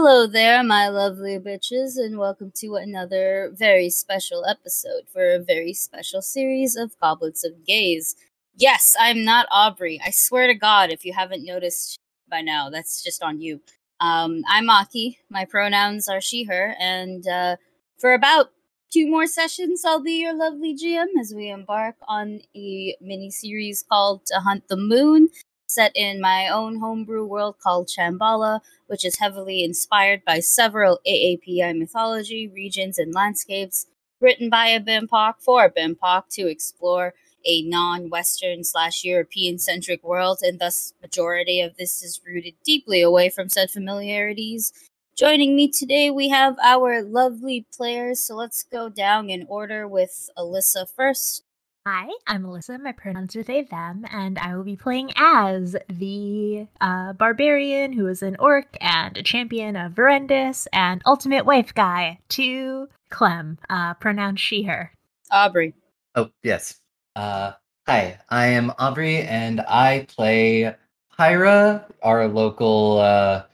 Hello there, my lovely bitches, and welcome to another very special episode for a very special series of Goblets of Gaze. Yes, I'm not Aubrey. I swear to God, if you haven't noticed by now, that's just on you. Um, I'm Aki. My pronouns are she, her, and uh, for about two more sessions, I'll be your lovely GM as we embark on a mini series called To Hunt the Moon, set in my own homebrew world called Chambala, which is heavily inspired by several AAPI mythology, regions, and landscapes, written by a BIMPOC for a BIMPOC to explore a non-Western slash European centric world, and thus majority of this is rooted deeply away from said familiarities. Joining me today, we have our lovely players. So let's go down in order with Alyssa first. Hi, I'm Alyssa. My pronouns are they, them, and I will be playing as the uh, barbarian who is an orc and a champion of Verendis and ultimate wife guy to Clem, uh, pronouns she, her. Aubrey. Oh, yes. Uh, hi, I am Aubrey, and I play Hyra, our local uh,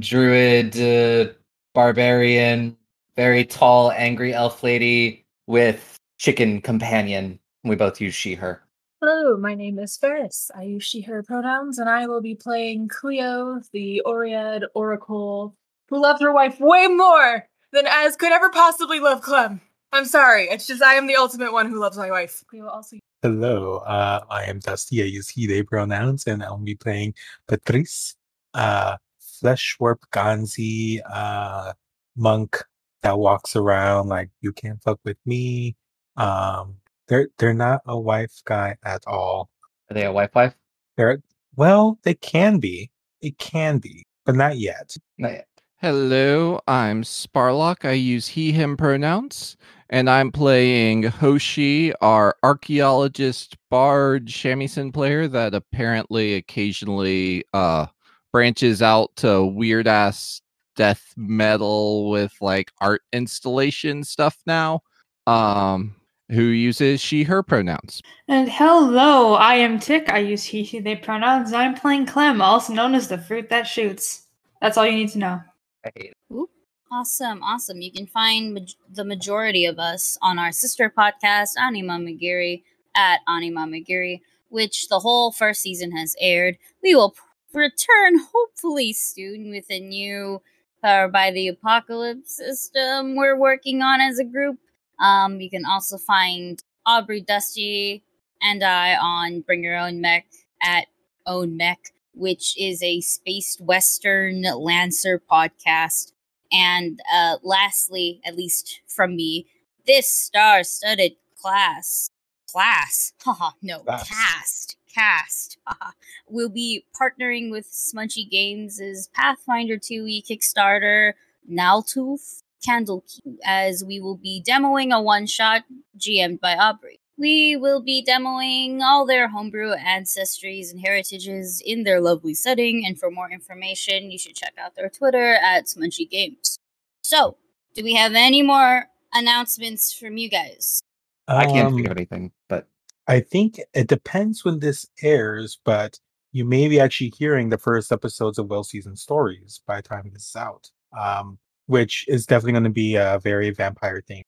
druid uh, barbarian, very tall, angry elf lady with chicken companion. We both use she, her. Hello, my name is Ferris. I use she, her pronouns, and I will be playing Cleo, the Oread Oracle, who loved her wife way more than as could ever possibly love Clem. I'm sorry, it's just I am the ultimate one who loves my wife. Cleo also. Hello, uh, I am Dusty. I use he, they pronouns, and I'll be playing Patrice, uh, flesh warp Ganzi, uh, monk that walks around like, you can't fuck with me. Um, they're they're not a wife guy at all. Are they a wife wife? They're well, they can be. It can be, but not yet. Not yet. Hello, I'm Sparlock. I use he, him pronouns, and I'm playing Hoshi, our archaeologist bard shamisen player that apparently occasionally uh branches out to weird ass death metal with like art installation stuff now. Um who uses she her pronouns. And hello, I am Tick. I use he, she, they pronouns. I'm playing Clem, also known as the fruit that shoots. That's all you need to know. I hate it. Ooh, awesome, awesome. You can find maj- the majority of us on our sister podcast, Anima Magiri, at Anima Magiri, which the whole first season has aired. We will p- return hopefully soon with a new Power by the Apocalypse system we're working on as a group. Um, you can also find Aubrey, Dusty, and I on Bring Your Own Mech at Own Mech, which is a spaced Western Lancer podcast. And uh, lastly, at least from me, this star-studded class, class, haha, no, Class. cast, cast, haha, will be partnering with Smunchy Games' Pathfinder 2e Kickstarter, Naltooth, Candle Q, as we will be demoing a one shot GM'd by Aubrey. We will be demoing all their homebrew ancestries and heritages in their lovely setting, and for more information, you should check out their Twitter at Smunchy Games. So, do we have any more announcements from you guys? I can't Um, think of anything, but I think it depends when this airs, but you may be actually hearing the first episodes of Well Seasoned Stories by the time this is out. Um, which is definitely going to be a very vampire thing,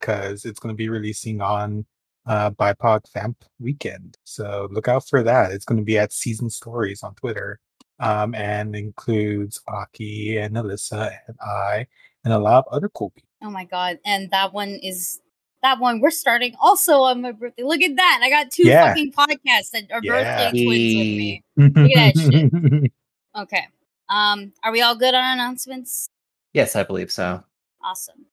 because it's going to be releasing on uh, BIPOC Vamp Weekend. So look out for that. It's going to be at Season Stories on Twitter, um, and includes Aki and Alyssa and I and a lot of other cool people. Oh my god, and that one is that one we're starting also on my birthday. Look at that. I got two Yeah. fucking podcasts that are Yeah. birthday twins with me. Look at that Okay. Um, are we all good on announcements? Yes, I believe so. Awesome.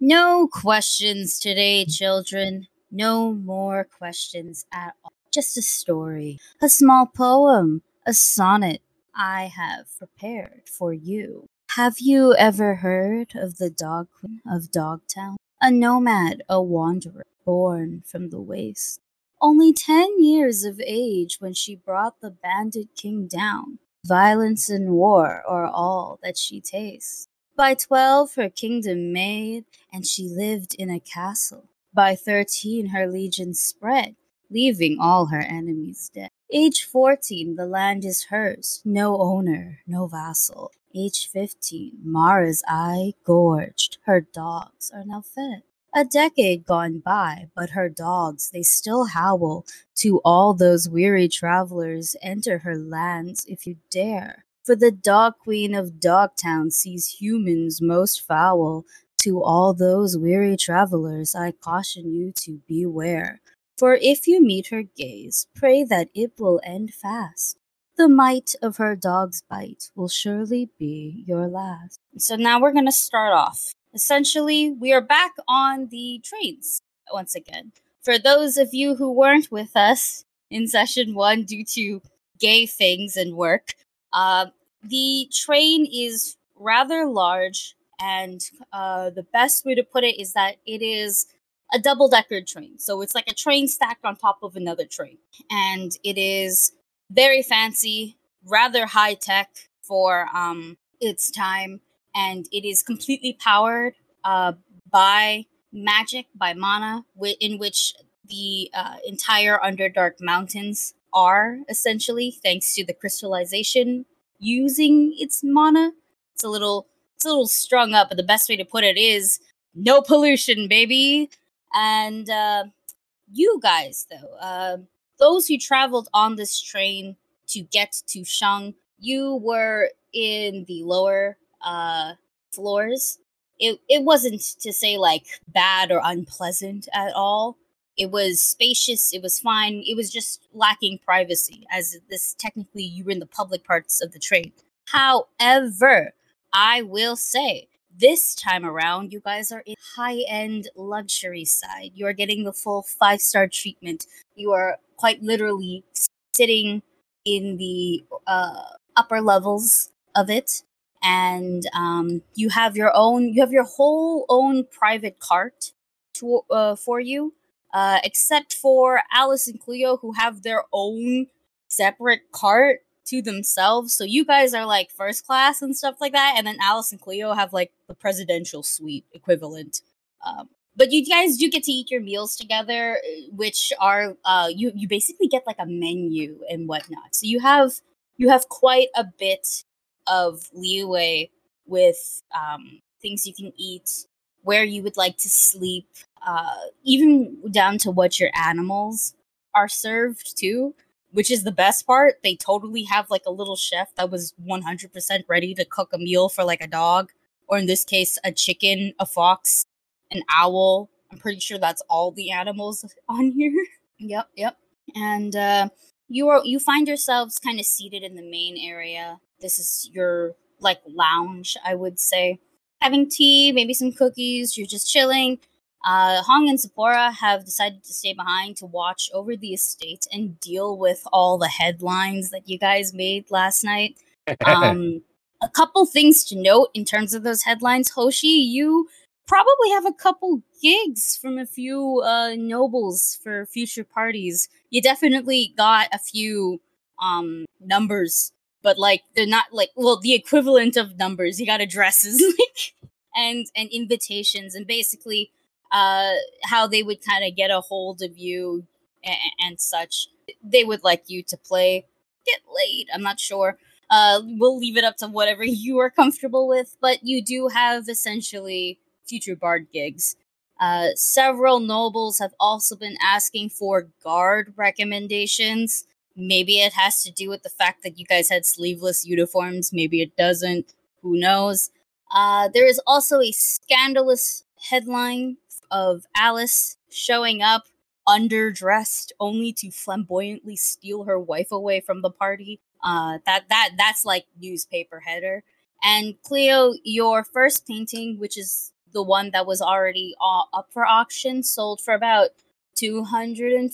No questions today, children. No more questions at all. Just a story, a small poem, a sonnet I have prepared for you. Have you ever heard of the Dog Queen of Dogtown? A nomad, a wanderer, born from the waste. Only ten years of age when she brought the bandit king down. Violence and war are all that she tastes. By twelve her kingdom made, and she lived in a castle. By thirteen her legions spread, leaving all her enemies dead. Age fourteen the land is hers, no owner, no vassal. Age 15, Mara's eye gorged. Her dogs are now fed. A decade gone by, but her dogs, they still howl to all those weary travelers. Enter her lands if you dare. For the dog queen of Dogtown sees humans most foul. To all those weary travelers, I caution you to beware. For if you meet her gaze, pray that it will end fast. The might of her dog's bite will surely be your last. So now we're going to start off. Essentially, we are back on the trains once again. For those of you who weren't with us in session one due to gay things and work, uh, the train is rather large, and uh, the best way to put it is that it is a double decker train. So it's like a train stacked on top of another train. And it is very fancy, rather high tech for um, its time, and it is completely powered uh, by magic, by mana, in which the uh, entire Underdark Mountains are essentially, thanks to the crystallization using its mana. It's a little, it's a little strung up, but the best way to put it is no pollution, baby. And uh, you guys, though, uh, those who traveled on this train to get to Shang, you were in the lower uh, floors. It it wasn't to say like bad or unpleasant at all. It was spacious. It was fine. It was just lacking privacy, as this technically you were in the public parts of the train. However, I will say this time around, you guys are in high end luxury side. You are getting the full five star treatment. You are quite literally sitting in the uh, upper levels of it, and um, you have your own. You have your whole own private cart to uh, for you, uh, except for Alice and Cleo, who have their own separate cart to themselves. So you guys are like first class and stuff like that, and then Alice and Cleo have like the presidential suite equivalent. Um, but you guys do get to eat your meals together, which are uh, you you basically get like a menu and whatnot. So you have you have quite a bit of leeway with um, things you can eat, where you would like to sleep, uh, even down to what your animals are served to, which is the best part. They totally have like a little chef that was 100% ready to cook a meal for like a dog, or in this case, a chicken, a fox, an owl. I'm pretty sure that's all the animals on here. yep, yep. And uh, you are you find yourselves kind of seated in the main area. This is your like lounge, I would say. Having tea, maybe some cookies. You're just chilling. Uh, Hong and Sephora have decided to stay behind to watch over the estate and deal with all the headlines that you guys made last night. Um, a couple things to note in terms of those headlines. Hoshi, you probably have a couple gigs from a few uh, nobles for future parties. You definitely got a few um, numbers, but like they're not like well the equivalent of numbers. You got addresses like and and invitations and basically uh, how they would kind of get a hold of you and, and, such. They would like you to play. Get laid. I'm not sure. Uh, we'll leave it up to whatever you are comfortable with, but you do have essentially future bard gigs. Uh, several nobles have also been asking for guard recommendations. Maybe it has to do with the fact that you guys had sleeveless uniforms. Maybe it doesn't. Who knows? Uh, there is also a scandalous headline of Alice showing up underdressed only to flamboyantly steal her wife away from the party. Uh, that that that's like newspaper header. And Cleo, your first painting, which is the one that was already up for auction, sold for about two hundred and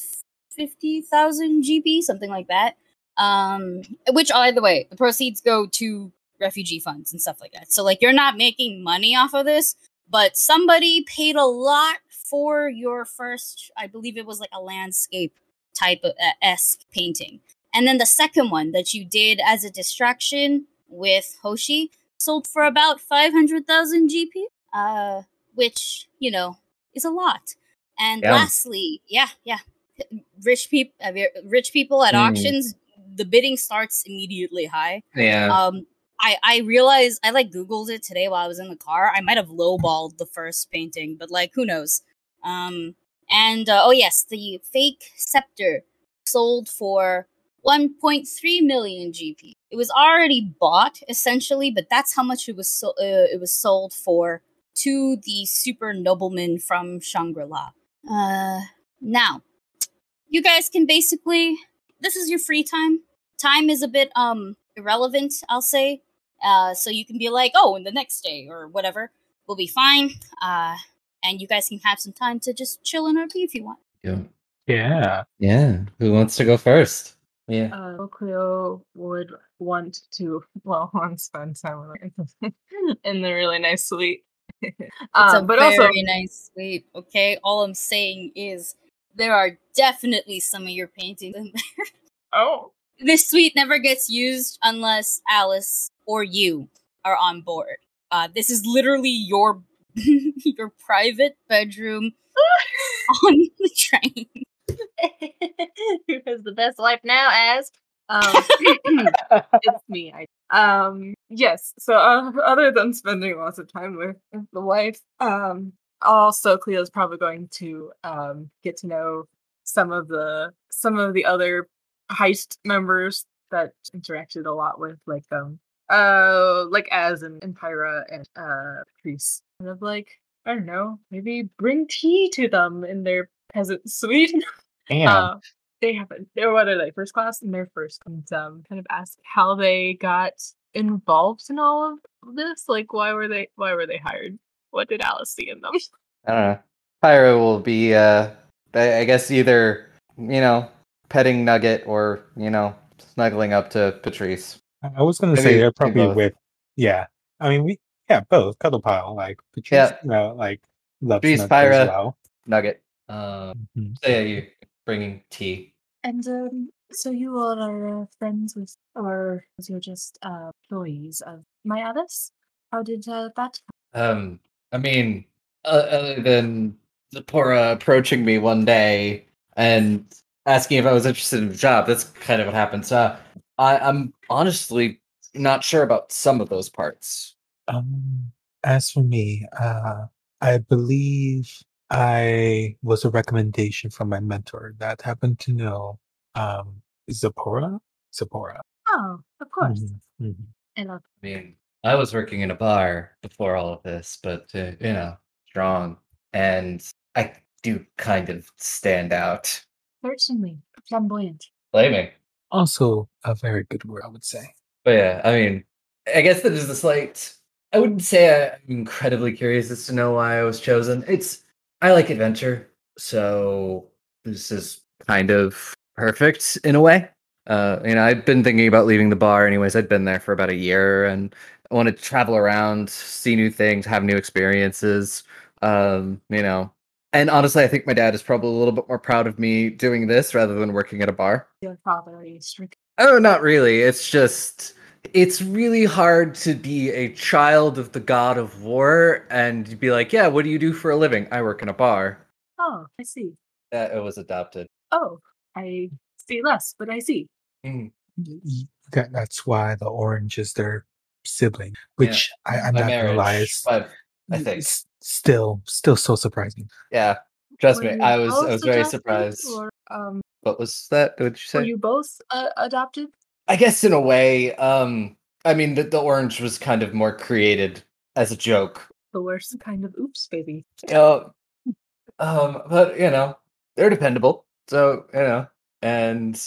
fifty thousand GP, something like that. Um, which, by the way, the proceeds go to refugee funds and stuff like that. So, like, you're not making money off of this, but somebody paid a lot for your first, I believe it was like a landscape type of uh, esque painting. And then the second one that you did as a distraction with Hoshi sold for about 500,000 GP, uh, which, you know, is a lot. And yeah. lastly, yeah, yeah, rich people, uh, rich people at mm. auctions, the bidding starts immediately high. Yeah. Um, I I realized I like googled it today while I was in the car. I might have lowballed the first painting, but like who knows? Um, and uh, oh yes, the fake scepter sold for 1.3 million GP. It was already bought essentially, but that's how much it was so- uh, it was sold for to the super nobleman from Shangri-La. Uh, now, you guys can basically this is your free time. Time is a bit um irrelevant, I'll say. Uh, so you can be like, oh, and the next day or whatever we'll be fine. Uh, and you guys can have some time to just chill and RP if you want. Yeah. Yeah. Yeah. Who wants to go first? Yeah. Uh, Cleo would want to, well, want to spend time in the really nice suite. It's um, a but very also, nice suite. Okay, all I'm saying is there are definitely some of your paintings in there. oh, this suite never gets used unless Alice or you are on board. Uh, this is literally your your private bedroom on the train. who has the best life now as um it's me I um yes so uh, other than spending lots of time with, with the wife um also cleo's probably going to um get to know some of the some of the other heist members that interacted a lot with like um uh like as and, and pyra and uh Patrice. kind of like i don't know maybe bring tea to them in their peasant suite Damn. uh, they have they're what are they first class and they're first and um kind of ask how they got involved in all of this like why were they why were they hired what did alice see in them I don't know. Pyro will be, uh, I I guess, either, you know, petting Nugget or, you know, snuggling up to Patrice. I I was gonna Maybe say they're probably both. with yeah. I mean we yeah, both. Cuddle pile. Like Patrice, Yeah. you know, like loves Patrice, Nugget as Pyra. well. Nugget. Um, Mhm. so yeah, you bringing tea. and um so you all are uh, friends with or you're just uh employees of my alice how did uh, that Um, I mean, uh, other than Zipporah approaching me one day and asking if I was interested in the job, that's kind of what happened. So I, I'm honestly not sure about some of those parts. Um as for me, uh I believe I was a recommendation from my mentor that happened to know um Zipporah? Zipporah. oh of course Mhm, mhm. I love I mean, I was working in a bar before all of this, but uh, you know, strong, and I do kind of stand out. certainly flamboyant Blaming. Also a very good word, I would say. But yeah, I mean, I guess that is a slight. I wouldn't say I'm incredibly curious as to know why I was chosen. It's I like adventure, so this is kind of perfect in a way. Uh, you know, I've been thinking about leaving the bar. Anyways, I'd been there for about a year, and I want to travel around, see new things, have new experiences. Um, you know, and honestly, I think my dad is probably a little bit more proud of me doing this rather than working at a bar. your father is strict Oh, not really. It's just it's really hard to be a child of the god of war and be like, "Yeah, what do you do for a living?" I work in a bar. oh i see That it was adopted. oh i see less but i see Mm. Y- y- That, that's why the orange is their sibling, which I, I'm My not gonna lie, marriage, is but I think, it's still still so surprising. yeah. Trust Were me, I was I was very surprised. or, um What was that? What did you were you both uh, adopted I guess in a way, um, I mean, the, the orange was kind of more created as a joke. the worst kind of oops baby Uh, um, but you know, they're dependable. So you know, and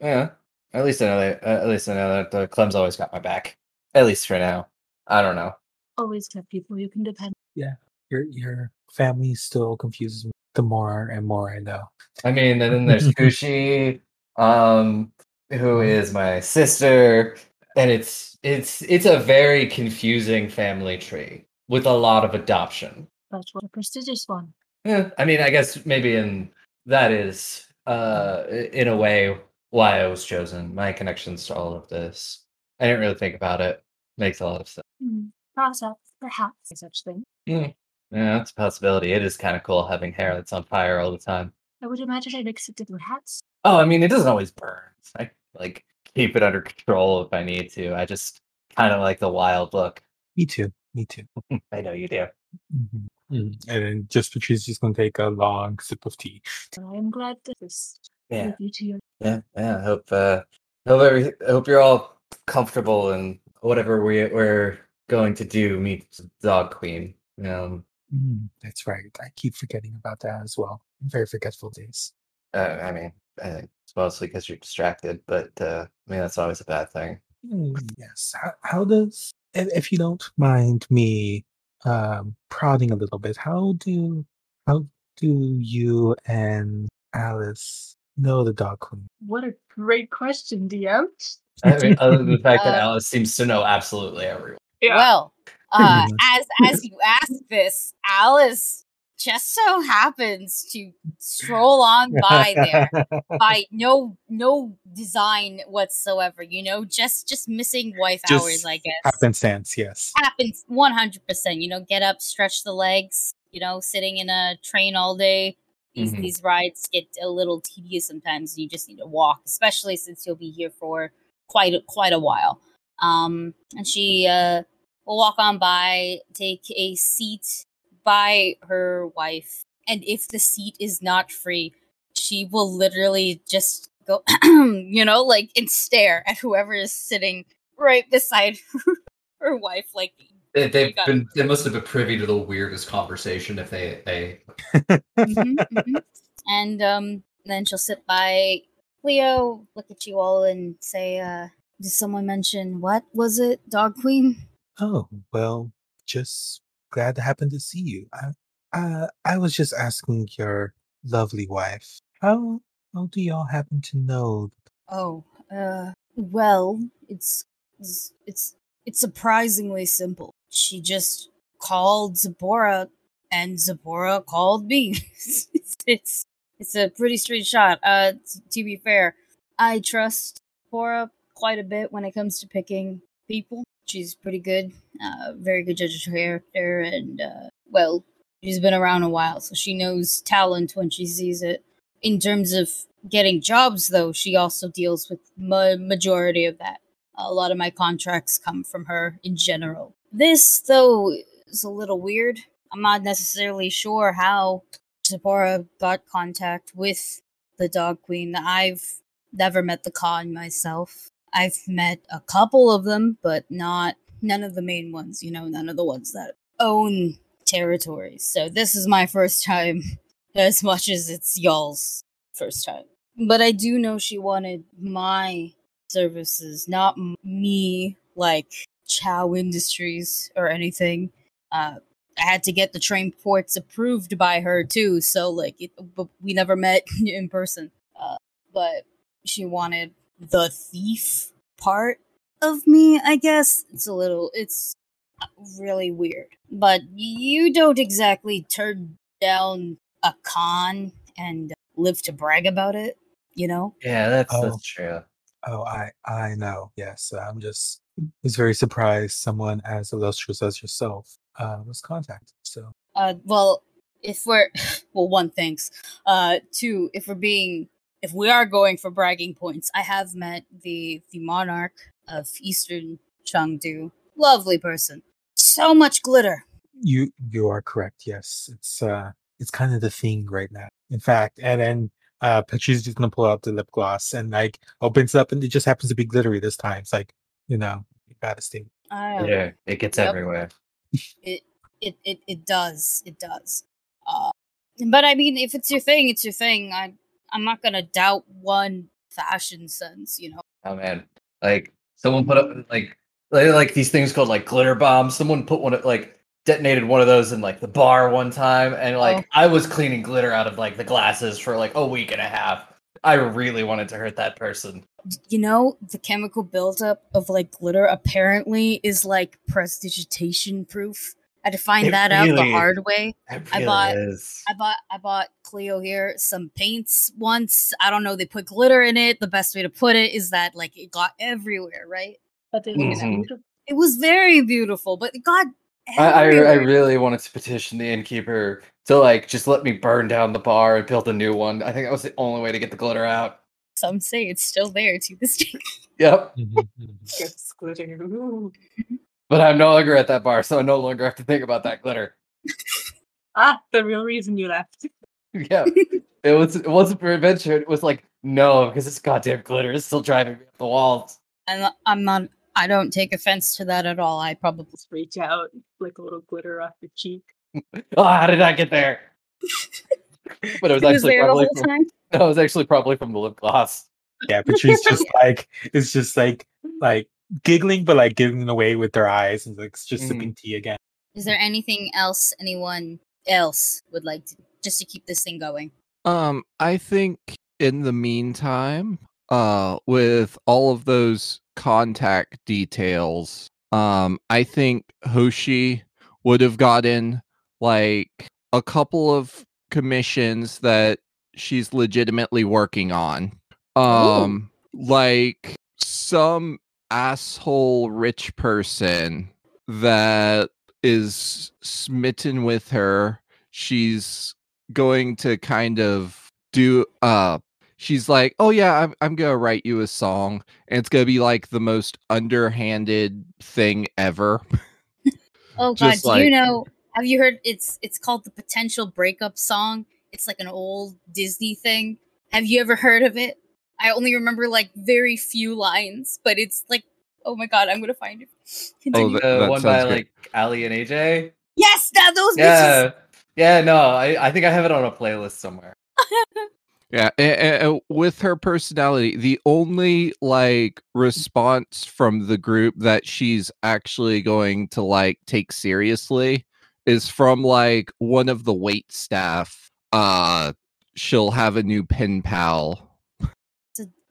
yeah, at least I know that. Uh, at least I know that the Clem's always got my back. At least for now. I don't know. always have people you can depend Yeah, Your your family still confuses me the more and more I know. I mean, and then there's Kushi, um, who is my sister, and it's it's it's a very confusing family tree with a lot of adoption. that's what a prestigious one Yeah, I mean, I guess maybe in that is uh in a way why I was chosen. My connections to all of this. I didn't really think about it. Makes a lot of sense. Hmm, process perhaps such thing Yeah, that's a possibility. It is kind of cool having hair that's on fire all the time. i would imagine it makes it different hats Oh, I mean, it doesn't always burn. I like keep it under control if I need to. I just kind of like the wild look. Me too. Me too. I know you do. Mhm. Mhm. And then just Patrice's just gonna take a long sip of tea. I'm glad to this Yeah, you to your yeah, yeah. I hope, uh, hope, every, I hope you're all comfortable in whatever we, we're going to do. Meet the Dog Queen. Um, Mm, that's right. I keep forgetting about that as well. Very forgetful days. uh, I mean, I think it's mostly because you're distracted, but uh, I mean that's always a bad thing. Mm, yes. How, how does, if, if you don't mind me um, prodding a little bit, how do how do you and Alice know the Dog Queen? What a great question, DM. I mean, other than the fact that Uh, Alice seems to know absolutely everyone. Yeah. Well, uh, as as you ask this, Alice just so happens to stroll on by there by no no design whatsoever. You know, just just missing wife Just hours, I guess. Happenstance, yes. happens 100%. You know, get up, stretch the legs, you know, sitting in a train all day. These, Mhm. these rides get a little tedious sometimes. You just need to walk, especially since you'll be here for quite quite a while. Um, and she uh, will walk on by, take a seat by her wife, and if the seat is not free, she will literally just go, you know, like and stare at whoever is sitting right beside her wife, like They, they've been. They must have been privy to the weirdest conversation if they they. Mhm, mhm. And um, then she'll sit by Leo, look at you all, and say, uh, "Did someone mention what was it, Dog Queen?" Oh, well, just glad to happen to see you. I, uh, I was just asking your lovely wife, how, how do y'all happen to know? Oh, uh, well, it's it's it's, it's surprisingly simple. She just called Zipporah, and Zipporah called me. it's, it's it's a pretty straight shot. Uh, t- to be fair, I trust Cora quite a bit when it comes to picking people. She's pretty good, uh, very good judge of character, and uh, well, she's been around a while, so she knows talent when she sees it. In terms of getting jobs, though, she also deals with ma- majority of that. A lot of my contracts come from her in general. This, though, is a little weird. I'm not necessarily sure how Zipporah got contact with the Dog Queen. I've never met the khan myself. I've met a couple of them, but not none of the main ones. You know, none of the ones that own territories. So this is my first time, as much as it's y'all's first time. But I do know she wanted my services, not me, like Chow Industries or anything. Uh, I had to get the train ports approved by her too, so like, it, but we never met in person. Uh, but she wanted the thief part of me, I guess. It's a little, it's really weird. But you don't exactly turn down a khan and live to brag about it, you know? Yeah, that's Oh. that's true. Oh, I, I know. Yes. I'm just, was very surprised someone as illustrious as yourself, uh, was contacted. So, Uh, well, if we're well, one thanks. Uh, two, if we're being, if we are going for bragging points, I have met the the monarch of Eastern Chengdu. Lovely person. So much glitter. You you are correct. Yes, it's uh it's kind of the thing right now. In fact, and then uh Patrice's just gonna pull out the lip gloss and like opens up and it just happens to be glittery this time. It's like you know you gotta stay. I Yeah, it gets Yep. everywhere. It it it it does it does uh but i mean if it's your thing it's your thing i i'm not gonna doubt one fashion sense you know Oh man, like someone put up like like, like these things called like glitter bombs. Someone put one of- like detonated one of those in like the bar one time, and like Oh. I was cleaning glitter out of like the glasses for like a week and a half. I really wanted to hurt that person. You know the chemical buildup of like glitter apparently is like prestidigitation proof i had to find It that out the hard way It I bought- is. I bought I bought Cleo here some paints once. I don't know, they put glitter in it. The best way to put it is that like it got everywhere, right? But they look Mhm. beautiful. It was very beautiful, but it got I, I I really wanted to petition the innkeeper to like just let me burn down the bar and build a new one. I think that was the only way to get the glitter out. some say it's still there to this day. Yep. Gets glitter. Ooh. But I'm no longer at that bar, so I no longer have to think about that glitter. Ah, the real reason you left. Yeah. it was it wasn't for adventure, it was like, no, because this goddamn glitter is still driving me up the walls. And I'm not. I don't take offense to that at all. I probably. Just reach out, flick a little glitter off your cheek. Oh, how did I get there? but it was He was actually probably whole from, time. no, it was actually probably from the lip gloss. Yeah, but she's just like it's just like like giggling, but like giggling away with their eyes and like just Mhm. sipping tea again. Is there anything else anyone else would like to just to keep this thing going? Um, I think in the meantime, uh, with all of those contact details, um, I think Hoshi would have gotten like a couple of commissions that she's legitimately working on. Um, like some asshole rich person that is smitten with her. She's going to kind of do uh she's like oh yeah i'm, I'm gonna write you a song and it's gonna be like the most underhanded thing ever Oh God, Just do you know? Have you heard? It's it's called the potential breakup song. It's like an old Disney thing. Have you ever heard of it? I only remember like very few lines, but it's like, oh my God, I'm gonna find it. Oh, Continue. that- The that one by sounds great. like Aly and AJ. yes, now those bitches. Yeah. Yeah, no, I, I think I have it on a playlist somewhere. yeah a- a- a- with her personality the only like response from the group that she's actually going to like take seriously is from like one of the wait staff uh she'll have a new pen pal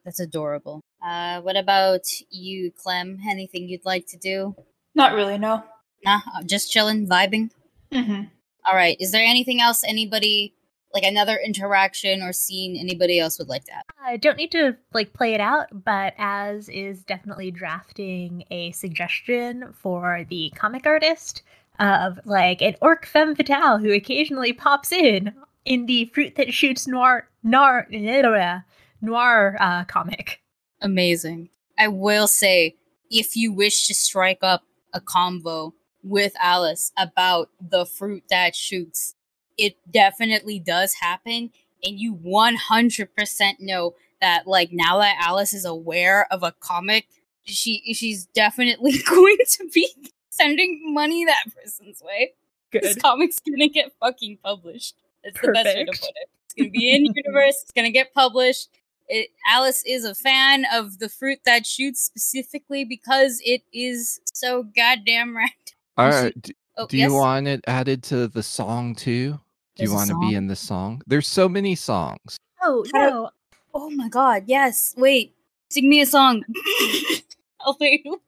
That's adorable. Uh, what about you, Clem? Anything you'd like to do? Not really, no. Nah, uh, just chilling, vibing. Mm-hmm. All right. Is there anything else anybody like another interaction or scene anybody else would like to add? I don't need to like play it out, but as is definitely drafting a suggestion for the comic artist of like an orc femme fatale who occasionally pops in in the fruit that shoots noir noir noir uh, comic. Amazing. I will say, if you wish to strike up a convo with Alice about the fruit that shoots, it definitely does happen. And you 100% know that, like, now that Alice is aware of a comic, she she's definitely going to be sending money that person's way. This comic's gonna get fucking published. It's the best way to put it. It's gonna be in universe. It's gonna get published. It, Alice is a fan of the fruit that shoots specifically because it is so goddamn random. all She- right d- Oh, do yes? you want it added to the song too do There's you want to be in the song there's so many songs Oh no! Oh my god, yes. Wait, sing me a song. I'll play you.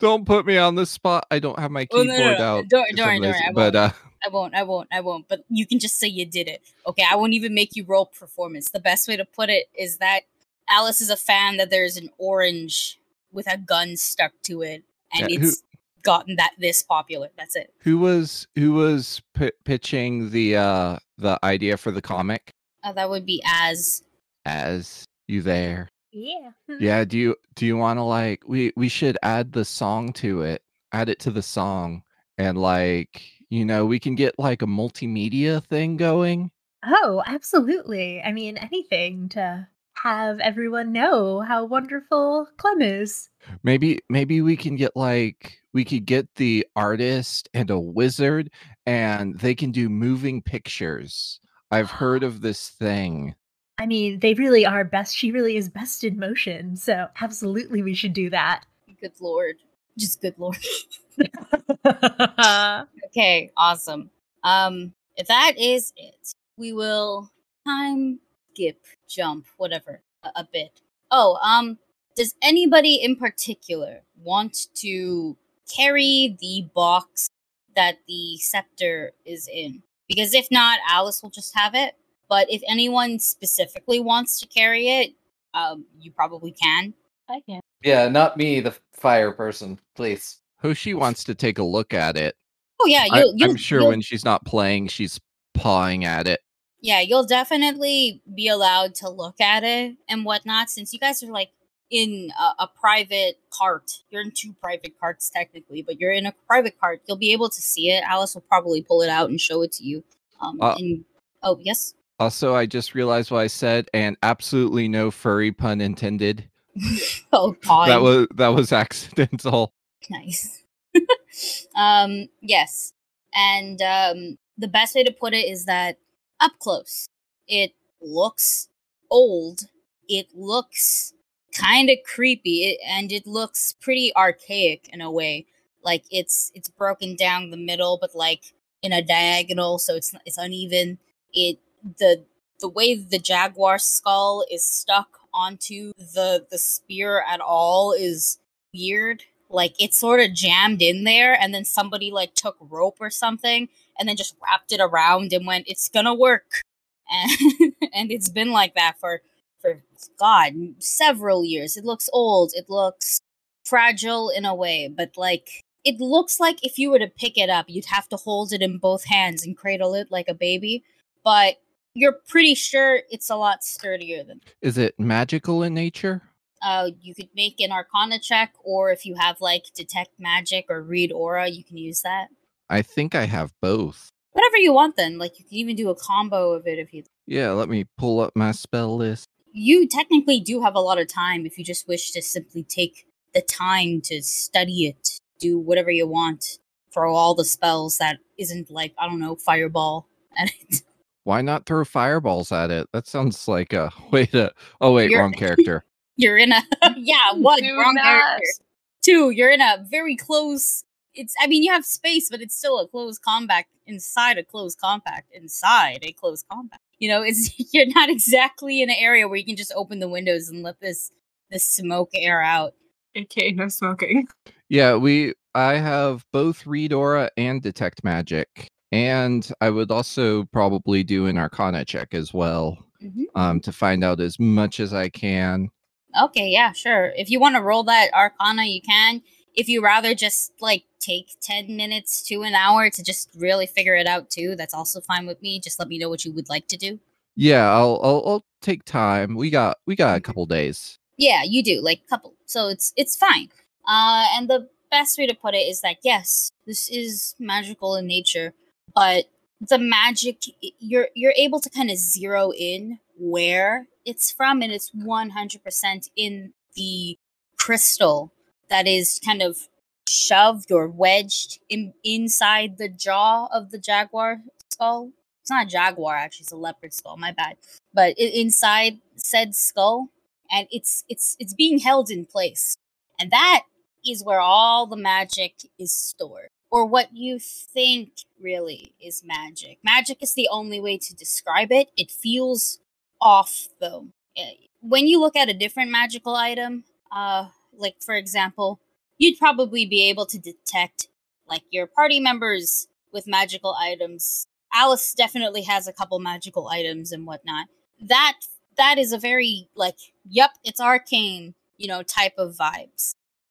Don't put me on the spot i don't have my keyboard no, no, no. out Don't- don't don't I but uh I won't, I won't, I won't. But you can just say you did it. Okay, I won't even make you roll performance. The best way to put it is that Alice is a fan that there's an orange with a gun stuck to it, and Yeah, who- it's gotten that this popular. That's it. Who was who was p- pitching the uh the idea for the comic? Uh, that would be as As you there? Yeah. Yeah. Do you do you want to like we we should add the song to it? Add it to the song and like you know we can get like a multimedia thing going. Oh, absolutely. I mean, anything to have everyone know how wonderful Clem is. Maybe maybe we can get like we could get the artist and a wizard and they can do moving pictures. I've heard of this thing. I mean, they really are best. She really is best in motion. So, absolutely, we should do that. good lord, just good lord. Okay, awesome. Um, if that is it, we will time skip, jump, whatever, a, a bit. Oh, um, does anybody in particular want to carry the box that the scepter is in? Because if not, Alice will just have it. But if anyone specifically wants to carry it, um, you probably can. I can. Yeah, not me, the fire person, please. Hoshi wants to take a look at it. Oh yeah, I, you'll. you'll I'm sure you'll- when she's not playing, she's pawing at it. Yeah, you'll definitely be allowed to look at it and whatnot since you guys are like in a, a private cart. You're in two private carts technically, but you're in a private cart. You'll be able to see it. Alice will probably pull it out and show it to you. Um, Uh, and oh yes, Also, I just realized what I said, and absolutely no furry pun intended. oh god, That was that was accidental. nice. um, yes, and um, the best way to put it is that up close, it looks old. It looks kind of creepy, it, and it looks pretty archaic in a way. Like it's it's broken down the middle, but like in a diagonal, so it's it's uneven. It the the way the jaguar skull is stuck onto the the spear at all is weird. Like it's sort of jammed in there, and then somebody like took rope or something, and then just wrapped it around and went, "It's gonna work," and and it's been like that for for God several years. It looks old. It looks fragile in a way, but like it looks like if you were to pick it up, you'd have to hold it in both hands and cradle it like a baby. But you're pretty sure it's a lot sturdier than Is it magical in nature? uh, you could make an arcana check, or if you have like detect magic or read aura, you can use that. I think I have both. Whatever you want, then. Like you can even do a combo of it if you. Yeah, let me pull up my spell list. You technically do have a lot of time if you just wish to simply take the time to study it, do whatever you want, throw all the spells that isn't like I don't know fireball at it. Why not throw fireballs at it? That sounds like a way to. Oh wait, You're- wrong character. You're in a yeah one Do wrong not. character. Two, you're in a very close. It's I mean you have space, but it's still a closed combat inside a closed compact inside a closed compact. You know, it's you're not exactly in an area where you can just open the windows and let this this smoke air out. Okay, no smoking. Yeah, we. I have both read aura and detect magic, and I would also probably do an arcana check as well, Mhm. um, to find out as much as I can. Okay, yeah, sure. If you want to roll that arcana, you can. If you rather just like take 10 minutes to an hour to just really figure it out too, that's also fine with me. Just let me know what you would like to do. Yeah, I'll I'll, I'll take time. We got we got a Mhm. couple days. Yeah, you do, like couple. So it's it's fine. Uh and the best way to put it is that yes, this is magical in nature, but the magic you're you're able to kind of zero in where it's from and it's 100% in the crystal that is kind of shoved or wedged in inside the jaw of the jaguar skull. It's not a jaguar actually, it's a leopard skull, my bad. But i- inside said skull and it's it's it's being held in place. And that is where all the magic is stored. Or what you think really is magic. Magic is the only way to describe it. It feels off though. Eh, When you look at a different magical item, uh like for example, you'd probably be able to detect like your party members with magical items. Alice definitely has a couple magical items and whatnot. That that is a very like, yep, it's arcane, you know, type of vibes.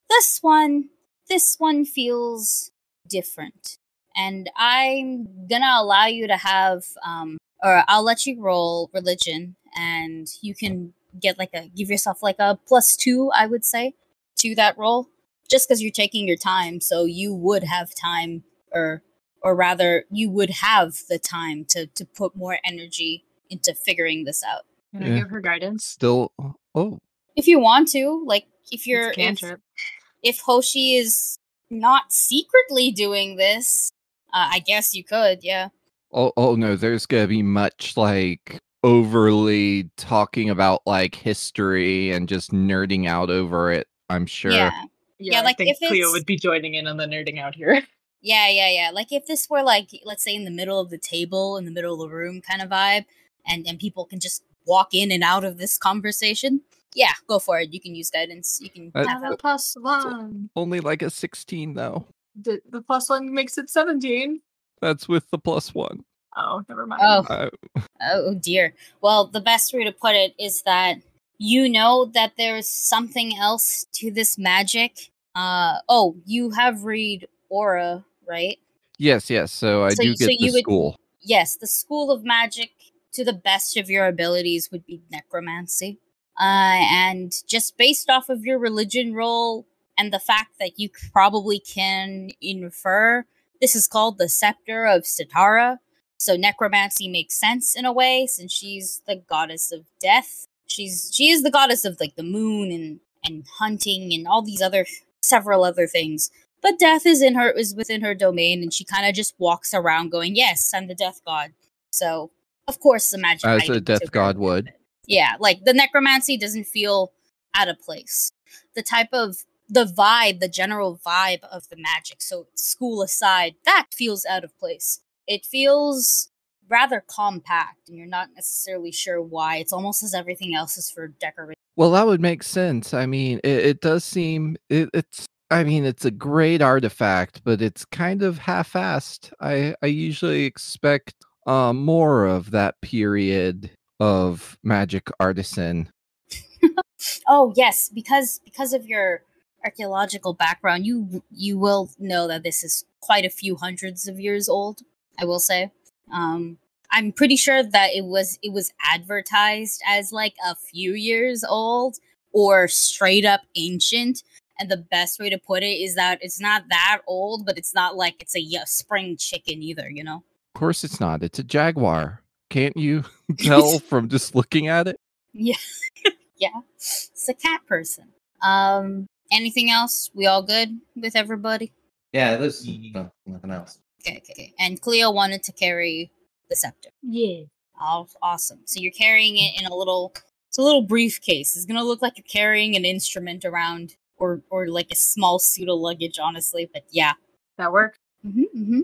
This one, this one feels different. And I'm gonna allow you to have um or I'll let you roll religion and you can get like a give yourself like a plus two, I would say, to that roll. Just because you're taking your time, so you would have time or or rather you would have the time to to put more energy into figuring this out. Can I give her guidance? Still, oh, if you want to like if you're if, if hoshi is not secretly doing this uh, i guess you could yeah oh, oh no, there's gonna be much like overly talking about like history and just nerding out over it. I'm sure. yeah Yeah, like, I think if Cleo it's- would be joining in on the nerding out here. yeah yeah yeah like if this were like let's say in the middle of the table in the middle of the room kind of vibe and and people can just walk in and out of this conversation yeah go for it you can use guidance you can Uh, tap Have a plus one. Only like a 16 though. The, the plus one makes it 17. That's with the plus one. Oh, never mind. oh Oh dear. Well, the best way to put it is that you know that there's something else to this magic. Uh oh, you have read aura, right? yes, yes. So I So do get so the you would- school. Yes, the school of magic to the best of your abilities would be necromancy. Uh, and just based off of your religion roll and the fact that you probably can infer, this is called the Scepter of Sitara. So necromancy makes sense in a way since she's the goddess of death. She's she is the goddess of like the moon and and hunting and all these other several other things. But death is in her is within her domain, and she kind of just walks around going, "Yes, I'm the death god." So of course the magic As a death god would. Yeah, like the necromancy doesn't feel out of place. The type of the vibe, the general vibe of the magic. So school aside, that feels out of place. It feels rather compact, and you're not necessarily sure why. It's almost as everything else is for decoration. Well, that would make sense. I mean, it, it does seem it, it's. I mean, it's a great artifact, but it's kind of half-assed. I I usually expect uh, more of that period of magic artisan. Oh yes, because because of your archaeological background, you you will know that this is quite a few hundreds of years old. I will say. Um, I'm pretty sure that it was it was advertised as like a few years old or straight up ancient. And the best way to put it is that it's not that old, but it's not like it's a spring chicken either. You know. Of course, it's not. It's a jaguar. Can't you tell from just looking at it? Yeah. yeah. It's a cat person. Um anything else? We all good with everybody? Yeah, there's no, nothing else. Okay, okay, okay. And Cleo wanted to carry the scepter. Yeah. Oh, awesome. So you're carrying it in a little it's a little briefcase. It's gonna look like you're carrying an instrument around or or like a small suit of luggage, honestly. But yeah. That work? hmm hmm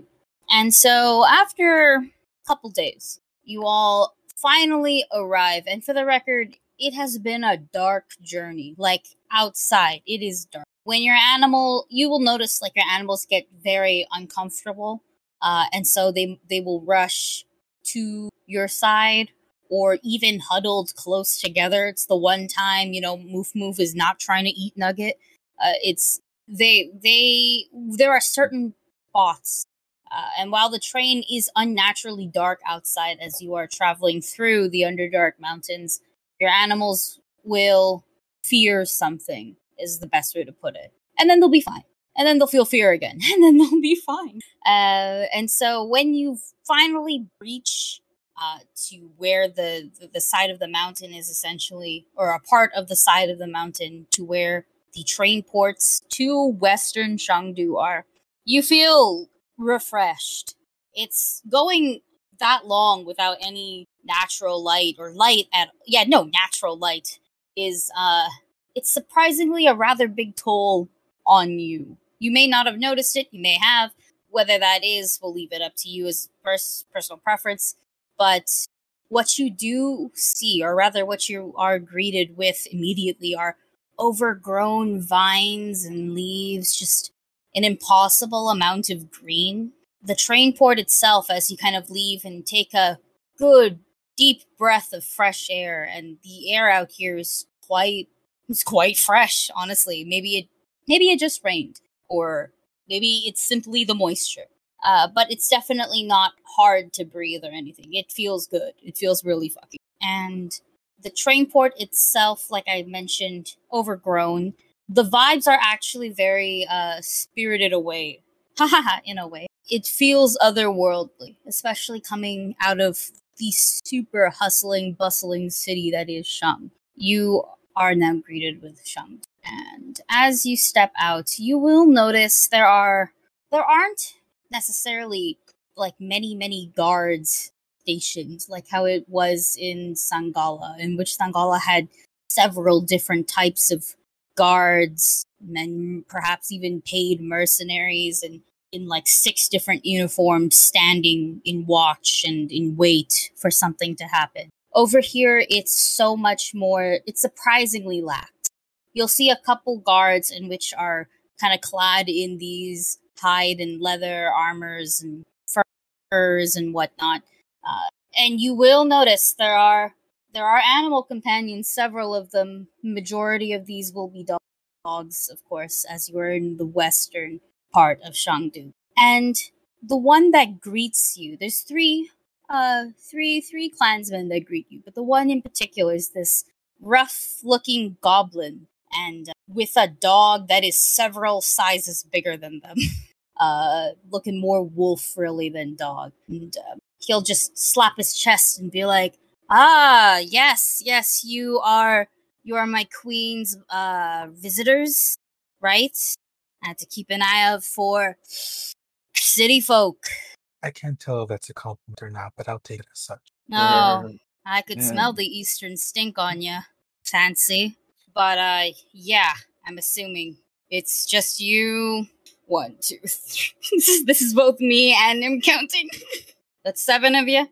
And so after a couple days, you all finally arrive. And for the record, it has been a dark journey. Like outside, it is dark. When your animal, you will notice like your animals get very uncomfortable, uh, and so they they will rush to your side or even huddled close together. It's the one time you know Moof Moof is not trying to eat Nugget. Uh, it's they they there are certain spots uh, and while the train is unnaturally dark outside as you are traveling through the Underdark Mountains, your animals will fear something, is the best way to put it. And then they'll be fine. And then they'll feel fear again. And then they'll be fine. Uh, and so when you finally reach uh, to where the, the, the side of the mountain is essentially, or a part of the side of the mountain to where the train ports to western Shangdu are, you feel refreshed. It's going that long without any natural light or light at yeah, no natural light is uh it's surprisingly a rather big toll on you. You may not have noticed it, you may have. Whether that is, we'll leave it up to you as pers- personal preference. But what you do see, or rather what you are greeted with immediately, are overgrown vines and leaves, just an impossible amount of green. The train port itself, as you kind of leave and take a good deep breath of fresh air, and the air out here is quite it's quite fresh, honestly. Maybe it maybe it just rained, or maybe it's simply the moisture. Uh, but it's definitely not hard to breathe or anything. It feels good. It feels really fucking. And the train port itself, like I mentioned, overgrown the vibes are actually very uh spirited away. Haha in a way. It feels otherworldly especially coming out of the super hustling bustling city that is shang you are now greeted with shang and as you step out you will notice there are there aren't necessarily like many many guards stationed like how it was in sangala in which sangala had several different types of guards and perhaps even paid mercenaries and in like six different uniforms standing in watch and in wait for something to happen. Over here, it's so much more, it's surprisingly lax. You'll see a couple guards in which are kind of clad in these hide and leather armors and furs and whatnot. Uh, and you will notice there are there are animal companions, several of them. Majority of these will be dogs, of course, as you are in the western part of Shangdu. And the one that greets you, there's three uh three three clansmen that greet you, but the one in particular is this rough-looking goblin, and uh, with a dog that is several sizes bigger than them, uh, looking more wolf really than dog, and uh, he'll just slap his chest and be like, "Ah, yes, yes, you are." You are my queen's uh, visitors, right? I have to keep an eye out for city folk. I can't tell if that's a compliment or not, but I'll take it as such. No, I could Yeah. smell the eastern stink on you. Fancy. But, uh, yeah, I'm assuming it's just you. One, two, three. this, is, this is both me and him counting. That's seven of you?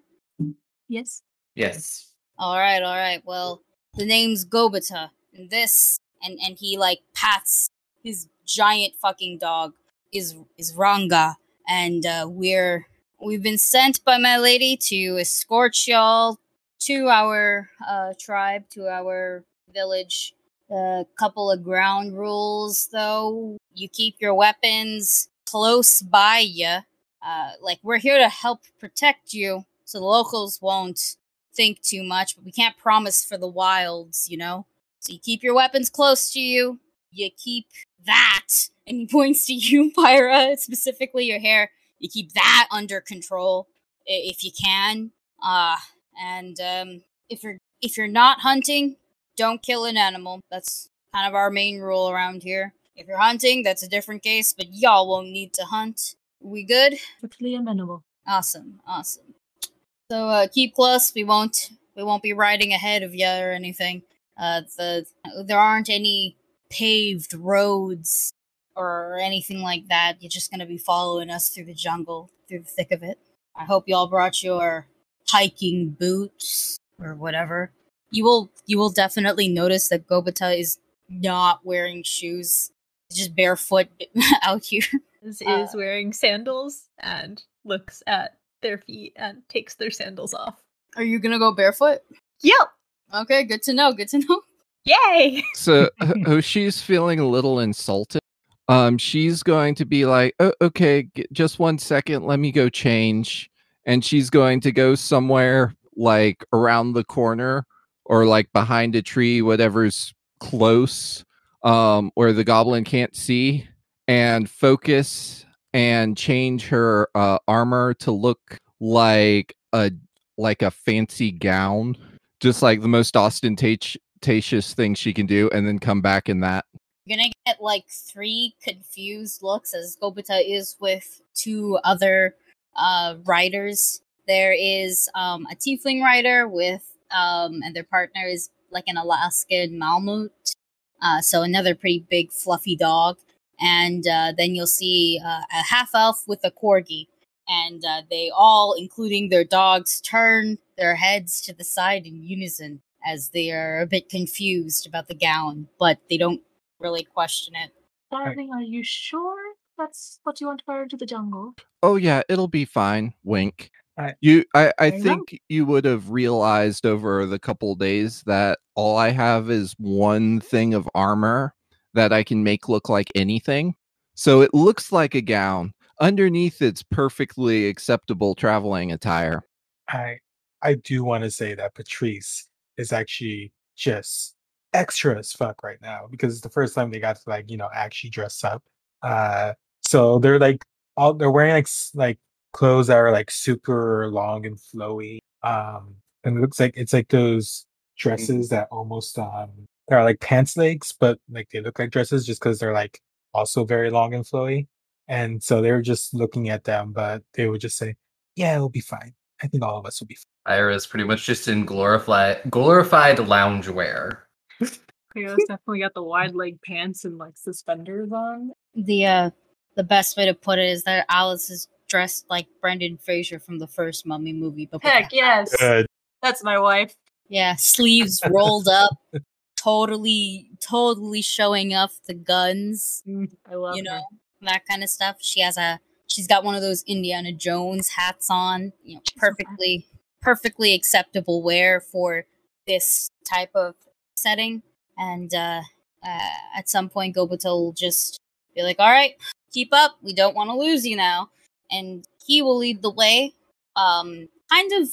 Yes. Yes. All right, all right. Well, the name's Gobita, and this, and and he like pats his giant fucking dog is is Ranga, and uh, we're we've been sent by my lady to escort y'all to our uh, tribe, to our village. A couple of ground rules, though. You keep your weapons close by you. Uh, like we're here to help protect you, so the locals won't think too much, but we can't promise for the wilds, you know? So you keep your weapons close to you. You keep that, and he points to you, Pyra, specifically your hair. You keep that under control if you can. Uh, and um, if you're if you're not hunting, don't kill an animal. That's kind of our main rule around here. If you're hunting, that's a different case, but y'all won't need to hunt. We good? Strictly amenable. Awesome, awesome. So uh, keep close. We won't we won't be riding ahead of you or anything. Uh, the there aren't any paved roads or anything like that. You're just gonna be following us through the jungle, through the thick of it. I hope y'all brought your hiking boots or whatever. You will you will definitely notice that Gobata is not wearing shoes. He's just barefoot out here. Is, is wearing sandals and looks at their feet and takes their sandals off. Are you gonna go barefoot? Yep. Okay, good to know. Good to know. Yay! So H- Hoshi's feeling a little insulted. Um, she's going to be like, oh, "Okay, g- just one second. Let me go change." And she's going to go somewhere like around the corner or like behind a tree, whatever's close, um, where the goblin can't see, and focus and change her uh, armor to look like a like a fancy gown, just like the most ostentatious thing she can do and then come back in that. You're gonna get like three confused looks as Gobita is with two other uh riders. There is um a tiefling rider with um and their partner is like an Alaskan Malamute. Uh so another pretty big fluffy dog. And uh, then you'll see uh, a half elf with a corgi. And uh, they all, including their dogs, turn their heads to the side in unison as they are a bit confused about the gown, but they don't really question it. Darling, are you sure that's what you want to wear into the jungle? Oh yeah, it'll be fine. Wink. I- you I, I Fair enough. think you would have realized over the couple days that all I have is one thing of armor that I can make look like anything. So it looks like a gown. Underneath it's perfectly acceptable traveling attire. I I do want to say that Patrice is actually just extra as fuck right now because it's the first time they got to like you know actually dress up. Uh, so they're like all they're wearing like like clothes that are like super long and flowy. Um, and it looks like it's like those dresses that almost um they're like pants legs, but like they look like dresses just because they're like also very long and flowy. And so they were just looking at them, but they would just say, "Yeah, it'll be fine." I think all of us will be fine. Ira is pretty much just in glorified glorified loungewear. Cleo's definitely got the wide leg pants and like suspenders on. The uh the best way to put it is that Alice is dressed like Brendan Fraser from the first Mummy movie, but Heck yes. Good. That's my wife. yeah, sleeves rolled up, totally, totally showing off the guns. Mm, I love you her. know that kind of stuff. She has a she's got one of those Indiana Jones hats on, you know, She's so fat. perfectly perfectly acceptable wear for this type of setting. And uh, uh at some point Gobito will just be like, "All right, keep up. We don't want to lose you now." And he will lead the way. Um kind of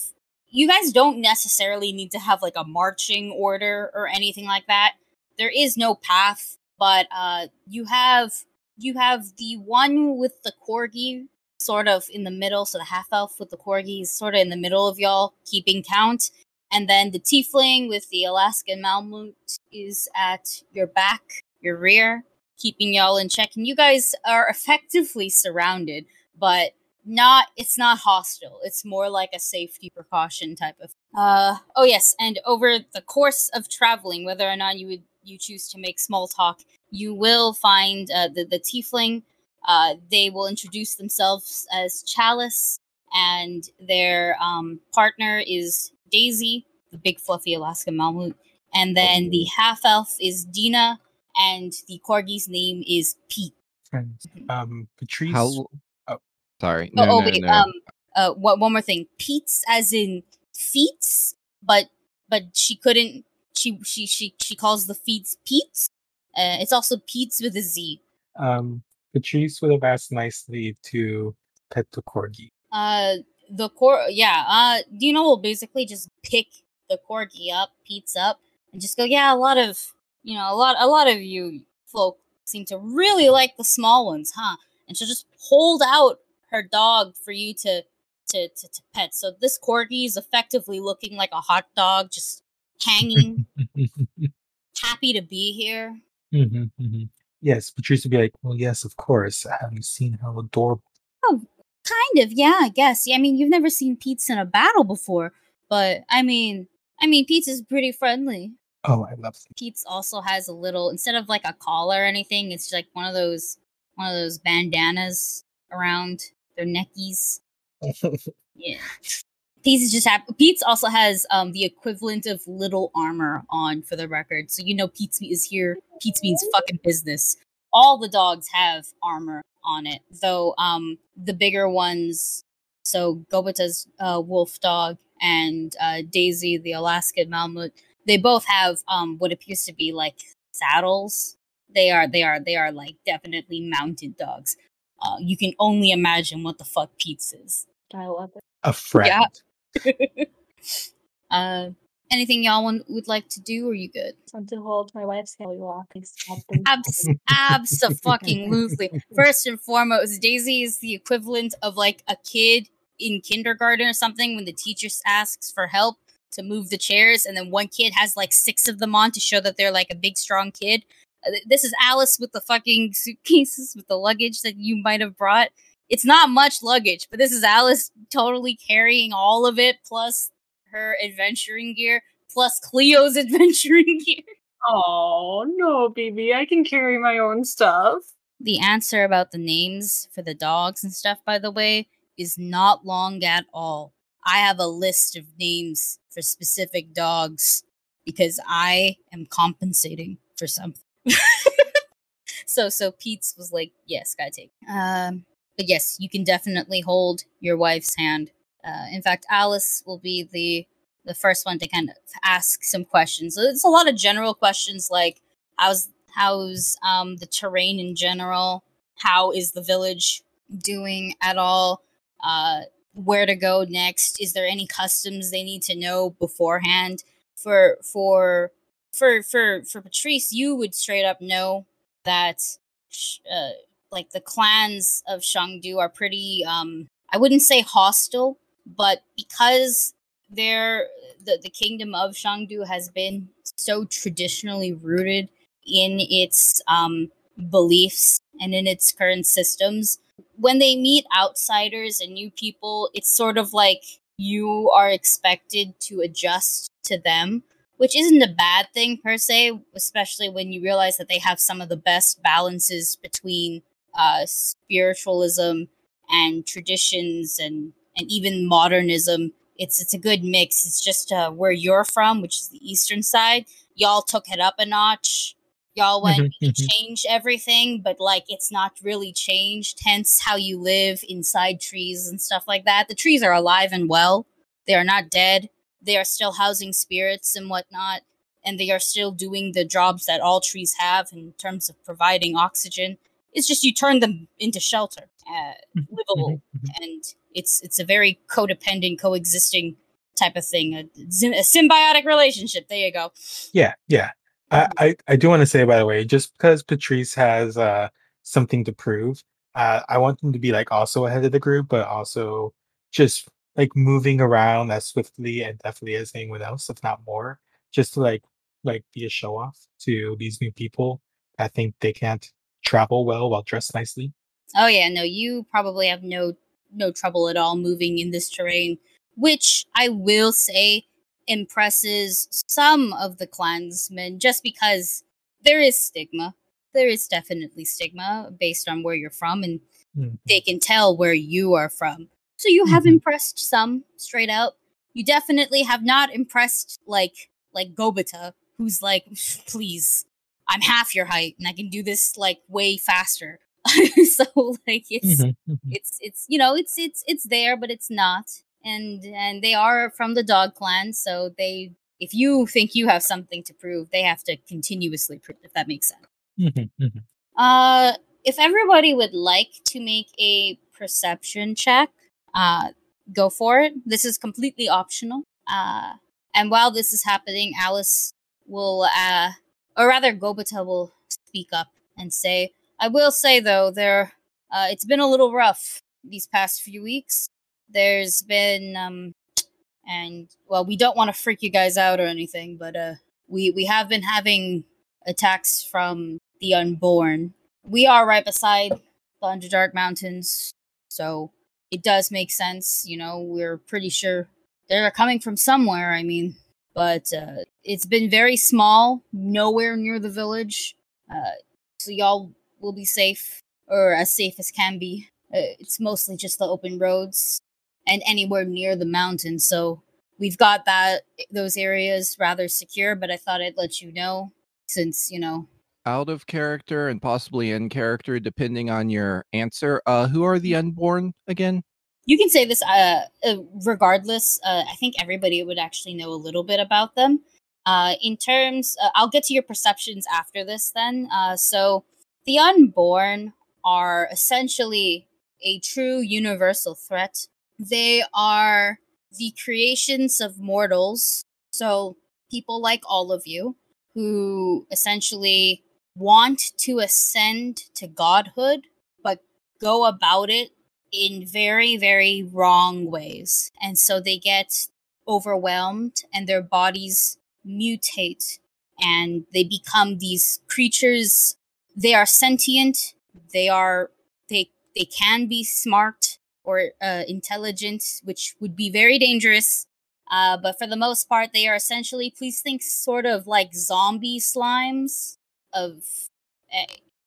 you guys don't necessarily need to have like a marching order or anything like that. There is no path, but uh you have you have the one with the corgi sort of in the middle, so the half elf with the corgi is sort of in the middle of y'all, keeping count. And then the tiefling with the Alaskan Malamute is at your back, your rear, keeping y'all in check. And you guys are effectively surrounded, but not it's not hostile. It's more like a safety precaution type of uh oh yes, and over the course of traveling, whether or not you would you choose to make small talk, you will find uh, the the tiefling. Uh, they will introduce themselves as Chalice, and their um, partner is Daisy, the big fluffy Alaska Malamute, and then the half elf is Dina, and the corgi's name is Pete. And, um, Patrice. How? Oh. Sorry. Oh, No, oh no, wait, no. um, uh, what one more thing? Pete's as in feats, but but she couldn't. She she she she calls the feats Pete's. Uh, it's also Pete's with a Z. Um, Patrice would have asked nicely to pet the corgi. Uh, the core, yeah. Uh, Dino will basically just pick the corgi up, Pete's up, and just go. Yeah, a lot of you know, a lot, a lot of you folk seem to really like the small ones, huh? And she'll just hold out her dog for you to to to, to pet. So this corgi is effectively looking like a hot dog, just hanging, happy to be here. Mhm, mhm. Yes, Patrice would be like, well, yes, of course. Have you seen how adorable? Oh, kind of, yeah, I guess. Yeah, I mean, you've never seen Pete's in a battle before, but I mean, I mean, Pete's is pretty friendly. Oh, I love them. Pete's also has a little instead of like a collar or anything, it's like one of those one of those bandanas around their neckies. Yeah. Pete's just have Pete's also has um the equivalent of little armor on for the record. So you know Pete's is here. Pete's means fucking business. All the dogs have armor on it, though um the bigger ones so Gobita's uh, wolf dog and uh, Daisy, the Alaskan Malamute, they both have um what appears to be like saddles. They are they are they are like definitely mounted dogs. Uh, you can only imagine what the fuck Pete's is. I love it. A friend. uh, anything y'all want, would like to do? Or are you good? I want to hold my wife's hand while you walk and stop them. Abs- absolutely. First and foremost, Daisy is the equivalent of like a kid in kindergarten or something when the teacher asks for help to move the chairs, and then one kid has like six of them on to show that they're like a big, strong kid. Th- This is Alice with the fucking suitcases with the luggage that you might have brought. It's not much luggage, but this is Alice totally carrying all of it, plus her adventuring gear, plus Cleo's adventuring gear. Oh no, baby! I can carry my own stuff. The answer about the names for the dogs and stuff, by the way, is not long at all. I have a list of names for specific dogs because I am compensating for something. So so Pete's was like, yes, gotta take. Um but yes, you can definitely hold your wife's hand. Uh, in fact, Alice will be the the first one to kind of ask some questions. So It's a lot of general questions like how's how's um the terrain in general? How is the village doing at all? Uh where to go next? Is there any customs they need to know beforehand? For for for for for Patrice, you would straight up know that uh, like the clans of Shangdu are pretty um I wouldn't say hostile, but because they're the, the kingdom of Shangdu has been so traditionally rooted in its um beliefs and in its current systems when they meet outsiders and new people it's sort of like you are expected to adjust to them which isn't a bad thing per se especially when you realize that they have some of the best balances between uh spiritualism and traditions and and even modernism. It's it's a good mix. It's just uh where you're from which is the eastern side. Y'all took it up a notch. Y'all went Mhm, "We mhm. change everything but like it's not really changed. Hence how you live inside trees and stuff like that. The trees are alive and well. They are not dead they are still housing spirits and whatnot and they are still doing the jobs that all trees have in terms of providing oxygen It's just you turn them into shelter, uh, livable, and it's it's a very codependent, coexisting type of thing. A, a symbiotic relationship. There you go. Yeah, yeah. I, I, I do want to say by the way, just because Patrice has uh something to prove, uh, I want them to be like also ahead of the group, but also just like moving around as swiftly and definitely as anyone else, if not more, just to like like be a show off to these new people. I think they can't travel well while dressed nicely. Oh yeah, no, you probably have no no trouble at all moving in this terrain, which I will say impresses some of the clansmen just because there is stigma. There is definitely stigma based on where you're from and Mhm. they can tell where you are from. So you have Mhm. impressed some straight out. You definitely have not impressed like like Gobita, who's like, please, I'm half your height and I can do this like way faster. so like it's Mhm, mhm. it's it's you know it's it's it's there but it's not and and they are from the dog clan so they if you think you have something to prove they have to continuously prove if that makes sense Mhm, mhm. uh if everybody would like to make a perception check uh go for it. This is completely optional. Uh and while this is happening alice will uh or rather gobita will speak up and say i will say though there uh it's been a little rough these past few weeks. There's been um and well we don't want to freak you guys out or anything but uh we we have been having attacks from the unborn. We are right beside the underdark mountains so it does make sense you know we're pretty sure they're coming from somewhere i mean but uh it's been very small nowhere near the village uh so y'all will be safe or as safe as can be uh, it's mostly just the open roads and anywhere near the mountain. So we've got that those areas rather secure. But I thought I'd let you know since you know. Out of character and possibly in character, depending on your answer. Uh, who are the unborn again? You can say this uh, uh regardless. Uh, I think everybody would actually know a little bit about them. Uh, in terms, uh, I'll get to your perceptions after this. Then, uh, so the unborn are essentially a true universal threat. They are the creations of mortals, so people like all of you who essentially want to ascend to godhood, but go about it in very, very wrong ways. And so they get overwhelmed and their bodies mutate and they become these creatures. They are sentient. They are, they, they can be smart or uh, intelligent, which would be very dangerous. Uh, but for the most part, they are essentially, please think sort of like zombie slimes of, eh,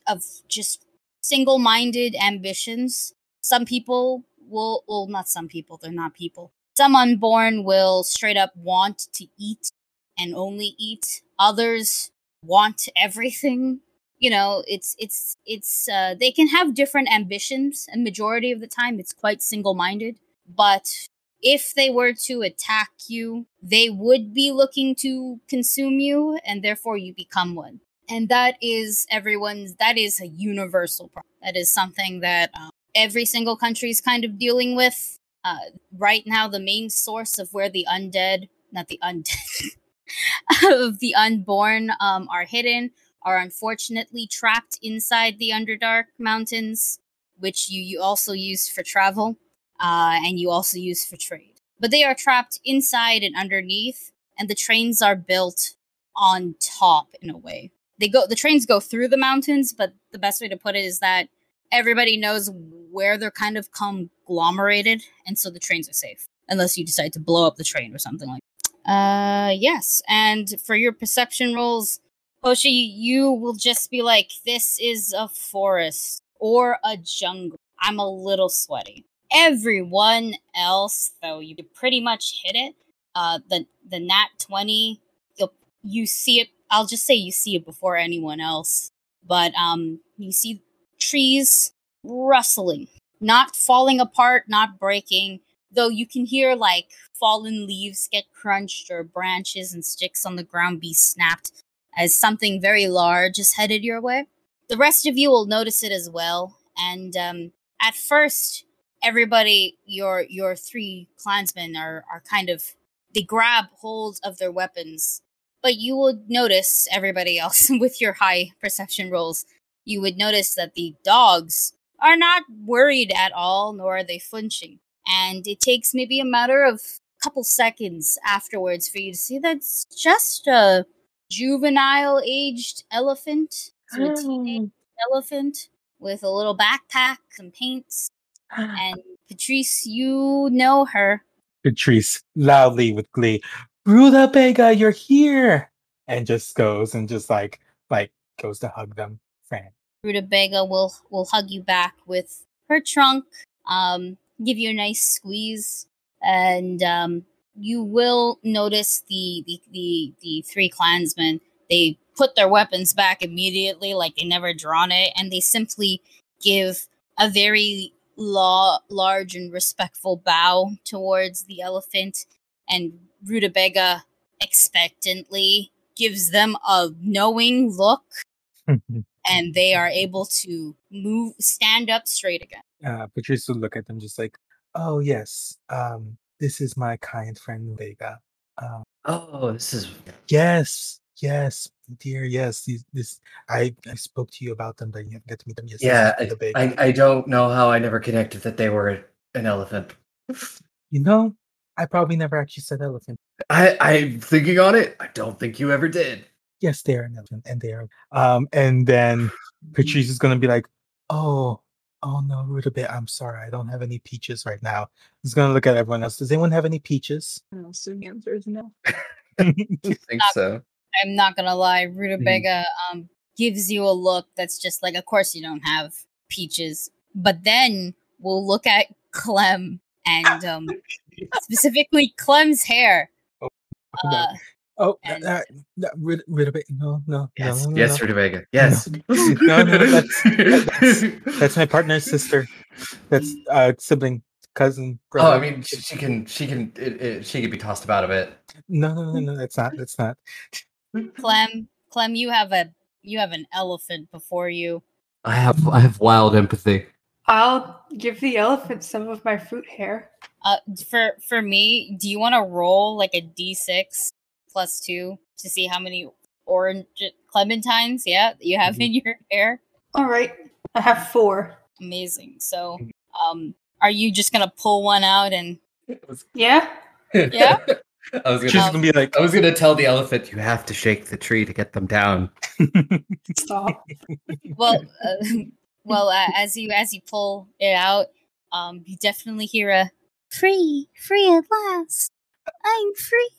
of just single-minded ambitions. Some people will, well, not some people, they're not people. Some unborn will straight up want to eat and only eat. Others want everything. You know, it's it's it's uh, they can have different ambitions, and majority of the time, it's quite single-minded. But if they were to attack you, they would be looking to consume you, and therefore you become one. And that is everyone's. That is a universal problem. That is something that um, every single country is kind of dealing with. Uh, right now, the main source of where the undead, not the undead, of the unborn um, are hidden are unfortunately trapped inside the Underdark Mountains, which you, you also use for travel uh, and you also use for trade. But they are trapped inside and underneath, and the trains are built on top in a way. They go the trains go through the mountains, but the best way to put it is that everybody knows where they're kind of conglomerated, and so the trains are safe. Unless you decide to blow up the train or something like uh yes. And for your perception rolls, Hoshi, you will just be like, this is a forest or a jungle. I'm a little sweaty. Everyone else, though, you pretty much hit it. Uh, the the nat twenty, you you see it. I'll just say you see it before anyone else. But um, you see trees rustling, not falling apart, not breaking. Though you can hear like fallen leaves get crunched or branches and sticks on the ground be snapped as something very large is headed your way. the rest of you will notice it as well. And um, at first, everybody, your your three clansmen are are kind of they grab hold of their weapons, but you would notice everybody else with your high perception rolls. You would notice that the dogs are not worried at all, nor are they flinching. And it takes maybe a matter of a couple seconds afterwards for you to see that's just a juvenile aged elephant. So a hmm. teenage elephant with a little backpack, some paints, ah. and Patrice, you know her. Patrice loudly with glee, Rutabaga, you're here! And just goes and just like like goes to hug them. Fran. Rutabaga will will hug you back with her trunk, um, give you a nice squeeze, and um, you will notice the the the, the three clansmen. They put their weapons back immediately, like they never drawn it, and they simply give a very law, large and respectful bow towards the elephant, and Rutabaga expectantly gives them a knowing look, and they are able to move, stand up straight again. uh, Patrice would look at them just like, oh yes, um, this is my kind friend Vega. Um, Oh, this is yes, yes, dear, yes. These, this I, I spoke to you about them, but you haven't get to meet them. Yes, yeah. I, I I don't know how I never connected that they were an elephant. you know, I probably never actually said elephant. I I'm thinking on it. I don't think you ever did. Yes, they are an elephant, and they are. Um, and then Patrice is gonna be like, oh. Oh no, Rutabaga, I'm sorry, I don't have any peaches right now. He's gonna look at everyone else. Does anyone have any peaches? No, so the answer is no. I think so. I'm not gonna lie, Rutabaga um gives you a look that's just like, of course you don't have peaches, but then we'll look at Clem and um specifically Clem's hair. Uh, Oh, And- uh, uh, Rut- Rutabaga, no, no, Yes, no, no, yes, no. Rutabaga. Yes. No, no, that's- that's- That's my partner's sister. That's uh sibling, cousin, Brother. Oh. I mean, she, she can, she can, it, it, she could be tossed about a bit. no, no, no, no, that's not. That's not. Clem, Clem, you have a you have an elephant before you. I have, I have wild empathy. I'll give the elephant some of my fruit hair. Uh, for for me, do you want to roll like a d6 plus two to see how many orange clementines? Yeah, you have in your hair. All right, I have four. Amazing. So, um, are you just gonna pull one out and Yeah. Yeah? I was gonna, gonna be like, I was gonna tell the elephant you have to shake the tree to get them down. Stop. well, uh, well, uh, as you as you pull it out, um, you definitely hear a free, free at last. I'm free.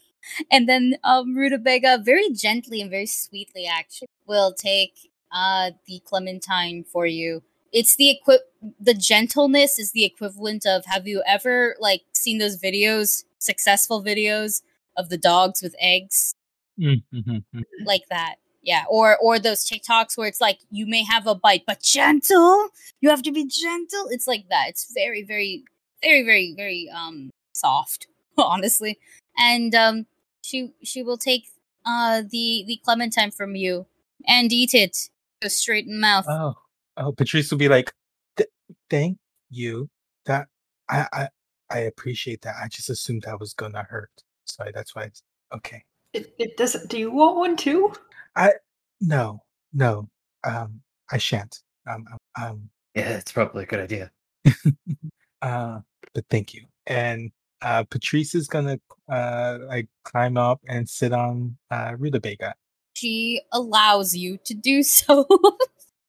And then um, Rutabaga very gently and very sweetly actually will take uh the clementine for you. It's the equi- the gentleness is the equivalent of have you ever like seen those videos, successful videos of the dogs with eggs? Mm, mhm, mhm. like that. Yeah, or or those TikToks where it's like you may have a bite, but gentle. You have to be gentle. It's like that. It's very, very, very, very, very um soft, honestly. And um, she she will take uh the the clementine from you and eat it. Go straight in the mouth. oh, oh, Patrice will be like, thank you. That I, I, I appreciate that. I just assumed that was gonna hurt, Sorry, that's why. It's, okay. It, it doesn't. Do you want one too? I no, no. Um, I shan't. Um, um, um Yeah, it's probably a good idea. uh, but thank you. And uh, Patrice is gonna uh like climb up and sit on uh Rutabaga. She allows you to do so.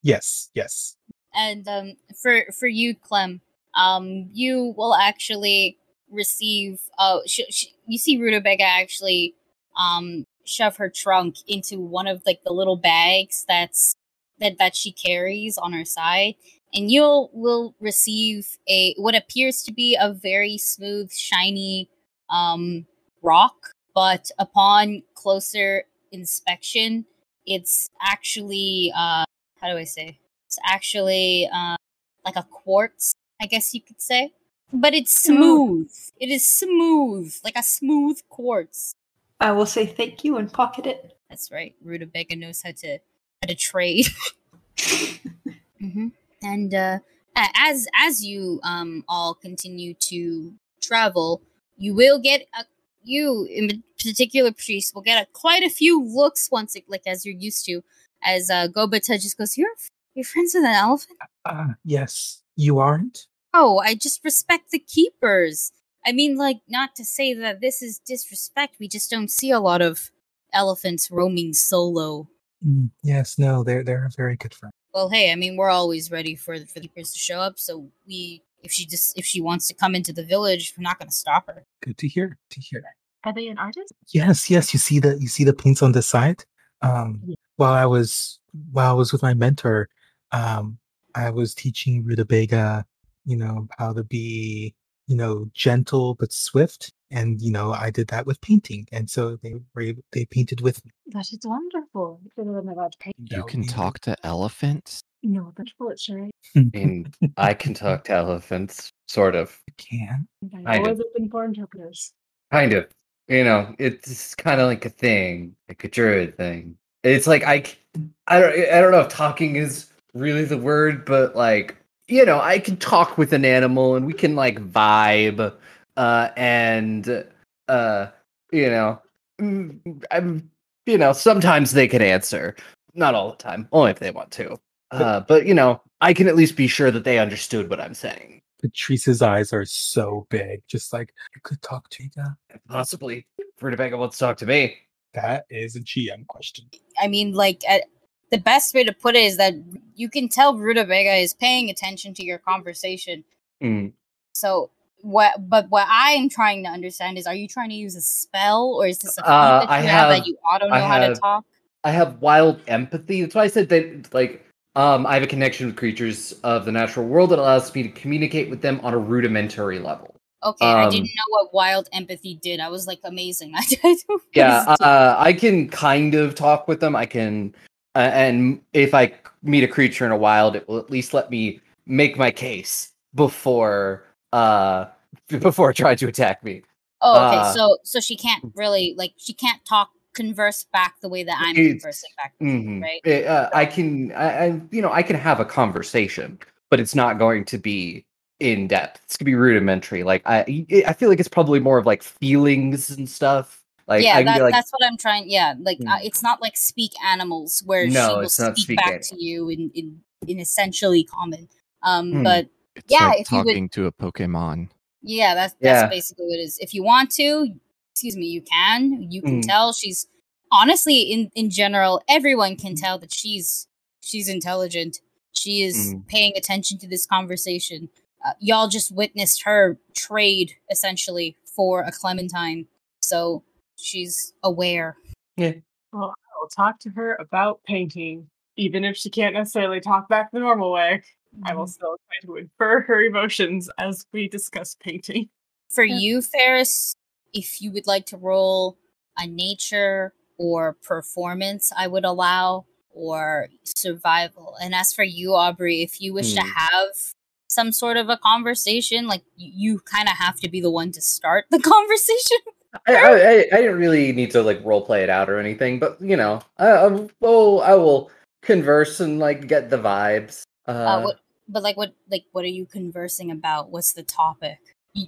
Yes, yes. and um, for for you, Clem, um, you will actually receive. Uh, sh- sh- you see Rutabaga actually um shove her trunk into one of like the little bags that's that that she carries on her side, and you'll will receive a what appears to be a very smooth, shiny um rock, but upon closer inspection, it's actually uh how do I say? It's actually uh, like a quartz, I guess you could say. But it's smooth. It is smooth, like a smooth quartz. I will say thank you and pocket it. That's right. Rutabaga knows how to how to trade. hmm And uh, as as you um all continue to travel, you will get a you in particular, priest will get a, quite a few looks once, it, like as you're used to. As uh, Gobata just goes, "You're you're friends with an elephant." Ah, yes, you aren't. Oh, I just respect the keepers. I mean, like, not to say that this is disrespect. We just don't see a lot of elephants roaming solo. Mm, yes, no, they're they're a very good friend. Well, hey, I mean, we're always ready for the, for the keepers to show up. So we, if she just if she wants to come into the village, we're not going to stop her. Good to hear. To hear. Are they an artist? Yes, yes. You see the you see the paints on the side. Um, Yeah. while I was while I was with my mentor, um, I was teaching Rutabaga, you know, how to be, you know, gentle but swift, and you know, I did that with painting, and so they were they painted with me. That is wonderful. Should have been allowed to paint. You can talk to elephants. No, that's bullshit. Hmm. I mean, I can talk to elephants, sort of. You can. I'm I do. always open for interpreters. Kind of. You know, it's kind of like a thing, like a druid thing. It's like i i don't, I don't know if talking is really the word, but like, you know, I can talk with an animal and we can like vibe, uh, and uh, you know, I'm, you know, sometimes they can answer, not all the time, only if they want to. Uh, but you know, I can at least be sure that they understood what I'm saying. Patrice's eyes are so big, just like you could talk to Ega. Possibly, Rutabaga wants to talk to me. That is a GM question. I mean, like, at, the best way to put it is that you can tell Rutabaga is paying attention to your conversation. Mm. So what? But what I am trying to understand is, are you trying to use a spell, or is this a feat Uh, that I you have, have- that you auto know I how to talk? I have wild empathy. That's why I said that like um I have a connection with creatures of the natural world that allows me to communicate with them on a rudimentary level. Okay, I didn't um, know what wild empathy did. I was like, amazing. I did. Yeah, uh, I can kind of talk with them. I can uh, and if I meet a creature in a wild, it will at least let me make my case before uh before trying to attack me. Oh, okay. uh, so so she can't really like she can't talk converse back the way that I'm conversing back. Mhm. Right. Eh, uh, I can, I, I, you know, I can have a conversation, but it's not going to be in depth. It's gonna be rudimentary. Like I, I feel like it's probably more of like feelings and stuff. Like yeah, that, like, that's what I'm trying. Yeah, like uh, Hmm. it's not like speak animals where she will speak, speak back animal. to you in, in in essentially common. Um, Hmm. but It's Yeah, like if you would- talking to a Pokemon. yeah, that's Yeah. that's basically what it is. If you want to, excuse me, you can. You can Mm. tell she's honestly in in general, everyone can tell that she's she's intelligent. She is Mm. paying attention to this conversation. Uh, y'all just witnessed her trade essentially for a clementine, so she's aware. Yeah. Well, I'll talk to her about painting, even if she can't necessarily talk back the normal way. I will still try to infer her emotions as we discuss painting. For Yeah. you, Ferris, if you would like to roll a nature or performance, I would allow, or survival. And as for you, Aubrey, if you wish to Hmm. have some sort of a conversation, like y- you kind of have to be the one to start the conversation. I, I, I, I didn't really need to like role play it out or anything, but you know, I, I, will, I will converse and like get the vibes. Uh, Uh, what, but like, what, like, what are you conversing about? What's the topic?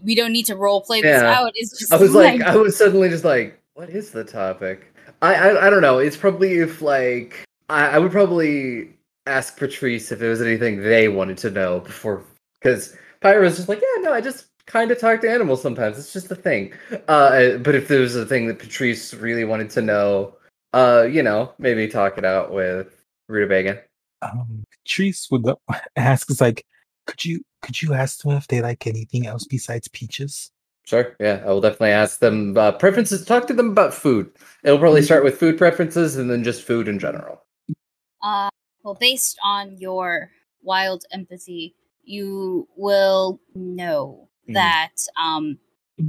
We don't need to role play this Yeah. out. It's just I was like, I was suddenly just like, what is the topic? I, I, I don't know. It's probably if like I, I would probably ask Patrice if there was anything they wanted to know before, because Pyra was just like, yeah, no, I just kind of talk to animals sometimes. It's just a thing. Uh, but if there was a thing that Patrice really wanted to know, uh, you know, maybe talk it out with Rutabaga. Um, Patrice would ask, "Is like, could you could you ask them if they like anything else besides peaches?" Sure. Yeah, I will definitely ask them uh, preferences. Talk to them about food. It'll probably start with food preferences and then just food in general. Uh, well, based on your wild empathy, you will know Mhm. that um,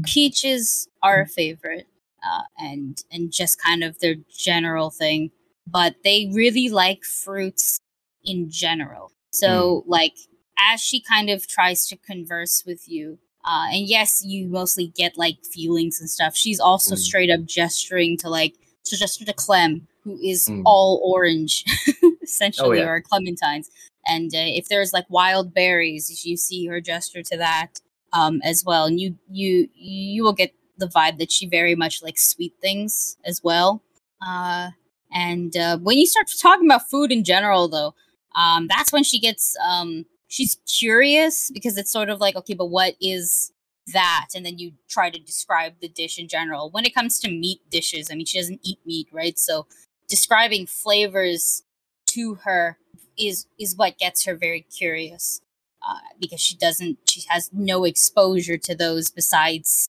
peaches are a favorite, uh, and and just kind of their general thing. But they really like fruits in general. So, like, as she kind of tries to converse with you, uh, and yes, you mostly get like feelings and stuff. She's also Mm. straight up gesturing to like to gesture to Clem, who is Mm. all orange. essentially, yeah. or clementines. And uh, if there's like wild berries, you see her gesture to that um, as well. And you you you will get the vibe that she very much likes sweet things as well. Uh, and uh, when you start talking about food in general, though, um, that's when she gets um, she's curious because it's sort of like okay, but what is that? And then you try to describe the dish in general. When it comes to meat dishes, I mean, she doesn't eat meat, right? So describing flavors to her is is what gets her very curious uh, because she doesn't she has no exposure to those besides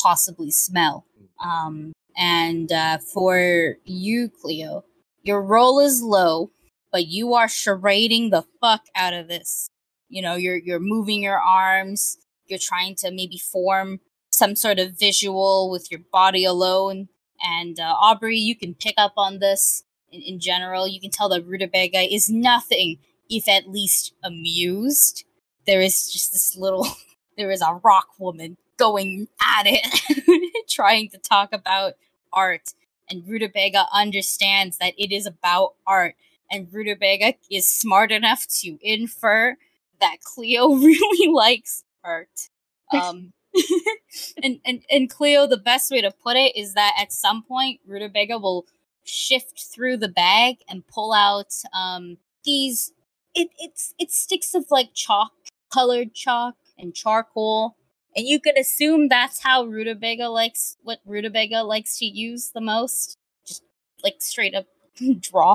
possibly smell um, and uh, for you cleo your roll is low but you are charading the fuck out of this. You know you're you're moving your arms. You're trying to maybe form some sort of visual with your body alone. And uh, aubrey you can pick up on this in, in general. You can tell that rutabaga is nothing if at least amused. There is just this little there is a rock woman going at it trying to talk about art. And rutabaga understands that it is about art and rutabaga is smart enough to infer that cleo really likes art. Um and, and and cleo the best way to put it is that at some point rutabaga will shift through the bag and pull out um these it it's it's sticks of like chalk colored chalk and charcoal. And you can assume that's how rutabaga likes what rutabaga likes to use the most. Just like straight up draw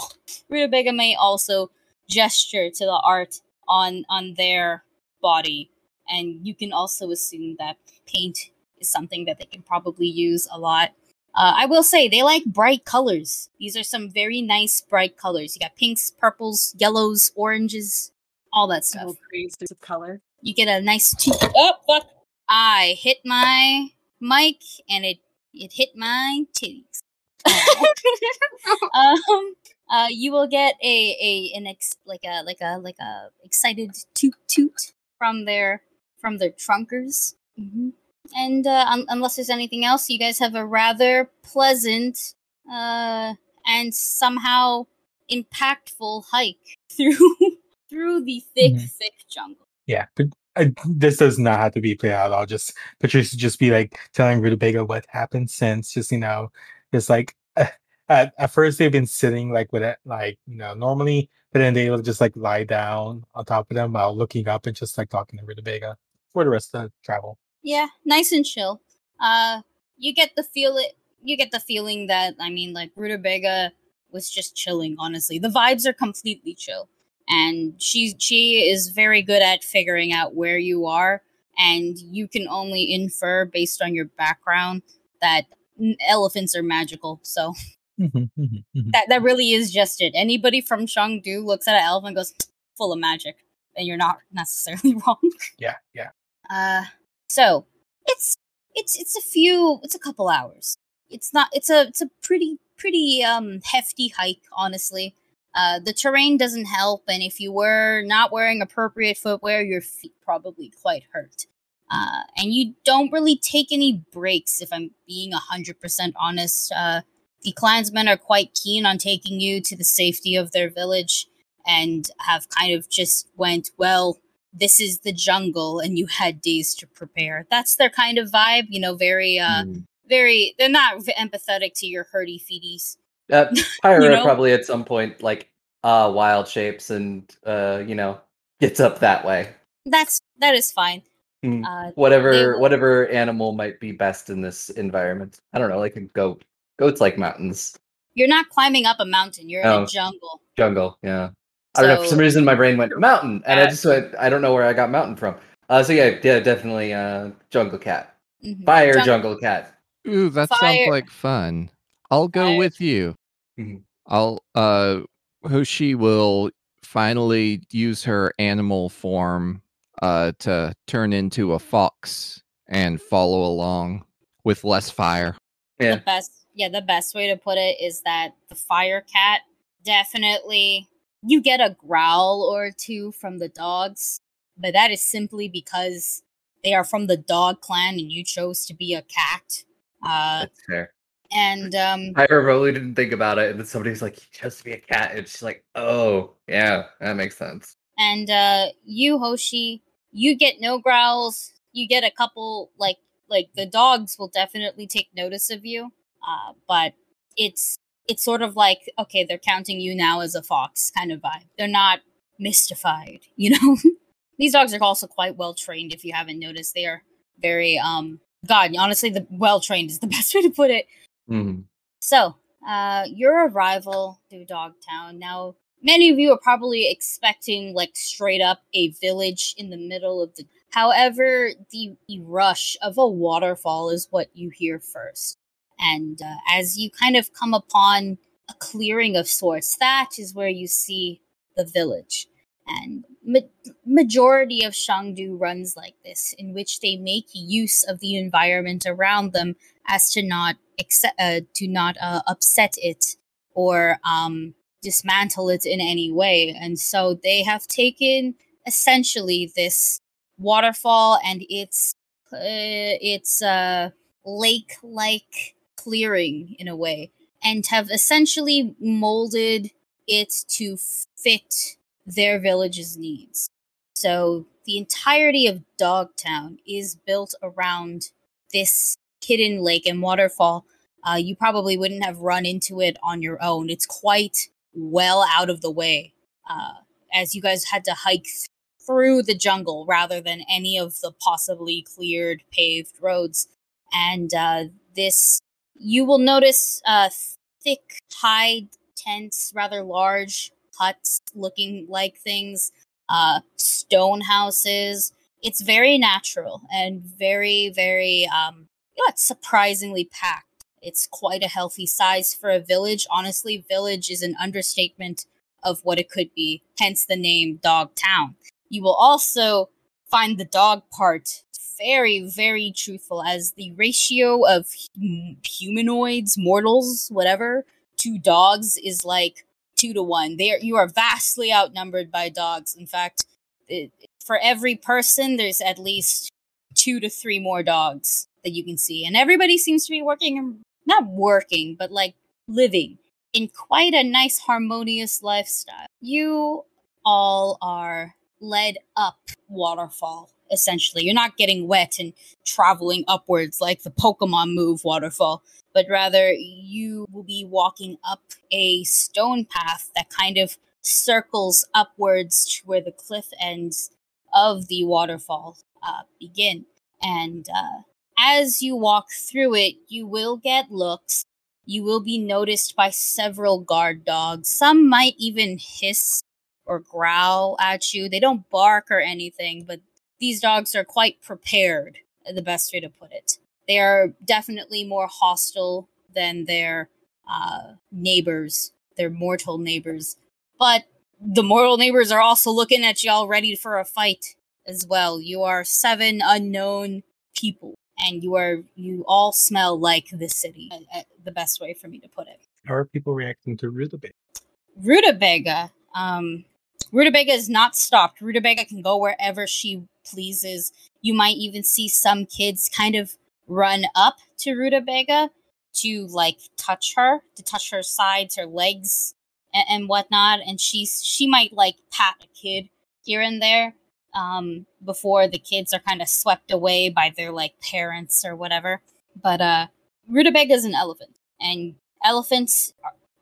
rutabaga may also gesture to the art on on their body and you can also assume that paint is something that they can probably use a lot uh, I will say they like bright colors. These are some very nice bright colors. You got pinks, purples, yellows, oranges, all that stuff. Crazy of color. You get a nice two. Oh fuck! I hit my mic and it it hit my titties. um, uh, you will get a a an ex like a like a like a excited toot toot from their from their trunkers. hmm And uh, un- unless there's anything else, you guys have a rather pleasant uh, and somehow impactful hike through through the thick, Mhm. thick jungle. Yeah, but uh, this does not have to be played out. I'll just Patrice just be like telling Rutabaga what happened since, just you know, just like at, at first they've been sitting like with it, like you know, normally, but then they will just like lie down on top of them while looking up and just like talking to Rutabaga for the rest of the travel. Yeah, nice and chill. Uh, you get the feel it. You get the feeling that I mean, like Rutabaga was just chilling. Honestly, the vibes are completely chill, and she she is very good at figuring out where you are, and you can only infer based on your background that elephants are magical. So Mhm, mhm, mhm. that that really is just it. Anybody from Shangdu looks at an elephant and goes full of magic, and you're not necessarily wrong. Yeah, yeah. Uh, so it's it's it's a few it's a couple hours. It's not it's a it's a pretty pretty um hefty hike, honestly. Uh, the terrain doesn't help, and if you were not wearing appropriate footwear, your feet probably quite hurt. Uh, and you don't really take any breaks, if I'm being hundred percent honest. Uh, the clansmen are quite keen on taking you to the safety of their village, and have kind of just went well this is the jungle and you had days to prepare. That's their kind of vibe, you know, very uh Mm. very they're not empathetic to your hurdy feeties. Uh, Pyra You know? probably at some point like uh wild shapes and uh you know gets up that way. That's that is fine. Mm. Uh Whatever will- whatever animal might be best in this environment. I don't know, like a goat. Goats like mountains. you're not climbing up a mountain, you're in Oh. a jungle. Jungle, yeah. I don't know. For some reason, my brain went mountain, and I just went. I don't know where I got mountain from. Uh, so yeah, yeah, definitely. Uh, jungle cat, Mhm. fire Jung- jungle cat. Ooh, that Fire- sounds like fun. I'll go Fire- with you. Mhm. I'll uh Hoshi will finally use her animal form uh to turn into a fox and follow along with less fire. Yeah. The best yeah, the best way to put it is that the fire cat definitely you get a growl or two from the dogs, but that is simply because they are from the dog clan and you chose to be a cat. Uh That's fair. And um, I really didn't think about it, and then somebody's like, "He chose to be a cat," and she's like, "Oh, yeah, that makes sense." and uh, you Hoshi, you get no growls. You get a couple like like the dogs will definitely take notice of you, uh, but it's it's sort of like okay, they're counting you now as a fox kind of vibe. They're not mystified, you know. These dogs are also quite well trained. If you haven't noticed, they are very um. God, honestly, the well trained is the best way to put it. Mhm. So, uh, your arrival to Dogtown. Now, many of you are probably expecting like straight up a village in the middle of the. However, the, the rush of a waterfall is what you hear first. And uh, as you kind of come upon a clearing of sorts, that is where you see the village. And ma- majority of Shangdu runs like this, in which they make use of the environment around them as to not accept, uh, to not uh, upset it or um, dismantle it in any way. And so they have taken essentially this waterfall and its uh, its uh, lake-like clearing in a way, and have essentially molded it to fit their village's needs. So the entirety of Dogtown is built around this hidden lake and waterfall. Uh, you probably wouldn't have run into it on your own. It's quite well out of the way, uh, as you guys had to hike th- through the jungle rather than any of the possibly cleared paved roads. And uh, this, you will notice uh, thick hide tents, rather large huts looking like things, uh, stone houses. It's very natural and very, very, um, yeah, it's surprisingly packed. It's quite a healthy size for a village. Honestly, village is an understatement of what it could be, hence the name Dog Town. You will also find the dog part very, very truthful as the ratio of hum- humanoids, mortals, whatever, to dogs is like two to one. They are, you are vastly outnumbered by dogs. In fact, it, for every person, there's at least two to three more dogs that you can see, and everybody seems to be working, um, not working, but like living in quite a nice, harmonious lifestyle. You all are led up waterfall. Essentially, you're not getting wet and traveling upwards like the Pokemon move waterfall but rather you will be walking up a stone path that kind of circles upwards to where the cliff ends of the waterfall uh, begin. And uh, as you walk through it, you will get looks. You will be noticed by several guard dogs. Some might even hiss or growl at you. They don't bark or anything, but these dogs are quite prepared, the best way to put it they are definitely more hostile than their uh, neighbors, their mortal neighbors. But the mortal neighbors are also looking at y'all ready for a fight as well. You are seven unknown people, and you are you all smell like the city. uh, uh, the best way for me to put it. How are people reacting to Rutabaga? Rutabaga. Um, Rutabaga is not stopped. Rutabaga can go wherever she pleases. You might even see some kids kind of run up to Rutabaga to like touch her, to touch her sides, her legs, and, and whatnot. And she's she might like pat a kid here and there um, before the kids are kind of swept away by their like parents or whatever. But uh, Rutabaga is an elephant, and elephants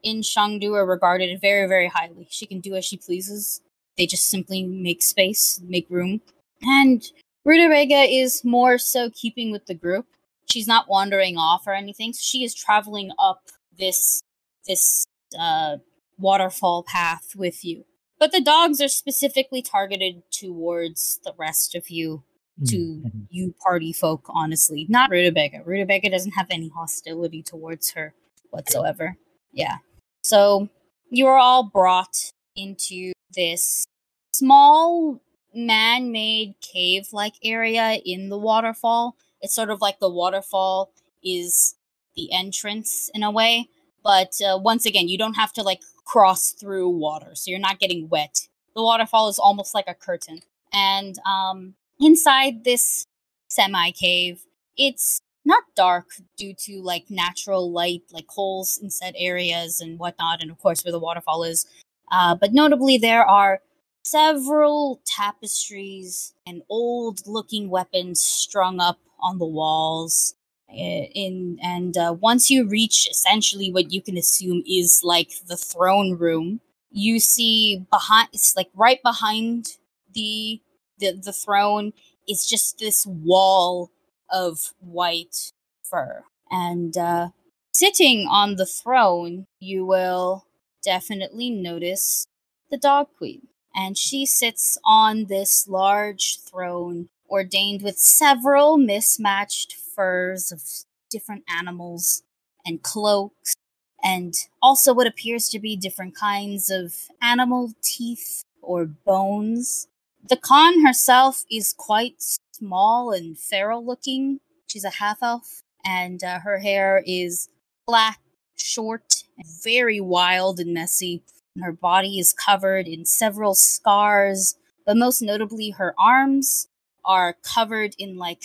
in Shangdu are regarded very, very highly. She can do as she pleases. They just simply make space, make room. And Rutabaga is more so keeping with the group. She's not wandering off or anything. So She is traveling up this this uh, waterfall path with you. But the dogs are specifically targeted towards the rest of you, to Mhm. you party folk, honestly. Not Rutabaga. Rutabaga doesn't have any hostility towards her whatsoever. Yeah. So you are all brought into this small man made cave like area in the waterfall. It's sort of like the waterfall is the entrance in a way. But uh, once again, you don't have to like cross through water, so you're not getting wet. The waterfall is almost like a curtain. And um, inside this semi cave, it's not dark due to like natural light, like holes in set areas and whatnot, and of course where the waterfall is. Uh, but notably, there are several tapestries and old looking weapons strung up on the walls eh, in and uh, once you reach essentially what you can assume is like the throne room you see behind it's like right behind the the, the throne is just this wall of white fur and uh, sitting on the throne you will definitely notice the dog queen and she sits on this large throne ordained with several mismatched furs of different animals and cloaks, and also what appears to be different kinds of animal teeth or bones. The Khan herself is quite small and feral looking. She's a half elf, and uh, her hair is black, short, and very wild and messy her body is covered in several scars, but most notably, her arms are covered in like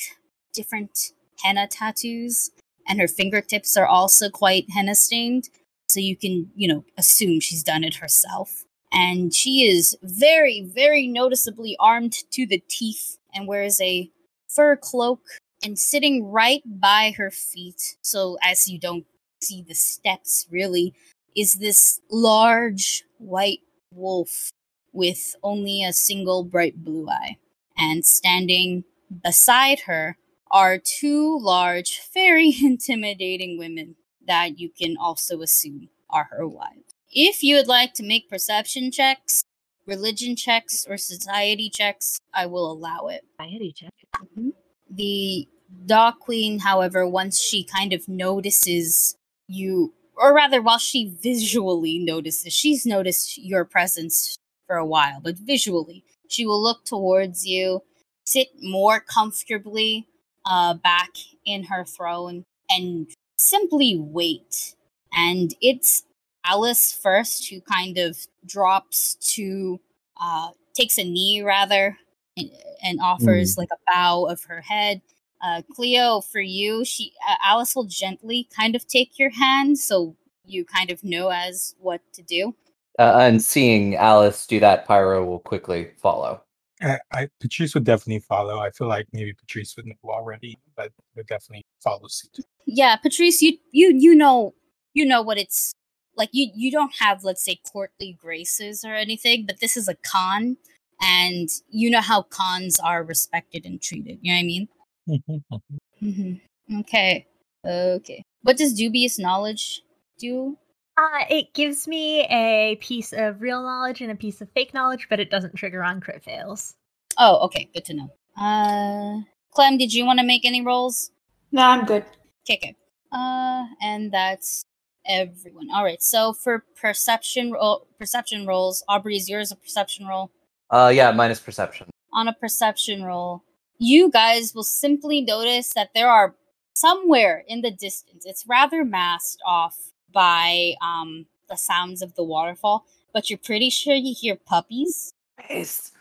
different henna tattoos, and her fingertips are also quite henna stained. So you can, you know, assume she's done it herself. And she is very, very noticeably armed to the teeth and wears a fur cloak and sitting right by her feet. So as you don't see the steps really, is this large white wolf with only a single bright blue eye. And standing beside her are two large, very intimidating women that you can also assume are her wives. If you would like to make perception checks, religion checks, or society checks, I will allow it. Society check. Mhm. The Dog Queen, however, once she kind of notices you, or rather, while she visually notices, she's noticed your presence for a while, but visually, she will look towards you, sit more comfortably uh, back in her throne, and simply wait. And it's Alice first who kind of drops to, uh, takes a knee rather, and, and offers like a bow of her head. Uh, Cleo, for you, she uh, Alice will gently kind of take your hand, so you kind of know as what to do. Uh, and seeing Alice do that, Pyra will quickly follow. I, I Patrice would definitely follow. I feel like maybe Patrice would know already, but would definitely follow suit. Yeah, Patrice, you you you know you know what it's like. You you don't have let's say courtly graces or anything, but this is a khan, and you know how khans are respected and treated. You know what I mean? Mm-hmm. Okay. Okay. What does dubious knowledge do? Uh, it gives me a piece of real knowledge and a piece of fake knowledge, but it doesn't trigger on crit fails. Oh, okay. Good to know. Uh, Clem, did you want to make any rolls? No, I'm good. Okay, okay. Uh, and that's everyone. All right. So for perception roll, perception rolls, Aubrey is yours a perception roll. Uh, yeah, minus perception. On a perception roll, you guys will simply notice that there are somewhere in the distance. It's rather masked off by um the sounds of the waterfall, but you're pretty sure you hear puppies, Puppies.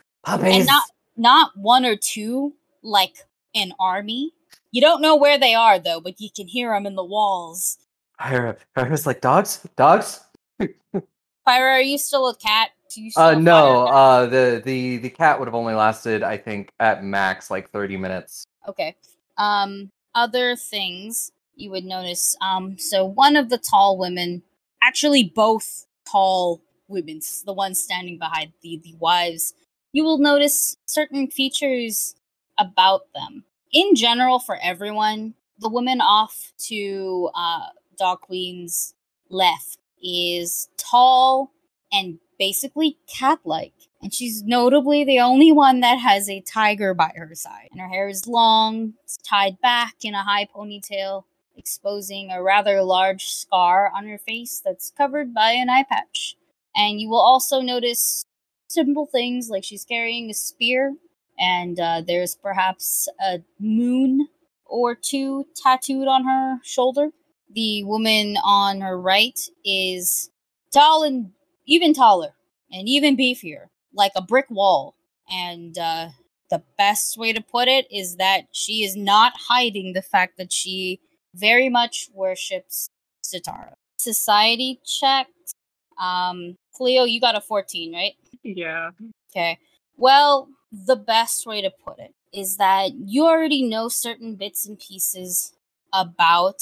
and not not one or two like an army. You don't know where they are though, but you can hear them in the walls. Pyra. Pyra's like dogs. Dogs. Pyra, are you still a cat? Do you Uh, no. Uh, the the the cat would have only lasted, I think, at max like thirty minutes. Okay. Um, other things you would notice. Um, so one of the tall women, actually both tall women, the ones standing behind the the wives, you will notice certain features about them. In general, for everyone, the woman off to uh, Dog Queen's left is tall and basically cat-like. And she's notably the only one that has a tiger by her side. And her hair is long, it's tied back in a high ponytail, exposing a rather large scar on her face that's covered by an eye patch. And you will also notice simple things like she's carrying a spear, and uh, there's perhaps a moon or two tattooed on her shoulder. The woman on her right is tall and even taller and even beefier, like a brick wall. And uh, the best way to put it is that she is not hiding the fact that she very much worships Sitara. Society checked. Um, Cleo, you got a 14, right? Yeah. Okay. Well, the best way to put it is that you already know certain bits and pieces about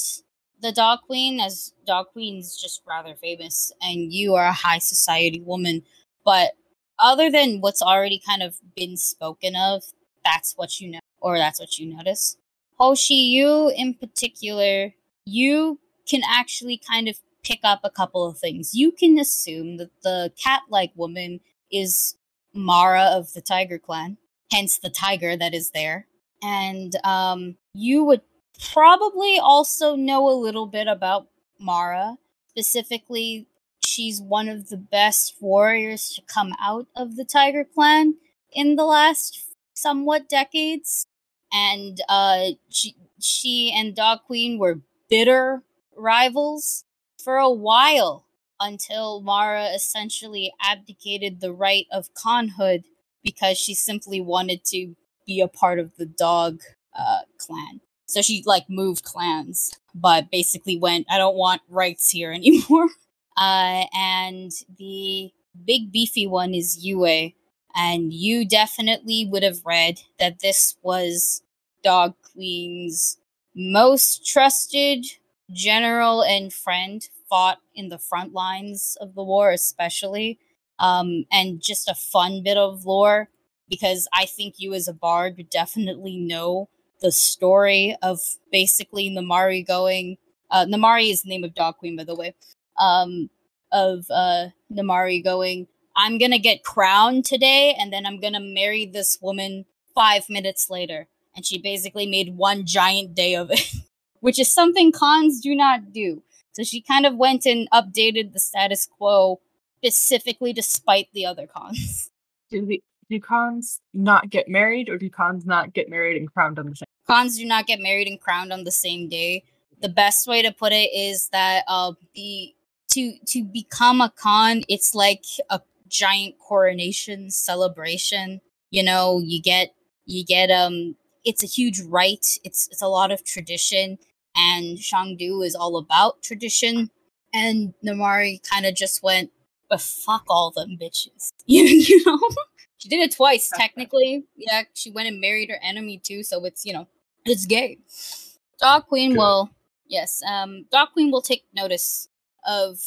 the Dog Queen, as Dog Queen's just rather famous, and you are a high society woman. But other than what's already kind of been spoken of, that's what you know, or that's what you notice. Hoshi, you in particular, you can actually kind of pick up a couple of things. You can assume that the cat like woman is Mara of the Tiger Clan, hence the tiger that is there. And um, you would probably also know a little bit about Mara. Specifically, she's one of the best warriors to come out of the Tiger Clan in the last somewhat decades. And uh, she, she and Dog Queen were bitter rivals for a while until Mara essentially abdicated the right of Khanhood because she simply wanted to be a part of the dog uh, clan. So she like moved clans, but basically went, I don't want rights here anymore. Uh, and the big beefy one is Yue. And you definitely would have read that this was Dog Queen's most trusted general and friend fought in the front lines of the war, especially. Um, and just a fun bit of lore because I think you, as a bard, would definitely know the story of basically Namari going. Uh, Namari is the name of Dog Queen, by the way. Um, of uh, Namari going, I'm gonna get crowned today, and then I'm gonna marry this woman five minutes later. And she basically made one giant day of it, which is something khans do not do. So she kind of went and updated the status quo specifically despite the other khans. Do the do khans not get married, or do khans not get married and crowned on the same? Khans do not get married and crowned on the same day. The best way to put it is that uh be to to become a khan, it's like a giant coronation celebration. You know, you get you get um it's a huge rite. It's it's a lot of tradition and Shangdu is all about tradition. And Namari kind of just went, but fuck all them bitches. you, you know? She did it twice, technically. Yeah, she went and married her enemy too, so it's, you know, it's gay. Dog Queen Good. will, yes, um, Dog Queen will take notice of,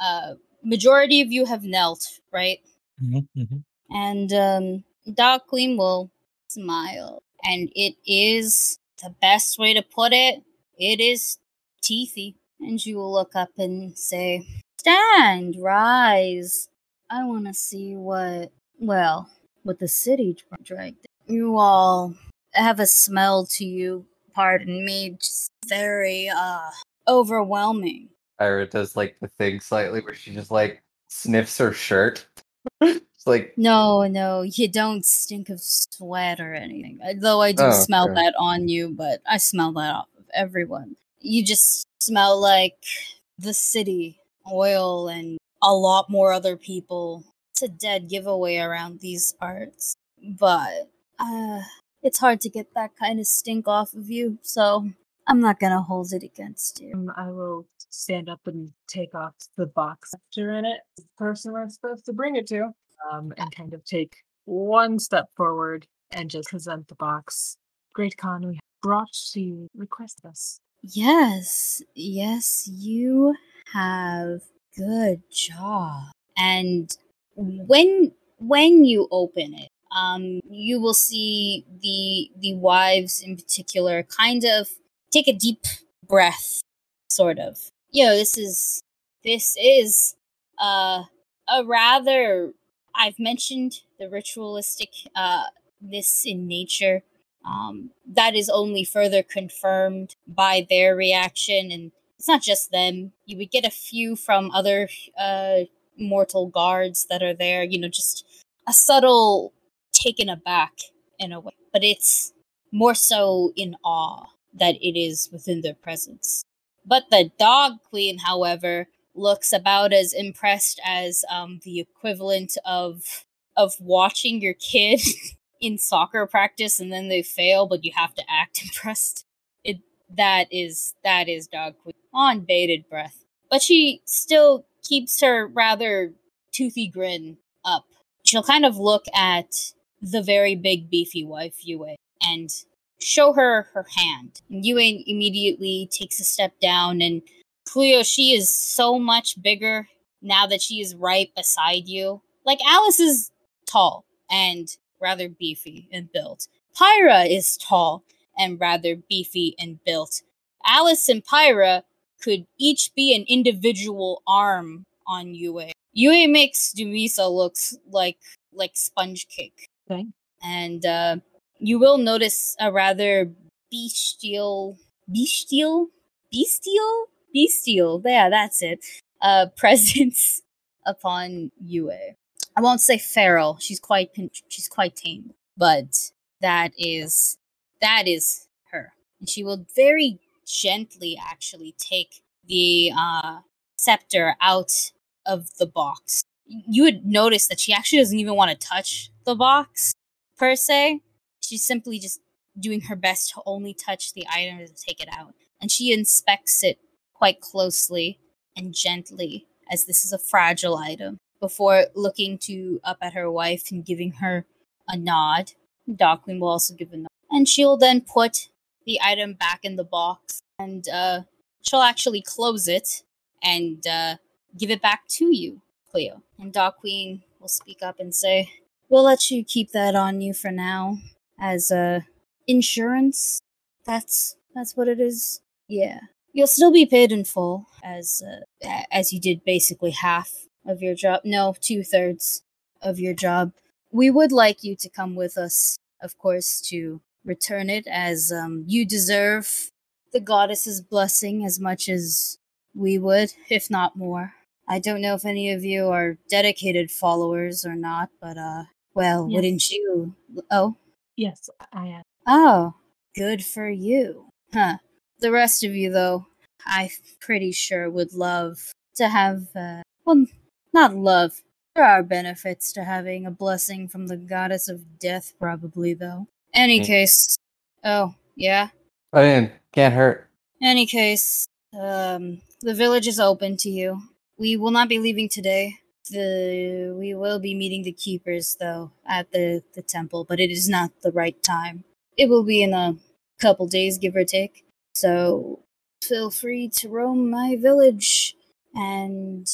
uh, majority of you have knelt, right? Mm-hmm. And, um, Dog Queen will smile. And it is the best way to put it it is teethy. And you will look up and say, Stand, rise. I want to see what, well, with the city dra- dragged. You all have a smell to you, pardon me, just very, uh, overwhelming. Ira does like the thing slightly where she just like sniffs her shirt. it's like No, no, you don't stink of sweat or anything. Though I do Oh, smell okay. that on you, but I smell that off of everyone. You just smell like the city, oil, and a lot more other people. It's a dead giveaway around these parts. But uh it's hard to get that kind of stink off of you, so I'm not gonna hold it against you. Um, I will stand up and take off the box after in it. The person we're supposed to bring it to. Um, and kind of take one step forward and just present the box. Great Khan, we brought to you request us. Yes, yes, you have good job. And when when you open it, um, you will see the the wives in particular kind of take a deep breath, sort of. You know, this is this is uh a rather I've mentioned the ritualistic uh this in nature um, that is only further confirmed by their reaction and it's not just them you would get a few from other uh, mortal guards that are there you know just a subtle taken aback in a way but it's more so in awe that it is within their presence. But the dog queen however looks about as impressed as um, the equivalent of of watching your kid in soccer practice and then they fail, but you have to act impressed. It that is that is dog queen. On bated breath, but she still keeps her rather toothy grin up. She'll kind of look at the very big beefy wife Yue and show her her hand. And Yue immediately takes a step down and Cleo, she is so much bigger now that she is right beside you. Like Alice is tall and rather beefy and built. Pyra is tall and rather beefy and built. Alice and Pyra could each be an individual arm on Yue. Yue makes Dumisa looks like like sponge cake. Okay. And uh, you will notice a rather bestial bestial bestial bestial yeah that's it uh presence upon Yue. I won't say feral. She's quite she's quite tame, but that is that is her. And she will very gently actually take the uh scepter out of the box. You would notice that she actually doesn't even want to touch the box per se. She's simply just doing her best to only touch the item to take it out. And she inspects it quite closely and gently, as this is a fragile item, before looking to up at her wife and giving her a nod. Dog Queen will also give a nod. And she'll then put the item back in the box and uh, she'll actually close it and uh, give it back to you, Cleo. And Dog Queen will speak up and say, We'll let you keep that on you for now as uh, insurance. That's that's what it is. Yeah. You'll still be paid in full, as uh, as you did basically half of your job. No, two thirds of your job. We would like you to come with us, of course, to return it, as um, you deserve the goddess's blessing as much as we would, if not more. I don't know if any of you are dedicated followers or not, but uh, well, Yes. wouldn't you? Oh, Yes, I am. Oh, good for you. Huh. The rest of you, though, I'm pretty sure would love to have, uh, well, not love. There are benefits to having a blessing from the goddess of death, probably, though. Any Yeah. case. Oh, yeah? I mean, can't hurt. Any case, um, the village is open to you. We will not be leaving today. The we will be meeting the keepers though at the the temple, but it is not the right time. It will be in a couple days, give or take. So feel free to roam my village and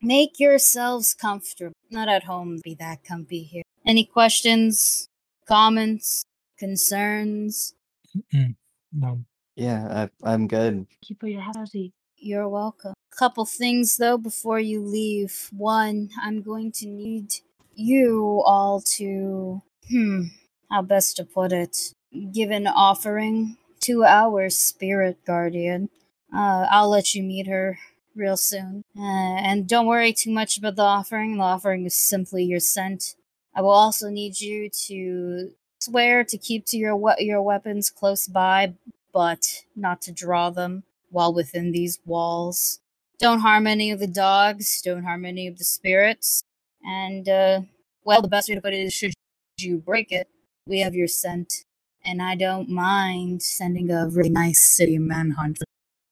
make yourselves comfortable. Not at home, be that comfy here. Any questions, comments, concerns? No. Yeah, I, I'm good. Keep for your housey. You're welcome. Couple things though before you leave. One, I'm going to need you all to hmm, how best to put it, give an offering to our spirit guardian. Uh, I'll let you meet her real soon. Uh, and don't worry too much about the offering. The offering is simply your scent. I will also need you to swear to keep to your we- your weapons close by, but not to draw them while within these walls. Don't harm any of the dogs, don't harm any of the spirits, and, uh, well, the best way to put it is should you break it, we have your scent, and I don't mind sending a really nice city manhunt for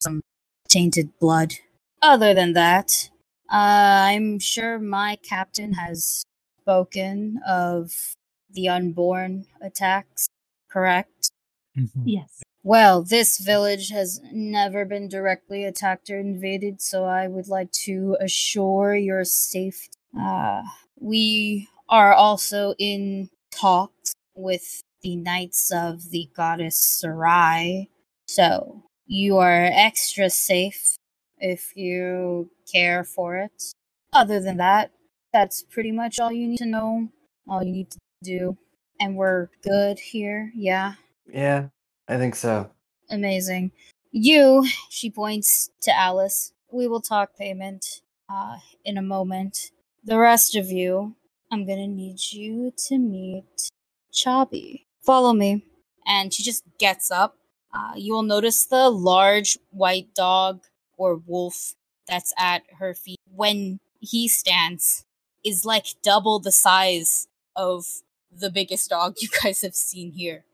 some tainted blood. Other than that, uh, I'm sure my captain has spoken of the unborn attacks, correct? Mhm. Yes. Well, this village has never been directly attacked or invaded, so I would like to assure your safety. Uh, we are also in talks with the knights of the goddess Sarai, so you are extra safe if you care for it. Other than that, that's pretty much all you need to know, all you need to do. And we're good here, yeah? Yeah, I think so. Amazing. You, she points to Alice. We will talk payment uh, in a moment. The rest of you, I'm gonna need you to meet Chabi. Follow me. And she just gets up. Uh, you will notice the large white dog or wolf that's at her feet when he stands is like double the size of the biggest dog you guys have seen here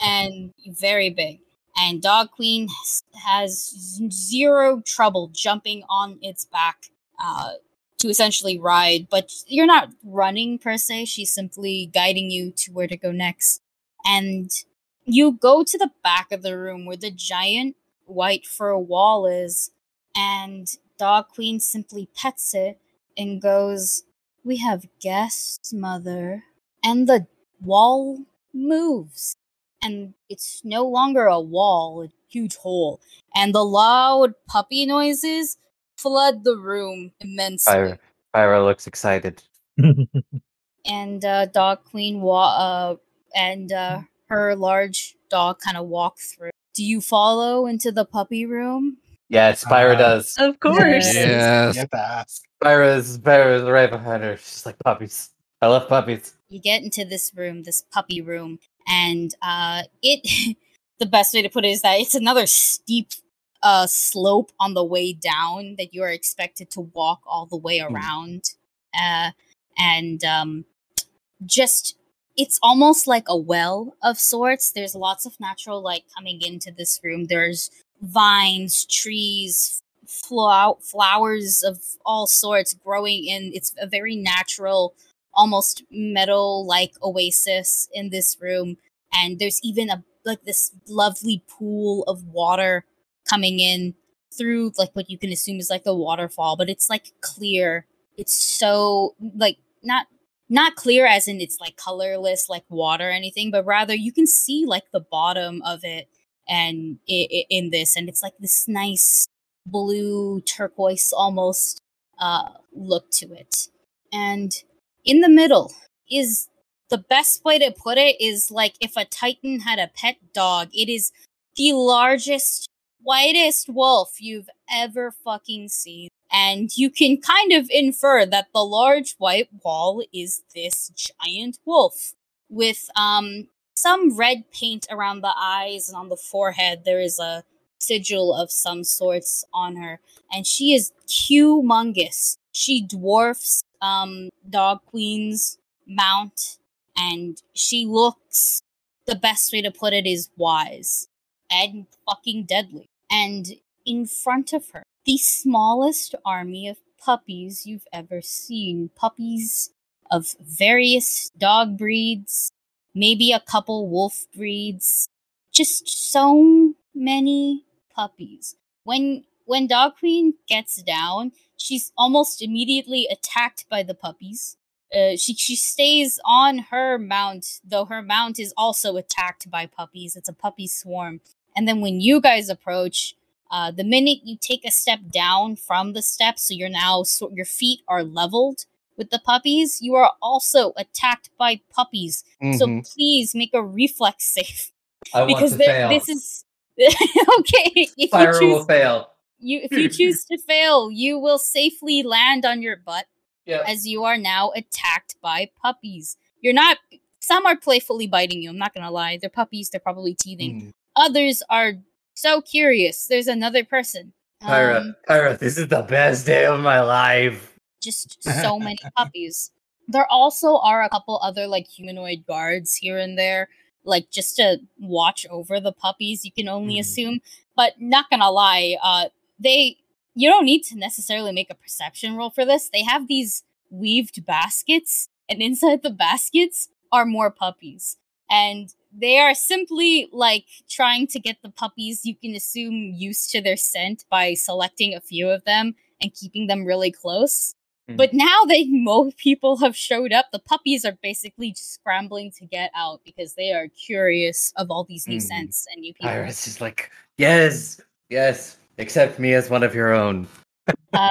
and very big. And Dog Queen has, has zero trouble jumping on its back uh, to essentially ride. But you're not running per se, she's simply guiding you to where to go next. And you go to the back of the room where the giant white fur wall is, and Dog Queen simply pets it and goes, We have guests, mother. And the wall moves and it's no longer a wall, a huge hole. And the loud puppy noises flood the room immensely. Pyra, Pyra looks excited. And uh, Dog Queen wa- uh, and uh, her large dog kind of walk through. Do you follow into the puppy room? Yes, Pyra Uh, does. Of course. Yes. Yes. You have to ask. Pyra's Pyra's right behind her. She's like puppies. I love puppies. you get into this room, this puppy room, and uh, it. the best way to put it is that it's another steep uh, slope on the way down that you are expected to walk all the way around, uh, and um, just it's almost like a well of sorts. There's lots of natural light coming into this room. There's vines, trees, flow- flowers of all sorts growing in. It's a very natural almost meadow like oasis in this room and there's even a like this lovely pool of water coming in through like what you can assume is like a waterfall but it's like clear it's so like not not clear as in it's like colorless like water or anything but rather you can see like the bottom of it and in this and it's like this nice blue turquoise almost uh look to it. And in the middle is the best way to put it is like if a titan had a pet dog it is the largest whitest wolf you've ever fucking seen. And you can kind of infer that the large white wall is this giant wolf with um some red paint around the eyes and on the forehead. There is a sigil of some sorts on her. And she is humongous. She dwarfs um dog queen's mount and she looks the best way to put it is wise and fucking deadly. And in front of her the smallest army of puppies you've ever seen. Puppies of various dog breeds maybe a couple wolf breeds just so many puppies when when dog queen gets down she's almost immediately attacked by the puppies uh, she she stays on her mount, though her mount is also attacked by puppies. It's a puppy swarm. And then when you guys approach, uh, the minute you take a step down from the step, so you're now so your feet are leveled with the puppies, you are also attacked by puppies. So Mhm. please make a reflex save I want because to thi- fail. this is okay. If Pyra you will choose, fail. you if you choose to fail, you will safely land on your butt Yeah. as you are now attacked by puppies. You're not. Some are playfully biting you. I'm not gonna lie. They're puppies. They're probably teething. Mm. Others are so curious. There's another person. Pyra, Um, Pyra, this is the best day of my life. Just so many puppies. There also are a couple other like humanoid guards here and there, like just to watch over the puppies. You can only Mhm. assume, but not gonna lie, uh, they you don't need to necessarily make a perception roll for this. They have these weaved baskets, and inside the baskets are more puppies, and they are simply like trying to get the puppies you can assume used to their scent by selecting a few of them and keeping them really close. Hmm. But now that more people have showed up, the puppies are basically scrambling to get out because they are curious of all these new Mhm. scents and new people. Pyra's just like, yes, yes, accept me as one of your own. uh,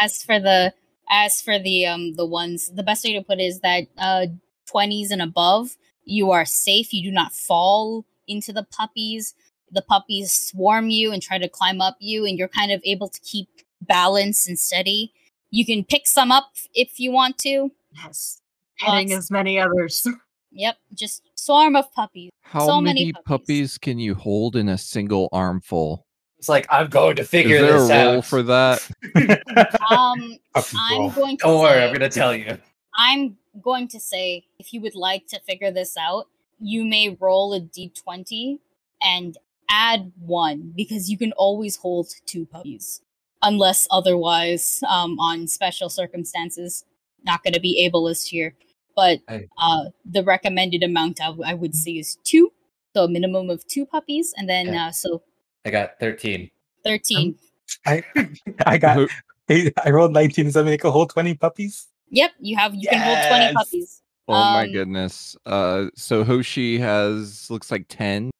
as for the as for the um the ones, the best way to put it is that uh twenties and above, you are safe. You do not fall into the puppies. The puppies swarm you and try to climb up you, and you're kind of able to keep balance and steady. You can pick some up if you want to. Yes. Hitting as many others. Yep, just swarm of puppies. How So many, many puppies. puppies. can you hold in a single armful? It's like I'm going to figure Is there a this rule out for that? Um, I'm going to Don't worry, say- I'm gonna tell you. I'm going to say if you would like to figure this out, you may roll a d20 and add one because you can always hold two puppies unless otherwise um, on special circumstances not going to be ableist here but Hey. uh, the recommended amount I, I would say is two so a minimum of two puppies and then Yeah. uh, so I got 13. 13 I I got I rolled 19. Does that make a whole 20 puppies? yep you have you can hold 20 puppies Oh my Um, goodness. Uh, so Hoshi has looks like ten.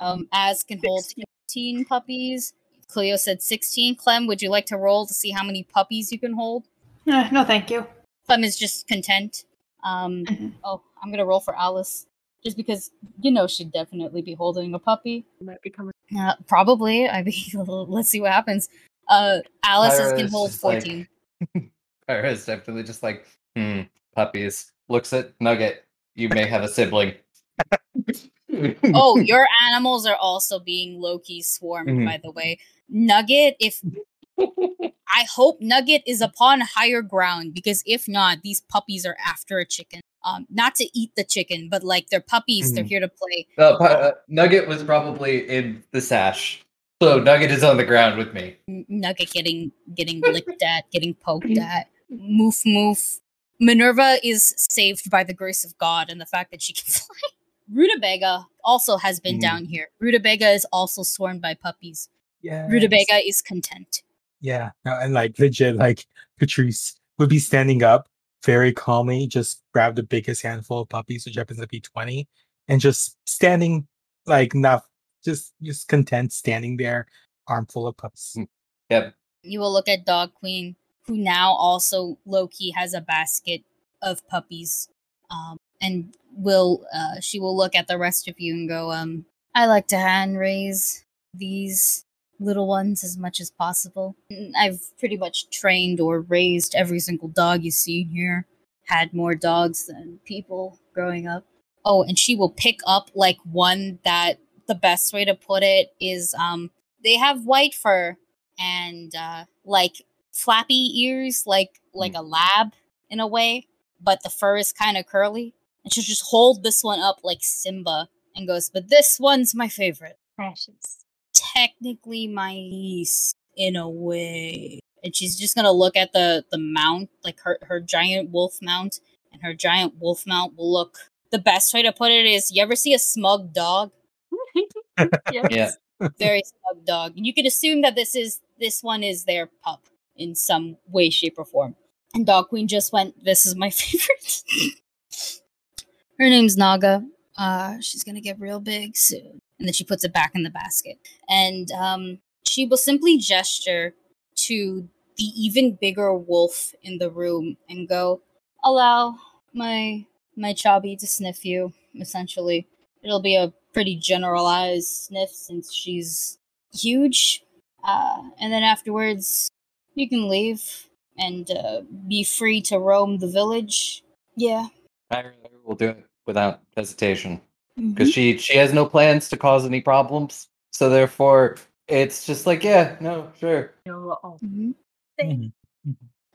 um as can hold 15 puppies cleo said 16 clem would you like to roll to see how many puppies you can hold Eh, no, thank you. Clem is just content. Um, Mhm. oh, I'm gonna roll for Alice, just because you know she'd definitely be holding a puppy. Might become Uh, probably. I mean, let's see what happens. Uh, Alice is, Pyra can hold just like- 14. Pyra is definitely just like, hmm, puppies. Looks at Nugget. You may have a sibling. oh, your animals are also being low key swarmed, Mhm. by the way. Nugget, if I hope Nugget is upon higher ground, because if not, these puppies are after a chicken. Um, not to eat the chicken, but like they're puppies. They're Mhm. here to play. Uh, uh, Nugget was probably in the sash. So Nugget is on the ground with me. Nugget getting getting licked at, getting poked at. Moof moof. Minerva is saved by the grace of God and the fact that she can fly. Rutabaga also has been Mhm. down here. Rutabaga is also swarmed by puppies. Yeah. Rutabaga is content. Yeah. No, and like legit, like Patrice would be standing up very calmly, just grab the biggest handful of puppies, which happens to be 20, and just standing like not just just content standing there, armful of puppies. Mm. Yep. You will look at Dog Queen, who now also low key has a basket of puppies. Um, and will uh, she will look at the rest of you and go, um, I like to hand raise these little ones as much as possible. I've pretty much trained or raised every single dog you see here. Had more dogs than people growing up. Oh, and she will pick up like one that the best way to put it is um they have white fur and uh like flappy ears like like a lab in a way, but the fur is kind of curly. And she'll just hold this one up like Simba and goes, "But this one's my favorite." Precious. Technically my niece in a way. And she's just gonna look at the the mount, like her her giant wolf mount, and her giant wolf mount will look. The best way to put it is, you ever see a smug dog? yes. Yeah. Very smug dog, and you can assume that this is this one is their pup in some way, shape, or form. And Dog Queen just went, "This is my favorite." her name's Naga. Uh, she's gonna get real big soon. And then she puts it back in the basket. And um, she will simply gesture to the even bigger wolf in the room and go, "Allow my my chubby to sniff you." Essentially, it'll be a pretty generalized sniff since she's huge. Uh, and then afterwards, you can leave and uh, be free to roam the village. Yeah. I will do it without hesitation. Mhm. Because she she has no plans to cause any problems. So therefore it's just like, yeah, no, sure. Mhm. Mhm.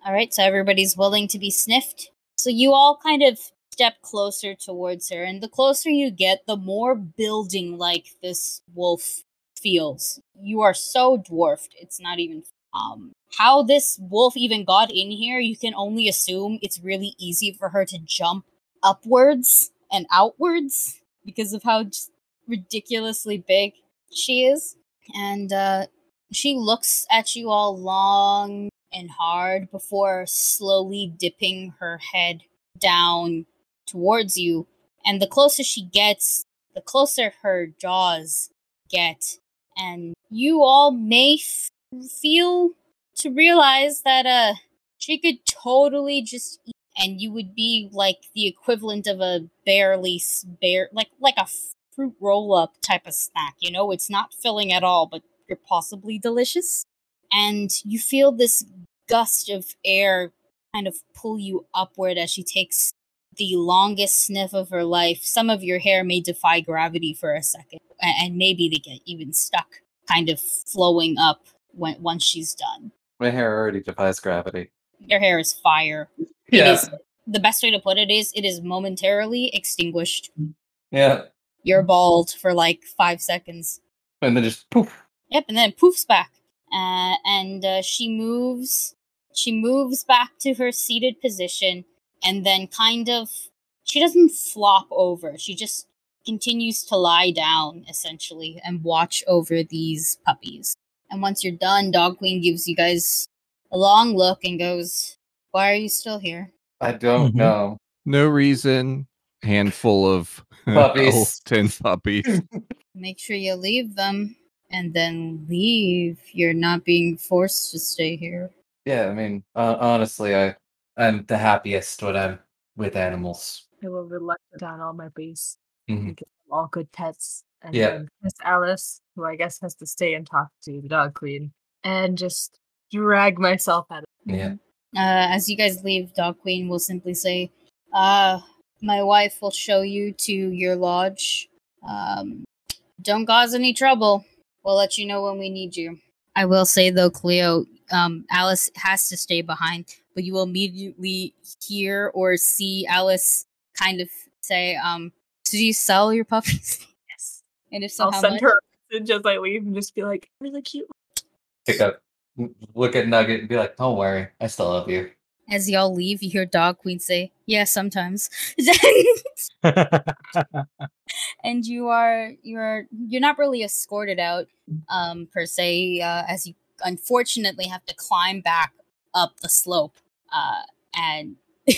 All right, so everybody's willing to be sniffed. So you all kind of step closer towards her, and the closer you get, the more building like this wolf feels. You are so dwarfed, it's not even. Um, how this wolf even got in here, you can only assume it's really easy for her to jump upwards and outwards because of how ridiculously big she is. And uh, she looks at you all long and hard before slowly dipping her head down towards you. And the closer she gets, the closer her jaws get. And you all may f- feel to realize that uh she could totally just and you would be like the equivalent of a barely bare like like a fruit roll up type of snack, you know? It's not filling at all, but you're possibly delicious. And you feel this gust of air kind of pull you upward as she takes the longest sniff of her life. Some of your hair may defy gravity for a second, and maybe they get even stuck, kind of flowing up when once she's done. My hair already defies gravity. Your hair is fire. Yeah. is the best way to put it is it is momentarily extinguished. Yeah. You're bald for like five seconds. And then just poof. Yep, and then it poofs back. Uh, and uh, she moves. She moves back to her seated position, and then kind of. She doesn't flop over. She just continues to lie down, essentially, and watch over these puppies. And once you're done, Dog Queen gives you guys a long look and goes, "Why are you still here?" I don't Mhm. know. No reason. Handful of Puppies. ten puppies. Make sure you leave them, and then leave. You're not being forced to stay here. Yeah, I mean, uh, honestly, I I'm the happiest when I'm with animals. I will relax down all my base give them all good pets. And Yeah. then Miss Alice, who I guess has to stay and talk to the dog queen, and just drag myself out of Yeah. Uh, as you guys leave, Dog Queen will simply say, uh, my wife will show you to your lodge. Um, don't cause any trouble. We'll let you know when we need you. I will say though, Cleo, um, Alice has to stay behind, but you will immediately hear or see Alice kind of say, um, did you sell your puppies? Yes. And if so, I'll how send much? her a message as I leave and just be like, really cute. Pick up, look at Nugget, and be like, "Don't worry, I still love you." As y'all leave, you hear Dog Queen say, yeah, sometimes. and you are you're you're not really escorted out um per se uh, as you unfortunately have to climb back up the slope uh and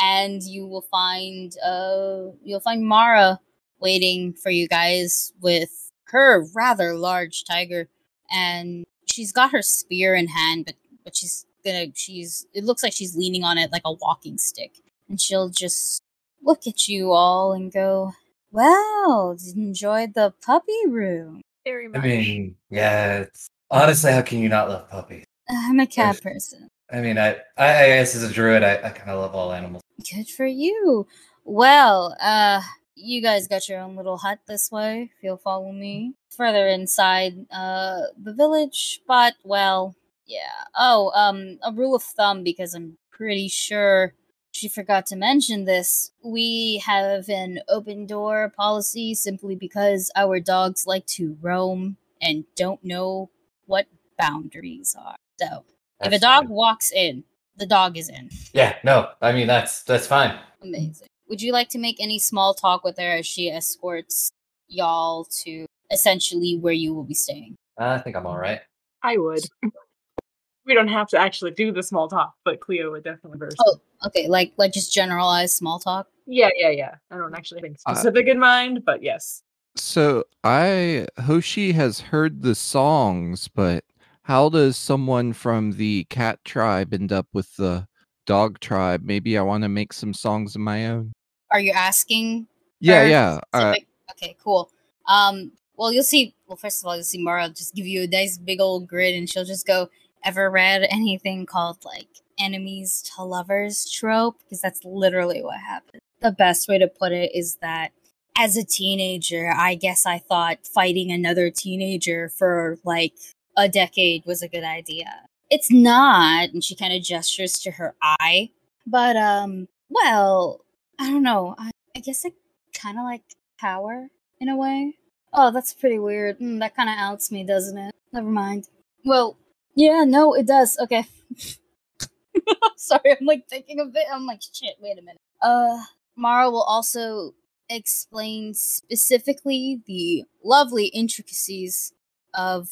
and you will find uh you'll find Mara waiting for you guys with her rather large tiger and she's got her spear in hand but but she's gonna she's it looks like she's leaning on it like a walking stick and she'll just look at you all and go Wow, enjoyed the puppy room. Very much. I mean, yeah. It's, honestly, how can you not love puppies? I'm a cat Yes. person. I mean, I I, I guess as a druid, I, I kind of love all animals. Good for you. Well, uh, you guys got your own little hut this way. If you'll follow me further inside, uh, the village. But well, yeah. Oh, um, a rule of thumb because I'm pretty sure she forgot to mention this. We have an open door policy simply because our dogs like to roam and don't know what boundaries are. So if a dog fine. walks in, the dog is in. Yeah, no, I mean that's that's fine. Amazing. Would you like to make any small talk with her as she escorts y'all to essentially where you will be staying? I think I'm all right. I would. we don't have to actually do the small talk, but Cleo would definitely first. Oh, okay. Like, like just generalized small talk. Yeah, yeah, yeah. I don't actually think Uh, specific in mind, but yes. So I Hoshi has heard the songs, but how does someone from the cat tribe end up with the dog tribe? Maybe I want to make some songs of my own. Are you asking? Yeah, yeah. Uh, okay, cool. Um, well, you'll see. Well, first of all, you'll see Mara just give you a nice big old grin, and she'll just go, "Ever read anything called like enemies to lovers trope?" Because that's literally what happened. The best way to put it is that as a teenager, I guess I thought fighting another teenager for like a decade was a good idea. It's not, and she kind of gestures to her eye. But um, well, I don't know. I, I guess I kind of like power in a way. Oh, that's pretty weird. Mm, that kind of outs me, doesn't it? Never mind. Well, yeah, no, it does. Okay. Sorry, I'm like thinking of it. I'm like, shit, wait a minute. Uh, Mara will also explain specifically the lovely intricacies of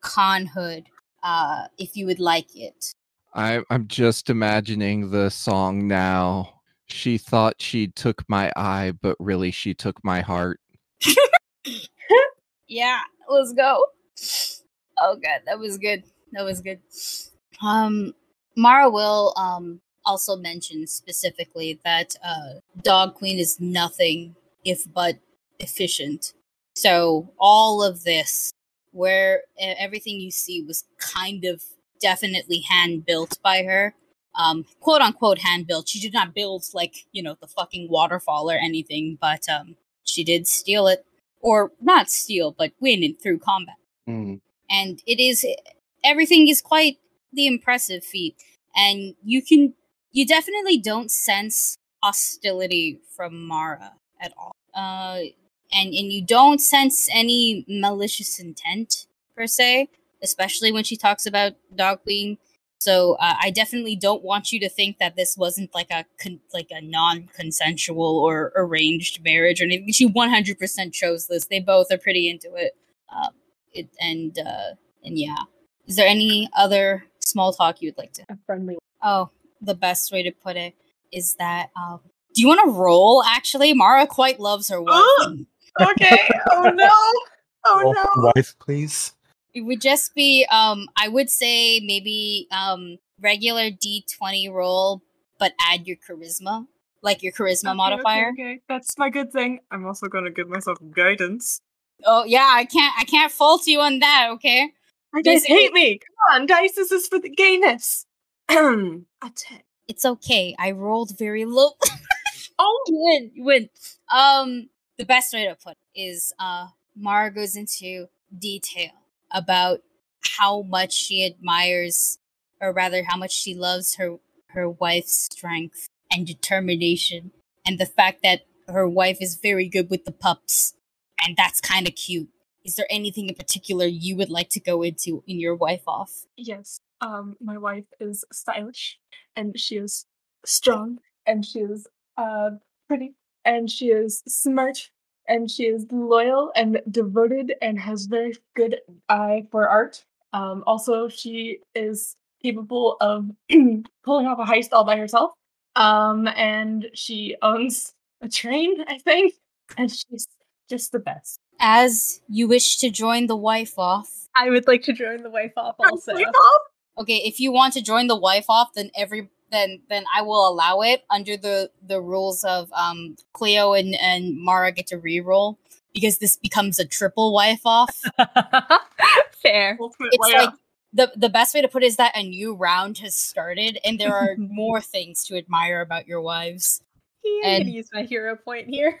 khanhood, uh, if you would like it. I, I'm just imagining the song now. She thought she took my eye, but really she took my heart. Yeah, let's go. Oh god, that was good. That was good. Um Mara will um also mention specifically that uh Dog Queen is nothing if but efficient. So all of this where everything you see was kind of definitely hand built by her. Um quote unquote hand built. She did not build like, you know, the fucking waterfall or anything, but um she did steal it or not steal, but win it through combat. Mm. And it is everything is quite the impressive feat, and you can you definitely don't sense hostility from Mara at all. Uh, and and you don't sense any malicious intent per se, especially when she talks about Dog Queen. So uh, I definitely don't want you to think that this wasn't like a con- like a non-consensual or arranged marriage or anything. She 100% chose this. They both are pretty into it. Um, it and uh, and yeah. Is there any other small talk you would like to? A friendly. Oh, the best way to put it is that. Um, do you want to roll? Actually, Mara quite loves her wife. Okay. Oh no. Oh Roll no. wife, please. It would just be um i would say maybe um regular d20 roll but add your charisma like your charisma Okay, modifier Okay, okay, that's my good thing. I'm also gonna give myself guidance. oh yeah i can't i can't fault you on that okay dice hate me. Come on, dice. This is for the gayness. a ten. it's okay i rolled very low Oh, you win you win um the best way to put it is uh mara goes into detail about how much she admires or rather how much she loves her her wife's strength and determination and the fact that her wife is very good with the pups and that's kind of cute is there anything in particular you would like to go into in your wife off yes. Um, my wife is stylish, and she is strong, and she is uh pretty, and she is smart, and she is loyal and devoted, and has very good eye for art. Um, also, she is capable of pulling off a heist all by herself. Um, and she owns a train, I think, and she's just the best. as you wish to join the wife off I would like to join the wife off also. Okay, if you want to join the wife off, then every then then I will allow it under the the rules of um Cleo and and Mara get to reroll because this becomes a triple wife off. Fair. It's way like out. the the best way to put it is that a new round has started and there are more things to admire about your wives. Yeah, I'm gonna use my hero point here.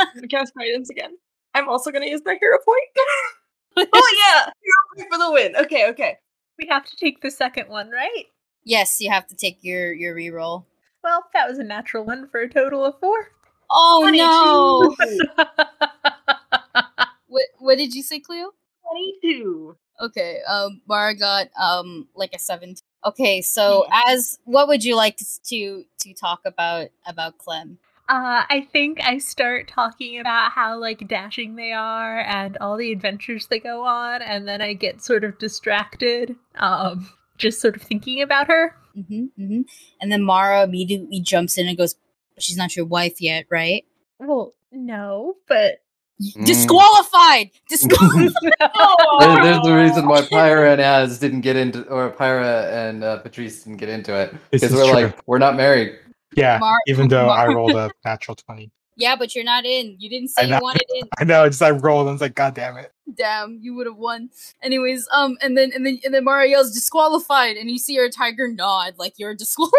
I'm gonna cast guidance again. I'm also gonna use my hero point. oh yeah, hero point for the win. Okay, okay. We have to take the second one, right? Yes, you have to take your your reroll. Well, that was a natural one for a total of four. Oh no! what what did you say, Cleo? 22. Okay, um, Mara got um like a seven. Okay, so as what would you like to to, to talk about about Clem? Uh, I think I start talking about how like dashing they are and all the adventures they go on, and then I get sort of distracted, um, just sort of thinking about her. hmm hmm And then Mara immediately jumps in and goes, "She's not your wife yet, right?" Well, no, but Mm. Disqualified. Disqualified. There- There's the reason why Pyra and Az didn't get into, or Pyra and uh, Patrice didn't get into it because we're true. like we're not married. Yeah, Mar- even though I rolled a natural 20. Yeah, but you're not in. You didn't I say you wanted in. I know, it's I rolled and it's like, God damn it. Damn, you would have won. Anyways, um, and then and then and then Mara yells disqualified, and you see her tiger nod like you're disqualified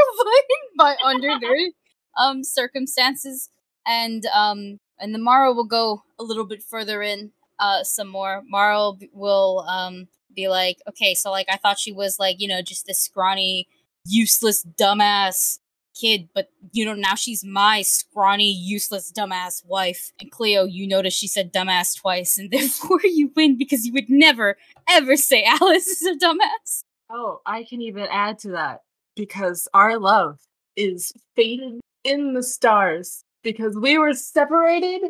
by under their um circumstances, and um and then Mara will go a little bit further in, uh, some more. Mara will, be- will um be like, okay, so like I thought she was like you know just this scrawny, useless, dumbass kid, but you know now she's my scrawny, useless, dumbass wife. And Cleo, you notice she said dumbass twice, and therefore you win because you would never ever say Alice is a dumbass. Oh, I can even add to that because our love is faded in the stars because we were separated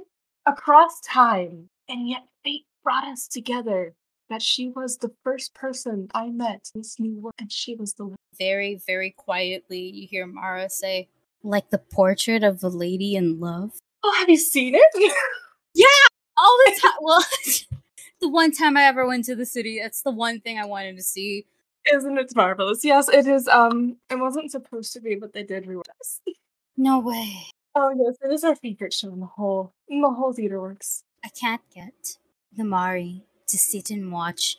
across time and yet fate brought us together. That she was the first person I met in this new world, and she was the one. Very, very quietly, you hear Mara say, "Like the portrait of a lady in love." Oh, have you seen it? Yeah, all the time. Well, the one time I ever went to the city, that's the one thing I wanted to see. Isn't it marvelous? Yes, it is. Um, it wasn't supposed to be, but they did rewatch us. No way. Oh yes, it is our favorite show in the whole in the whole theater works. I can't get the Mari to sit and watch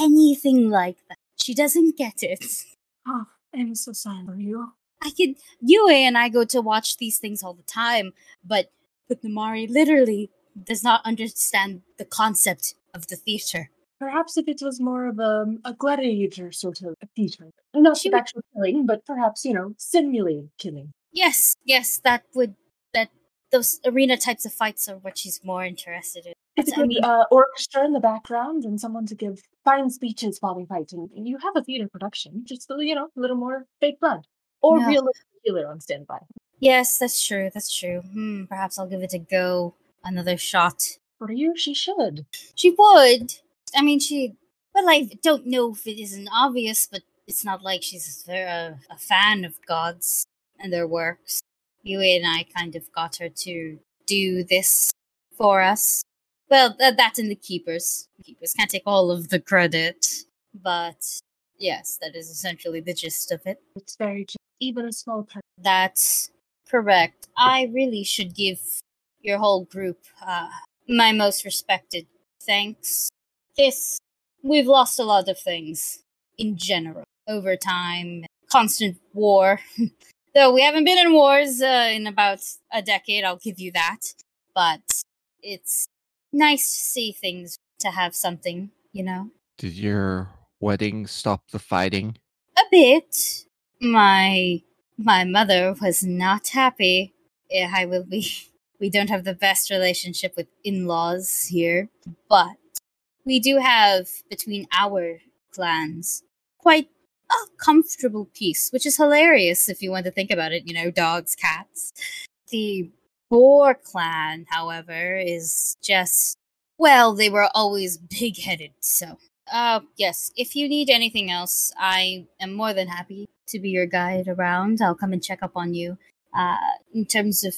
anything like that. She doesn't get it. Oh, I'm so sorry for you. I could Yue and I go to watch these things all the time, but but Namari literally does not understand the concept of the theater. Perhaps if it was more of a, a gladiator sort of theater. Not She would- actual killing, but perhaps, you know, simulated killing. Yes, yes, that would that those arena types of fights are what she's more interested in. It's I good mean- uh, orchestra in the background and someone to give fine speeches while we fight. And, you have a theater production, just, a, you know, a little more fake blood. Or Yeah. realistic healer on standby. Yes, that's true. That's true. Hmm, perhaps I'll give it a go. Another shot. For you, she should. She would. I mean, she. Well, I don't know if it isn't obvious, but it's not like she's a, a, fan of gods and their works. Yue and I kind of got her to do this for us. Well, th- that's in the keepers. Keepers can't take all of the credit, but yes, that is essentially the gist of it. It's very true. Even a small part. That's correct. I really should give your whole group uh, my most respected thanks. This, we've lost a lot of things in general over time, constant war. Though we haven't been in wars uh, in about a decade, I'll give you that. But it's nice to see things, to have something, you know? Did your wedding stop the fighting? A bit. My my mother was not happy. Yeah, I will be. We don't have the best relationship with in-laws here, but we do have between our clans quite a comfortable peace, which is hilarious if you want to think about it. You know, dogs, cats. The Boar clan, however, is just well, they were always big-headed, so uh, yes. If you need anything else, I am more than happy to be your guide around. I'll come and check up on you. Uh, in terms of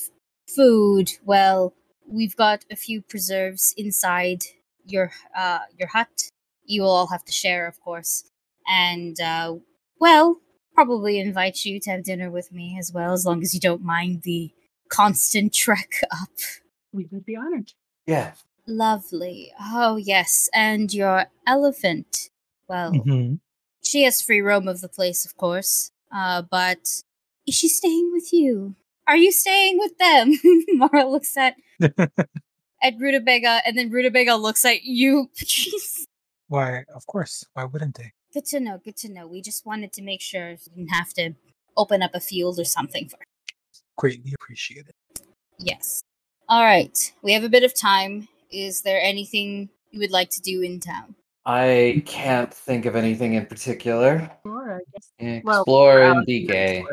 food, well, we've got a few preserves inside your uh your hut. You will all have to share, of course, and uh, well, probably invite you to have dinner with me as well, as long as you don't mind the constant trek up. We would be honored. Yeah. Lovely. Oh yes, and your elephant. Well, Mhm. she has free roam of the place, of course. Uh, but is she staying with you? Are you staying with them? Mara looks at at Rutabaga, and then Rutabaga looks at you. Jeez. Why, of course. Why wouldn't they? Good to know. Good to know. We just wanted to make sure you didn't have to open up a field or something for. Greatly appreciate it. Yes. All right. We have a bit of time. Is there anything you would like to do in town? I can't think of anything in particular. Or I guess. Explore uh, and be gay.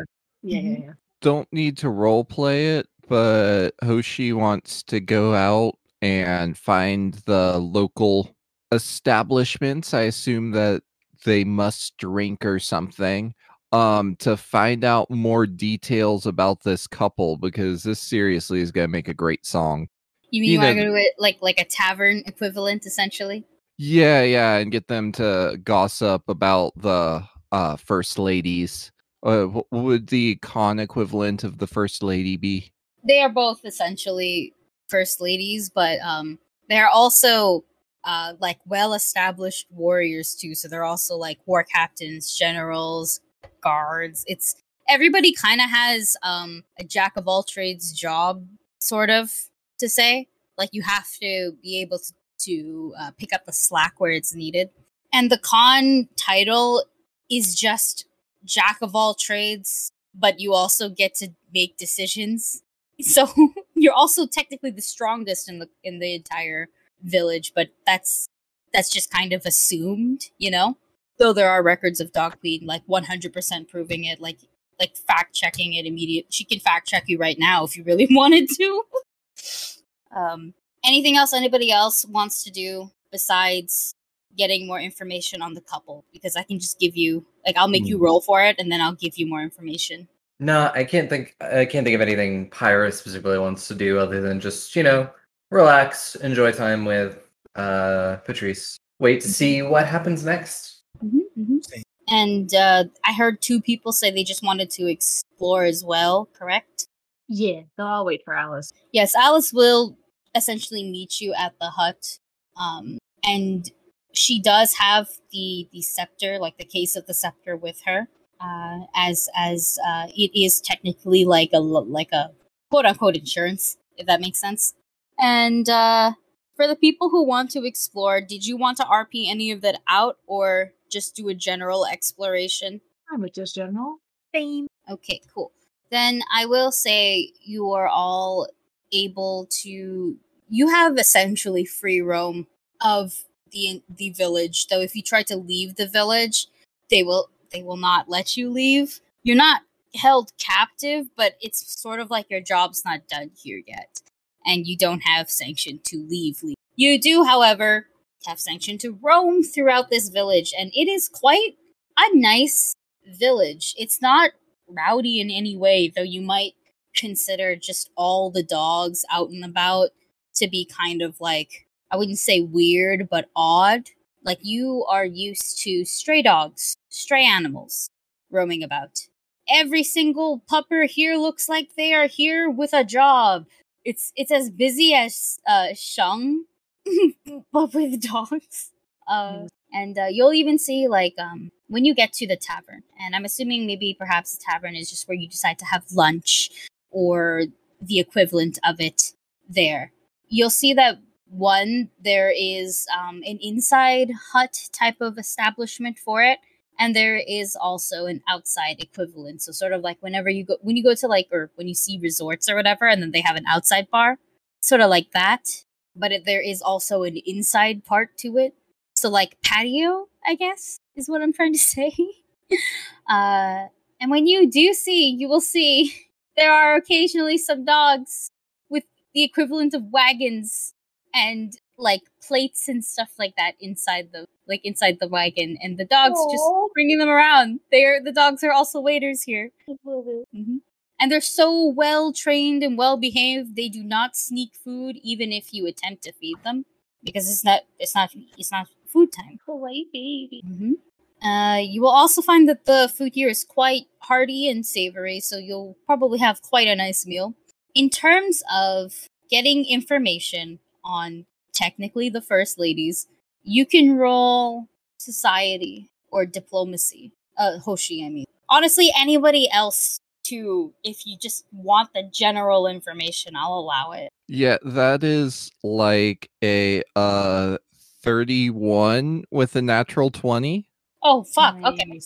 Yeah, yeah, yeah. Don't need to role play it, but Hoshi wants to go out and find the local establishments. I assume that they must drink or something um to find out more details about this couple because this seriously is going to make a great song. You mean You you, want to go to it like like a tavern equivalent, essentially? Yeah, yeah, and get them to gossip about the uh first ladies. Uh, what would the khan equivalent of the first lady be? they are both essentially first ladies, but um, they're also uh like well established warriors too. So they're also like war captains, generals, guards. It's everybody kind of has um a jack of all trades job, sort of to say. Like you have to be able to to uh, pick up the slack where it's needed. And the khan title is just jack of all trades, but you also get to make decisions so you're also technically the strongest in the in the entire village but that's that's just kind of assumed you know though there are records of dog queen like 100% proving it like like fact checking it immediate she can fact check you right now if you really wanted to um anything else anybody else wants to do besides getting more information on the couple because i can just give you like i'll make you Hmm. roll for it and then i'll give you more information No, I can't think. I can't think of anything Pyra specifically wants to do other than just you know relax, enjoy time with uh Patrice. Wait to see what happens next. Same. And uh, I heard two people say they just wanted to explore as well, correct? Yeah, so I'll wait for Alice. Yes, Alice will essentially meet you at the hut. Um, and she does have the, the scepter, like the case of the scepter with her. Uh, as as uh, it is technically like a like a quote unquote insurance, if that makes sense. And uh, for the people who want to explore, did you want to RP any of that out or just do a general exploration? I'm with just general. Same. Okay, cool. Then I will say you are all able to you have essentially free roam of the the village. Though if you try to leave the village, they will they will not let you leave. You're not held captive, but it's sort of like your job's not done here yet, and you don't have sanction to leave. leave. You do, however, have sanctioned to roam throughout this village, and it is quite a nice village. It's not rowdy in any way, though you might consider just all the dogs out and about to be kind of like I wouldn't say weird, but odd. Like you are used to stray dogs, stray animals roaming about. Every single pupper here looks like they are here with a job. It's it's as busy as uh Shung, but with dogs. Uh, and uh, you'll even see like um when you get to the tavern, and I'm assuming maybe perhaps the tavern is just where you decide to have lunch or the equivalent of it there. You'll see that one there is um, an inside hut type of establishment for it and there is also an outside equivalent so sort of like whenever you go when you go to like or when you see resorts or whatever and then they have an outside bar sort of like that but it, there is also an inside part to it. So like patio i guess is what i'm trying to say. Uh and when you do see you will see there are occasionally some dogs with the equivalent of wagons and like plates and stuff like that inside the like inside the wagon. And the dogs just bringing them around. They're the dogs are also waiters here. Hmm and they're so well trained and well behaved they do not sneak food even if you attempt to feed them because it's not it's not it's not food time Polite baby. hmm Uh, you will also find that the food here is quite hearty and savory, so you'll probably have quite a nice meal. In terms of getting information on technically the first ladies, you can roll society or diplomacy. Uh, Hoshi, I mean. Honestly, anybody else too. If you just want the general information, I'll allow it. Yeah, that is like a uh 31 with a natural 20. Oh fuck. Okay.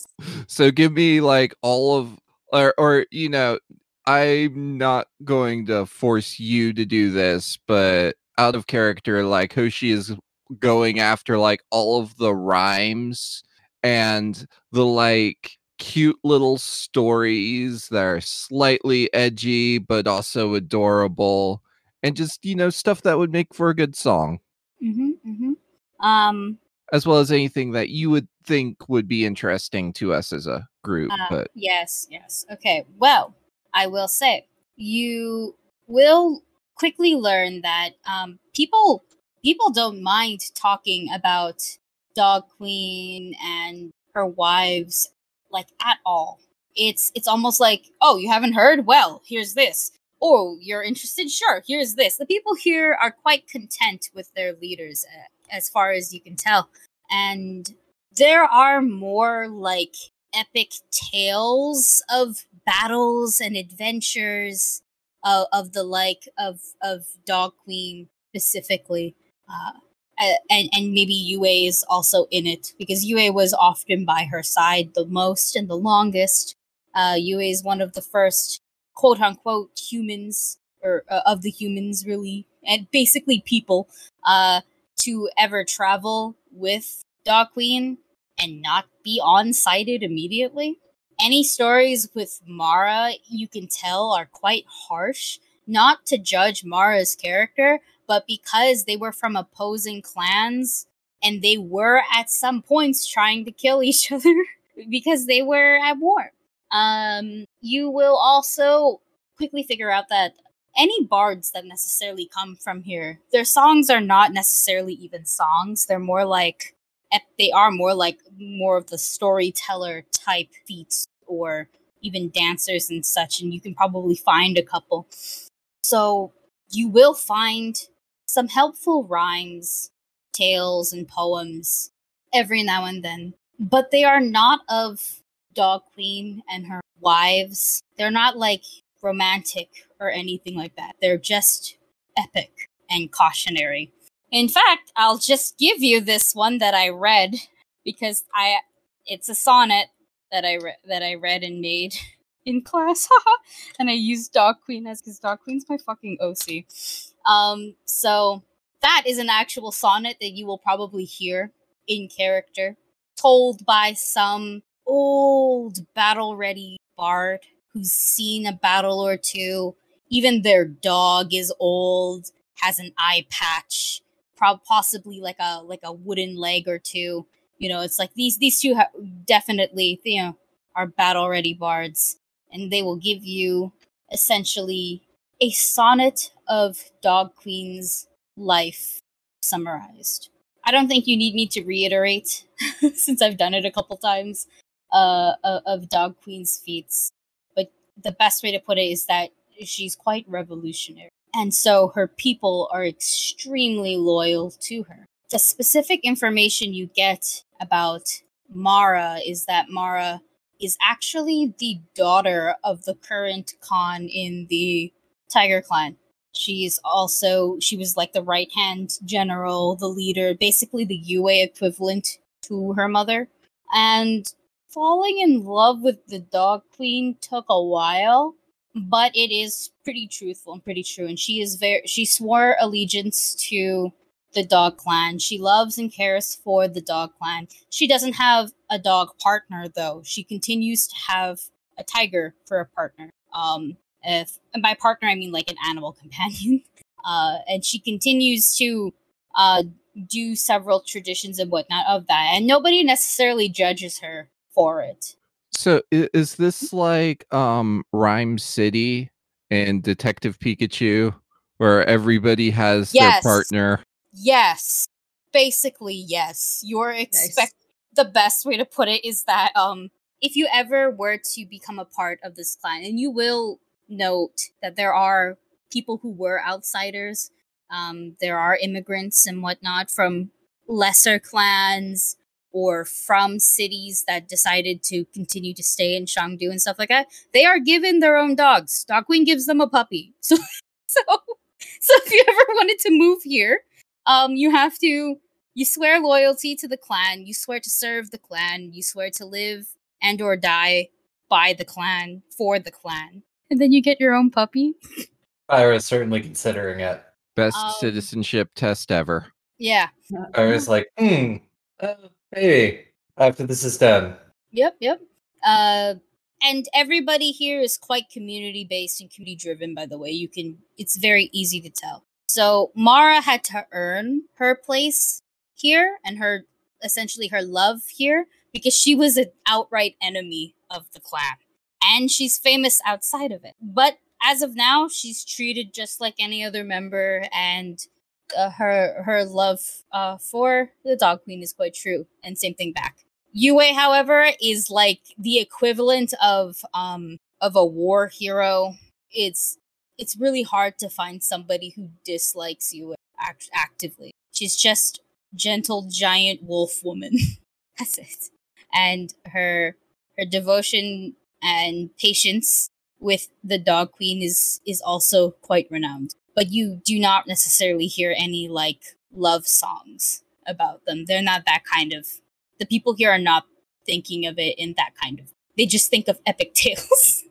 So give me like all of or or you know, I'm not going to force you to do this, but out of character like Hoshi is going after like all of the rhymes and the like cute little stories that are slightly edgy but also adorable and just you know stuff that would make for a good song Mm-hmm. Mm-hmm. Um. as well as anything that you would think would be interesting to us as a group Uh, but yes, yes. Okay. Well, I will say you will quickly learn that um, people people don't mind talking about Dog Queen and her wives like at all. It's it's almost like, oh, you haven't heard? Well, here's this. Oh, you're interested? Sure, here's this. The people here are quite content with their leaders, as far as you can tell, and there are more like epic tales of battles and adventures uh, of the like of of Dog Queen specifically, uh, a- and and maybe Yue is also in it because Yue was often by her side the most and the longest. Uh, Yue is one of the first quote unquote humans or uh, of the humans really, and basically people uh, to ever travel with Dog Queen and not be on sighted immediately. Any stories with Mara you can tell are quite harsh, not to judge Mara's character, but because they were from opposing clans and they were at some points trying to kill each other because they were at war. Um, you will also quickly figure out that any bards that necessarily come from here, their songs are not necessarily even songs. They're more like they are more like more of the storyteller type feats or even dancers and such and you can probably find a couple so you will find some helpful rhymes tales and poems every now and then. But they are not of dog queen and her wives. They're not like romantic or anything like that. They're just epic and cautionary. In fact, I'll just give you this one that I read because I it's a sonnet that I re- that I read and made in class, and I used Dog Queen as because Dog Queen's my fucking OC. Um, so that is an actual sonnet that you will probably hear in character, told by some old battle ready bard who's seen a battle or two. Even their dog is old, has an eye patch, prob- possibly like a like a wooden leg or two. You know, it's like these these two ha- definitely you know are battle ready bards, and they will give you essentially a sonnet of Dog Queen's life summarized. I don't think you need me to reiterate, since I've done it a couple times, uh, uh, of Dog Queen's feats. But the best way to put it is that she's quite revolutionary. And so her people are extremely loyal to her. The specific information you get about Mara is that Mara is actually the daughter of the current Khan in the Tiger Clan. She's also she was like the right hand general, the leader, basically the Yue equivalent to her mother. And falling in love with the Dog Queen took a while, but it is pretty truthful and pretty true. And she is very she swore allegiance to the dog clan. She loves and cares for the dog clan. She doesn't have a dog partner though. She continues to have a tiger for a partner. Um, if and by partner I mean like an animal companion. Uh, and she continues to uh do several traditions and whatnot of that, and nobody necessarily judges her for it. So is this like um Rhyme City and Detective Pikachu where everybody has Yes. their partner? Yes, basically yes. You're expect the best way to put it is that um if you ever were to become a part of this clan, and you will note that there are people who were outsiders, um, there are immigrants and whatnot from lesser clans or from cities that decided to continue to stay in Shangdu and stuff like that. They are given their own dogs. Dog Queen gives them a puppy. So so so if you ever wanted to move here, um you have to you swear loyalty to the clan you swear to serve the clan you swear to live and or die by the clan for the clan and then you get your own puppy? Ira's certainly considering it. Best Um, citizenship test ever. yeah. Ira's like, hmm, uh, maybe after this is done. yep yep. Uh and everybody here is quite community based and community driven by the way. You can it's very easy to tell. So mara had to earn her place here and her essentially her love here because she was an outright enemy of the clan and she's famous outside of it but as of now she's treated just like any other member and uh, her her love uh, for the dog queen is quite true and same thing back Yue, however, is like the equivalent of um of a war hero. It's it's really hard to find somebody who dislikes Yue act- actively. She's just gentle giant wolf woman. That's it. And her her devotion and patience with the dog queen is is also quite renowned. But you do not necessarily hear any like love songs about them. They're not that kind of the people here are not thinking of it in that kind of they just think of epic tales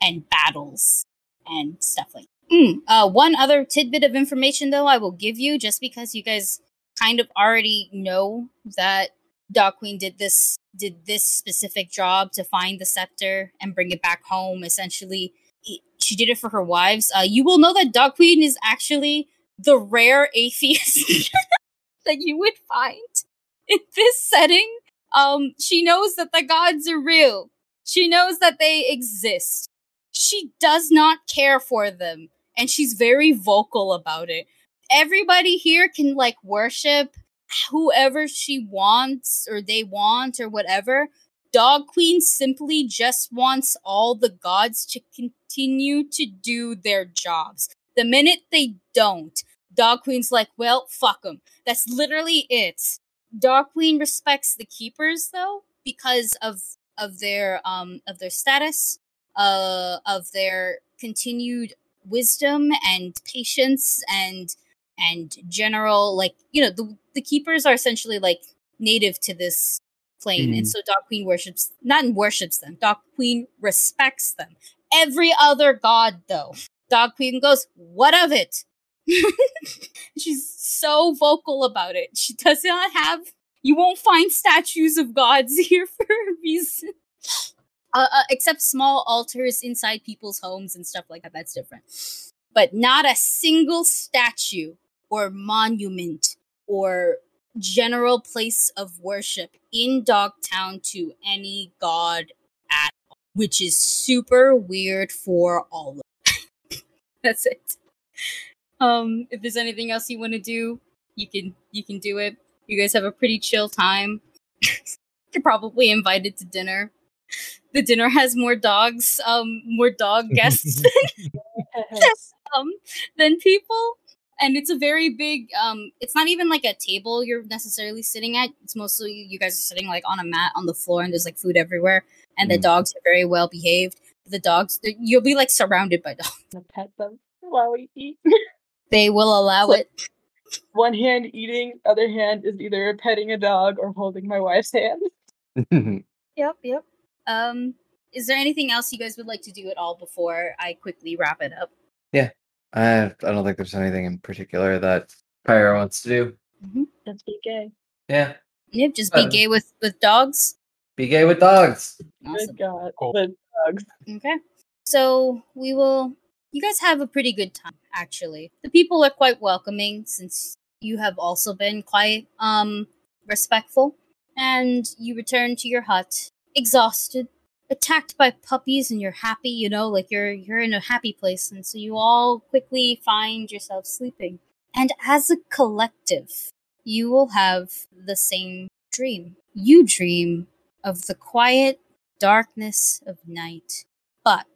and battles and stuff like mm. uh one other tidbit of information though i will give you just because you guys kind of already know that dog queen did this did this specific job to find the scepter and bring it back home essentially she did it for her wives uh you will know that dog queen is actually the rare atheist that you would find in this setting, um, she knows that the gods are real. She knows that they exist. She does not care for them, and she's very vocal about it. Everybody here can like worship whoever she wants or they want or whatever. Dog Queen simply just wants all the gods to continue to do their jobs. The minute they don't, Dog Queen's like, well, fuck them. That's literally it. Dog Queen respects the keepers though because of of their um of their status, uh of their continued wisdom and patience and and general like you know the the keepers are essentially like native to this plane and Mhm. so dog queen worships not worships them dog queen respects them. Every other god though dog queen goes what of it? She's so vocal about it. She does not have you won't find statues of gods here for a reason. Uh, uh, except small altars inside people's homes and stuff like that that's different. But not a single statue or monument or general place of worship in Dogtown to any god at all, which is super weird for all of us. That's it. Um, if there's anything else you want to do, you can you can do it. You guys have a pretty chill time. You're probably invited to dinner. The dinner has more dogs, um, more dog guests um than people and it's a very big um it's not even like a table you're necessarily sitting at. It's mostly you guys are sitting like on a mat on the floor and there's like food everywhere and the Mm. dogs are very well behaved. The dogs you'll be like surrounded by dogs. To pet them while we eat. they will allow So- it. One hand eating, other hand is either petting a dog or holding my wife's hand. yep yep. Um is there anything else you guys would like to do at all before i quickly wrap it up I, I don't think there's anything in particular that Pyra wants to do. Let's be gay. Yeah. yep just be Uh, gay with with dogs Be gay with dogs. awesome Good God. Cool. The dogs. Okay. So we will. You guys have a pretty good time, actually. The people are quite welcoming since you have also been quite um respectful. And you return to your hut, exhausted, attacked by puppies, and you're happy. You know, like you're you're in a happy place, and so you all quickly find yourself sleeping. And as a collective, you will have the same dream. You dream of the quiet darkness of night. But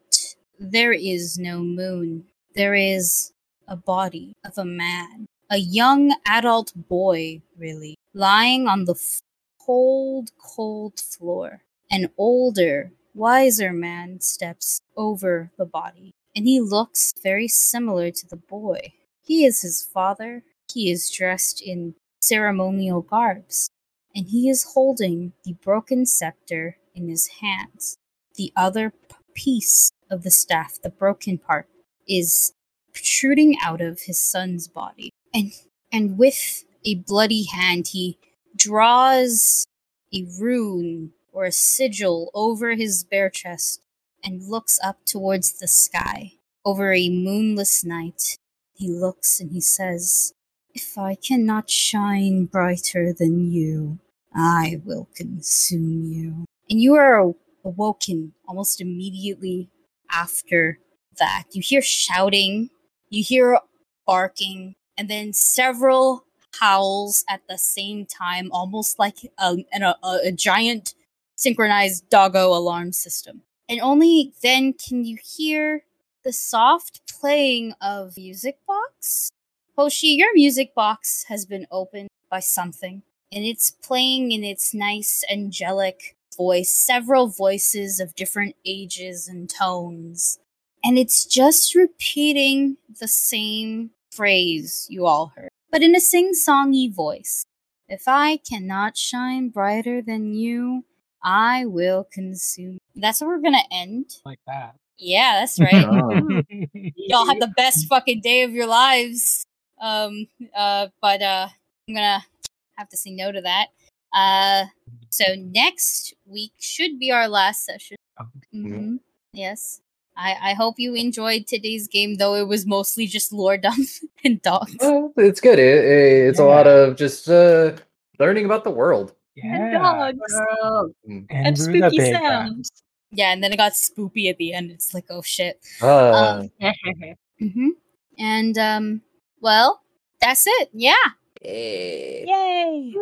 there is no moon. There is a body of a man, a young adult boy, really, lying on the f- cold, cold floor. An older, wiser man steps over the body, and he looks very similar to the boy. He is his father. He is dressed in ceremonial garbs, and he is holding the broken scepter in his hands. The other piece of the staff, the broken part, is protruding out of his son's body. And and with a bloody hand he draws a rune or a sigil over his bare chest and looks up towards the sky. Over a moonless night, he looks and he says, If I cannot shine brighter than you, I will consume you. And you are awoken almost immediately after that. You hear shouting, you hear barking, and then several howls at the same time, almost like um, a, a, a, a giant synchronized doggo alarm system. And only then can you hear the soft playing of music box. Hoshi, your music box has been opened by something, and it's playing in its nice angelic voice, several voices of different ages and tones. And it's just repeating the same phrase you all heard, but in a sing songy voice. If I cannot shine brighter than you, I will consume. That's where we're gonna end. like that. Yeah, that's right. Oh. Y'all have the best fucking day of your lives. Um, uh, but uh, I'm gonna have to say no to that. Uh, so next week should be our last session. Oh. hmm Yes. I, I hope you enjoyed today's game, though it was mostly just lore dump and dogs. Well, it's good. It, it- it's a lot of just uh, learning about the world. Yeah. dogs. Mm. And Runa spooky Bega. sounds. Yeah, and then it got spoopy at the end. It's like, oh shit. Uh, hmm And um, well, that's it. Yeah. Yay!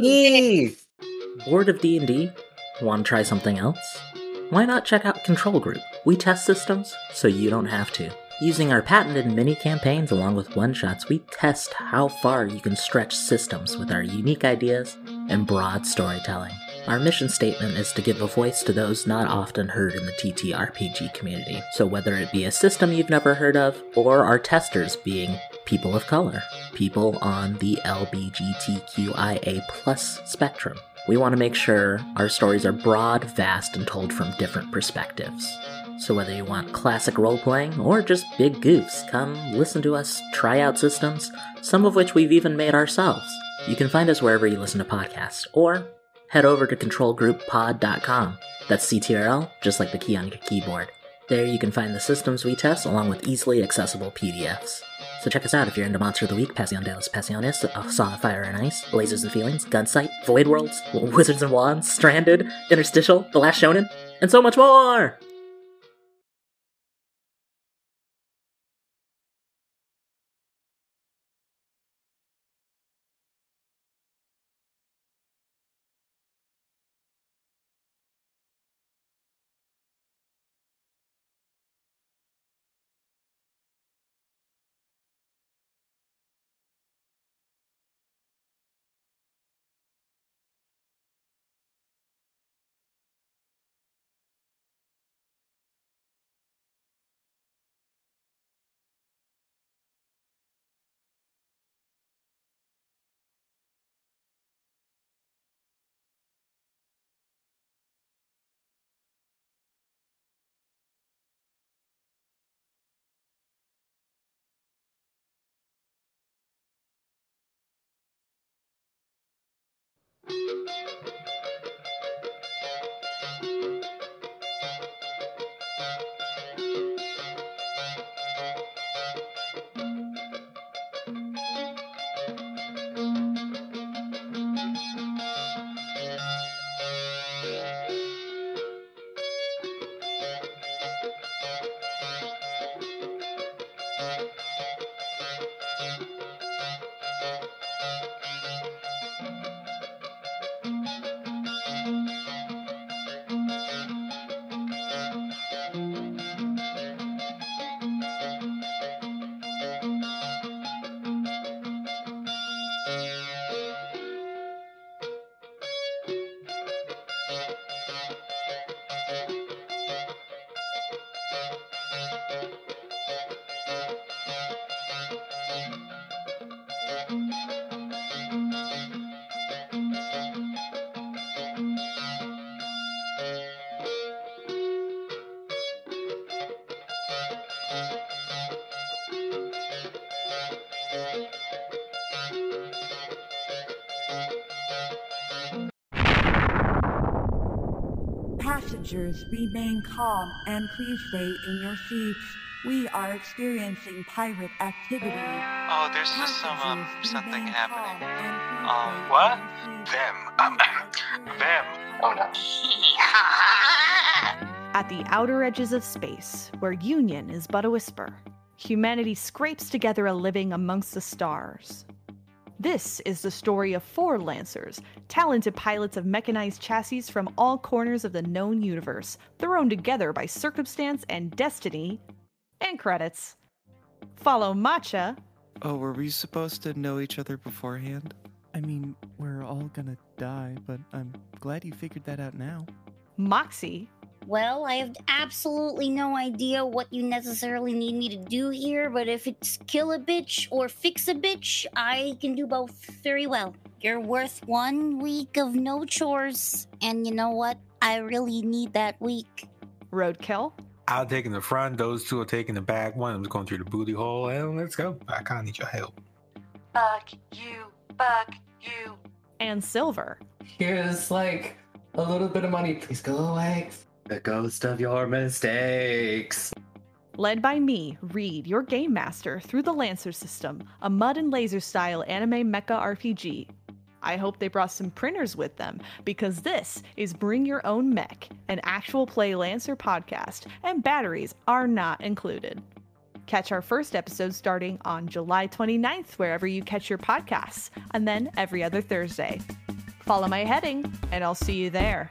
Yay! Bored of D&D? Want to try something else? Why not check out Control Group? We test systems so you don't have to. Using our patented mini campaigns along with one shots, we test how far you can stretch systems with our unique ideas and broad storytelling. Our mission statement is to give a voice to those not often heard in the TTRPG community. So whether it be a system you've never heard of, or our testers being people of color, people on the LBGTQIA plus spectrum. We want to make sure our stories are broad, vast, and told from different perspectives. So whether you want classic role playing or just big goofs, come listen to us try out systems, some of which we've even made ourselves. You can find us wherever you listen to podcasts, or head over to controlgrouppod.com. That's CTRL, just like the key on your keyboard. There you can find the systems we test along with easily accessible PDFs. So check us out if you're into Monster of the Week, Passion de las Pasiones, of Fire and Ice, Lasers and Feelings, Gunsight, Void Worlds, Wizards and Wands, Stranded, Interstitial, The Last Shonen, and so much more! Passengers, remain calm and please stay in your seats. We are experiencing pirate activity. Oh, there's just some um something happening. calm and please Um, what? Them. Um, them. Oh no. At the outer edges of space, where union is but a whisper, humanity scrapes together a living amongst the stars. This is the story of four Lancers, talented pilots of mechanized chassis from all corners of the known universe, thrown together by circumstance and destiny, and credits. Follow Matcha, Oh, were we supposed to know each other beforehand? I mean, we're all gonna die, but I'm glad you figured that out now. Moxie, Well, I have absolutely no idea what you necessarily need me to do here, but if it's kill a bitch or fix a bitch, I can do both very well. You're worth one week of no chores, and you know what? I really need that week. Roadkill, I'll take in the front, those two are taking the back. One of them's going through the booty hole, and let's go. I kind of need your help. Fuck you, fuck you. and Silver. Here's like a little bit of money. Please go away. The ghost of your mistakes. Led by me, Reed, your game master, through the Lancer system, a mud and laser style anime mecha RPG. I hope they brought some printers with them because this is Bring Your Own Mech, an actual play Lancer podcast, and batteries are not included. Catch our first episode starting on July 29th, wherever you catch your podcasts, and then every other Thursday. Follow my heading, and I'll see you there.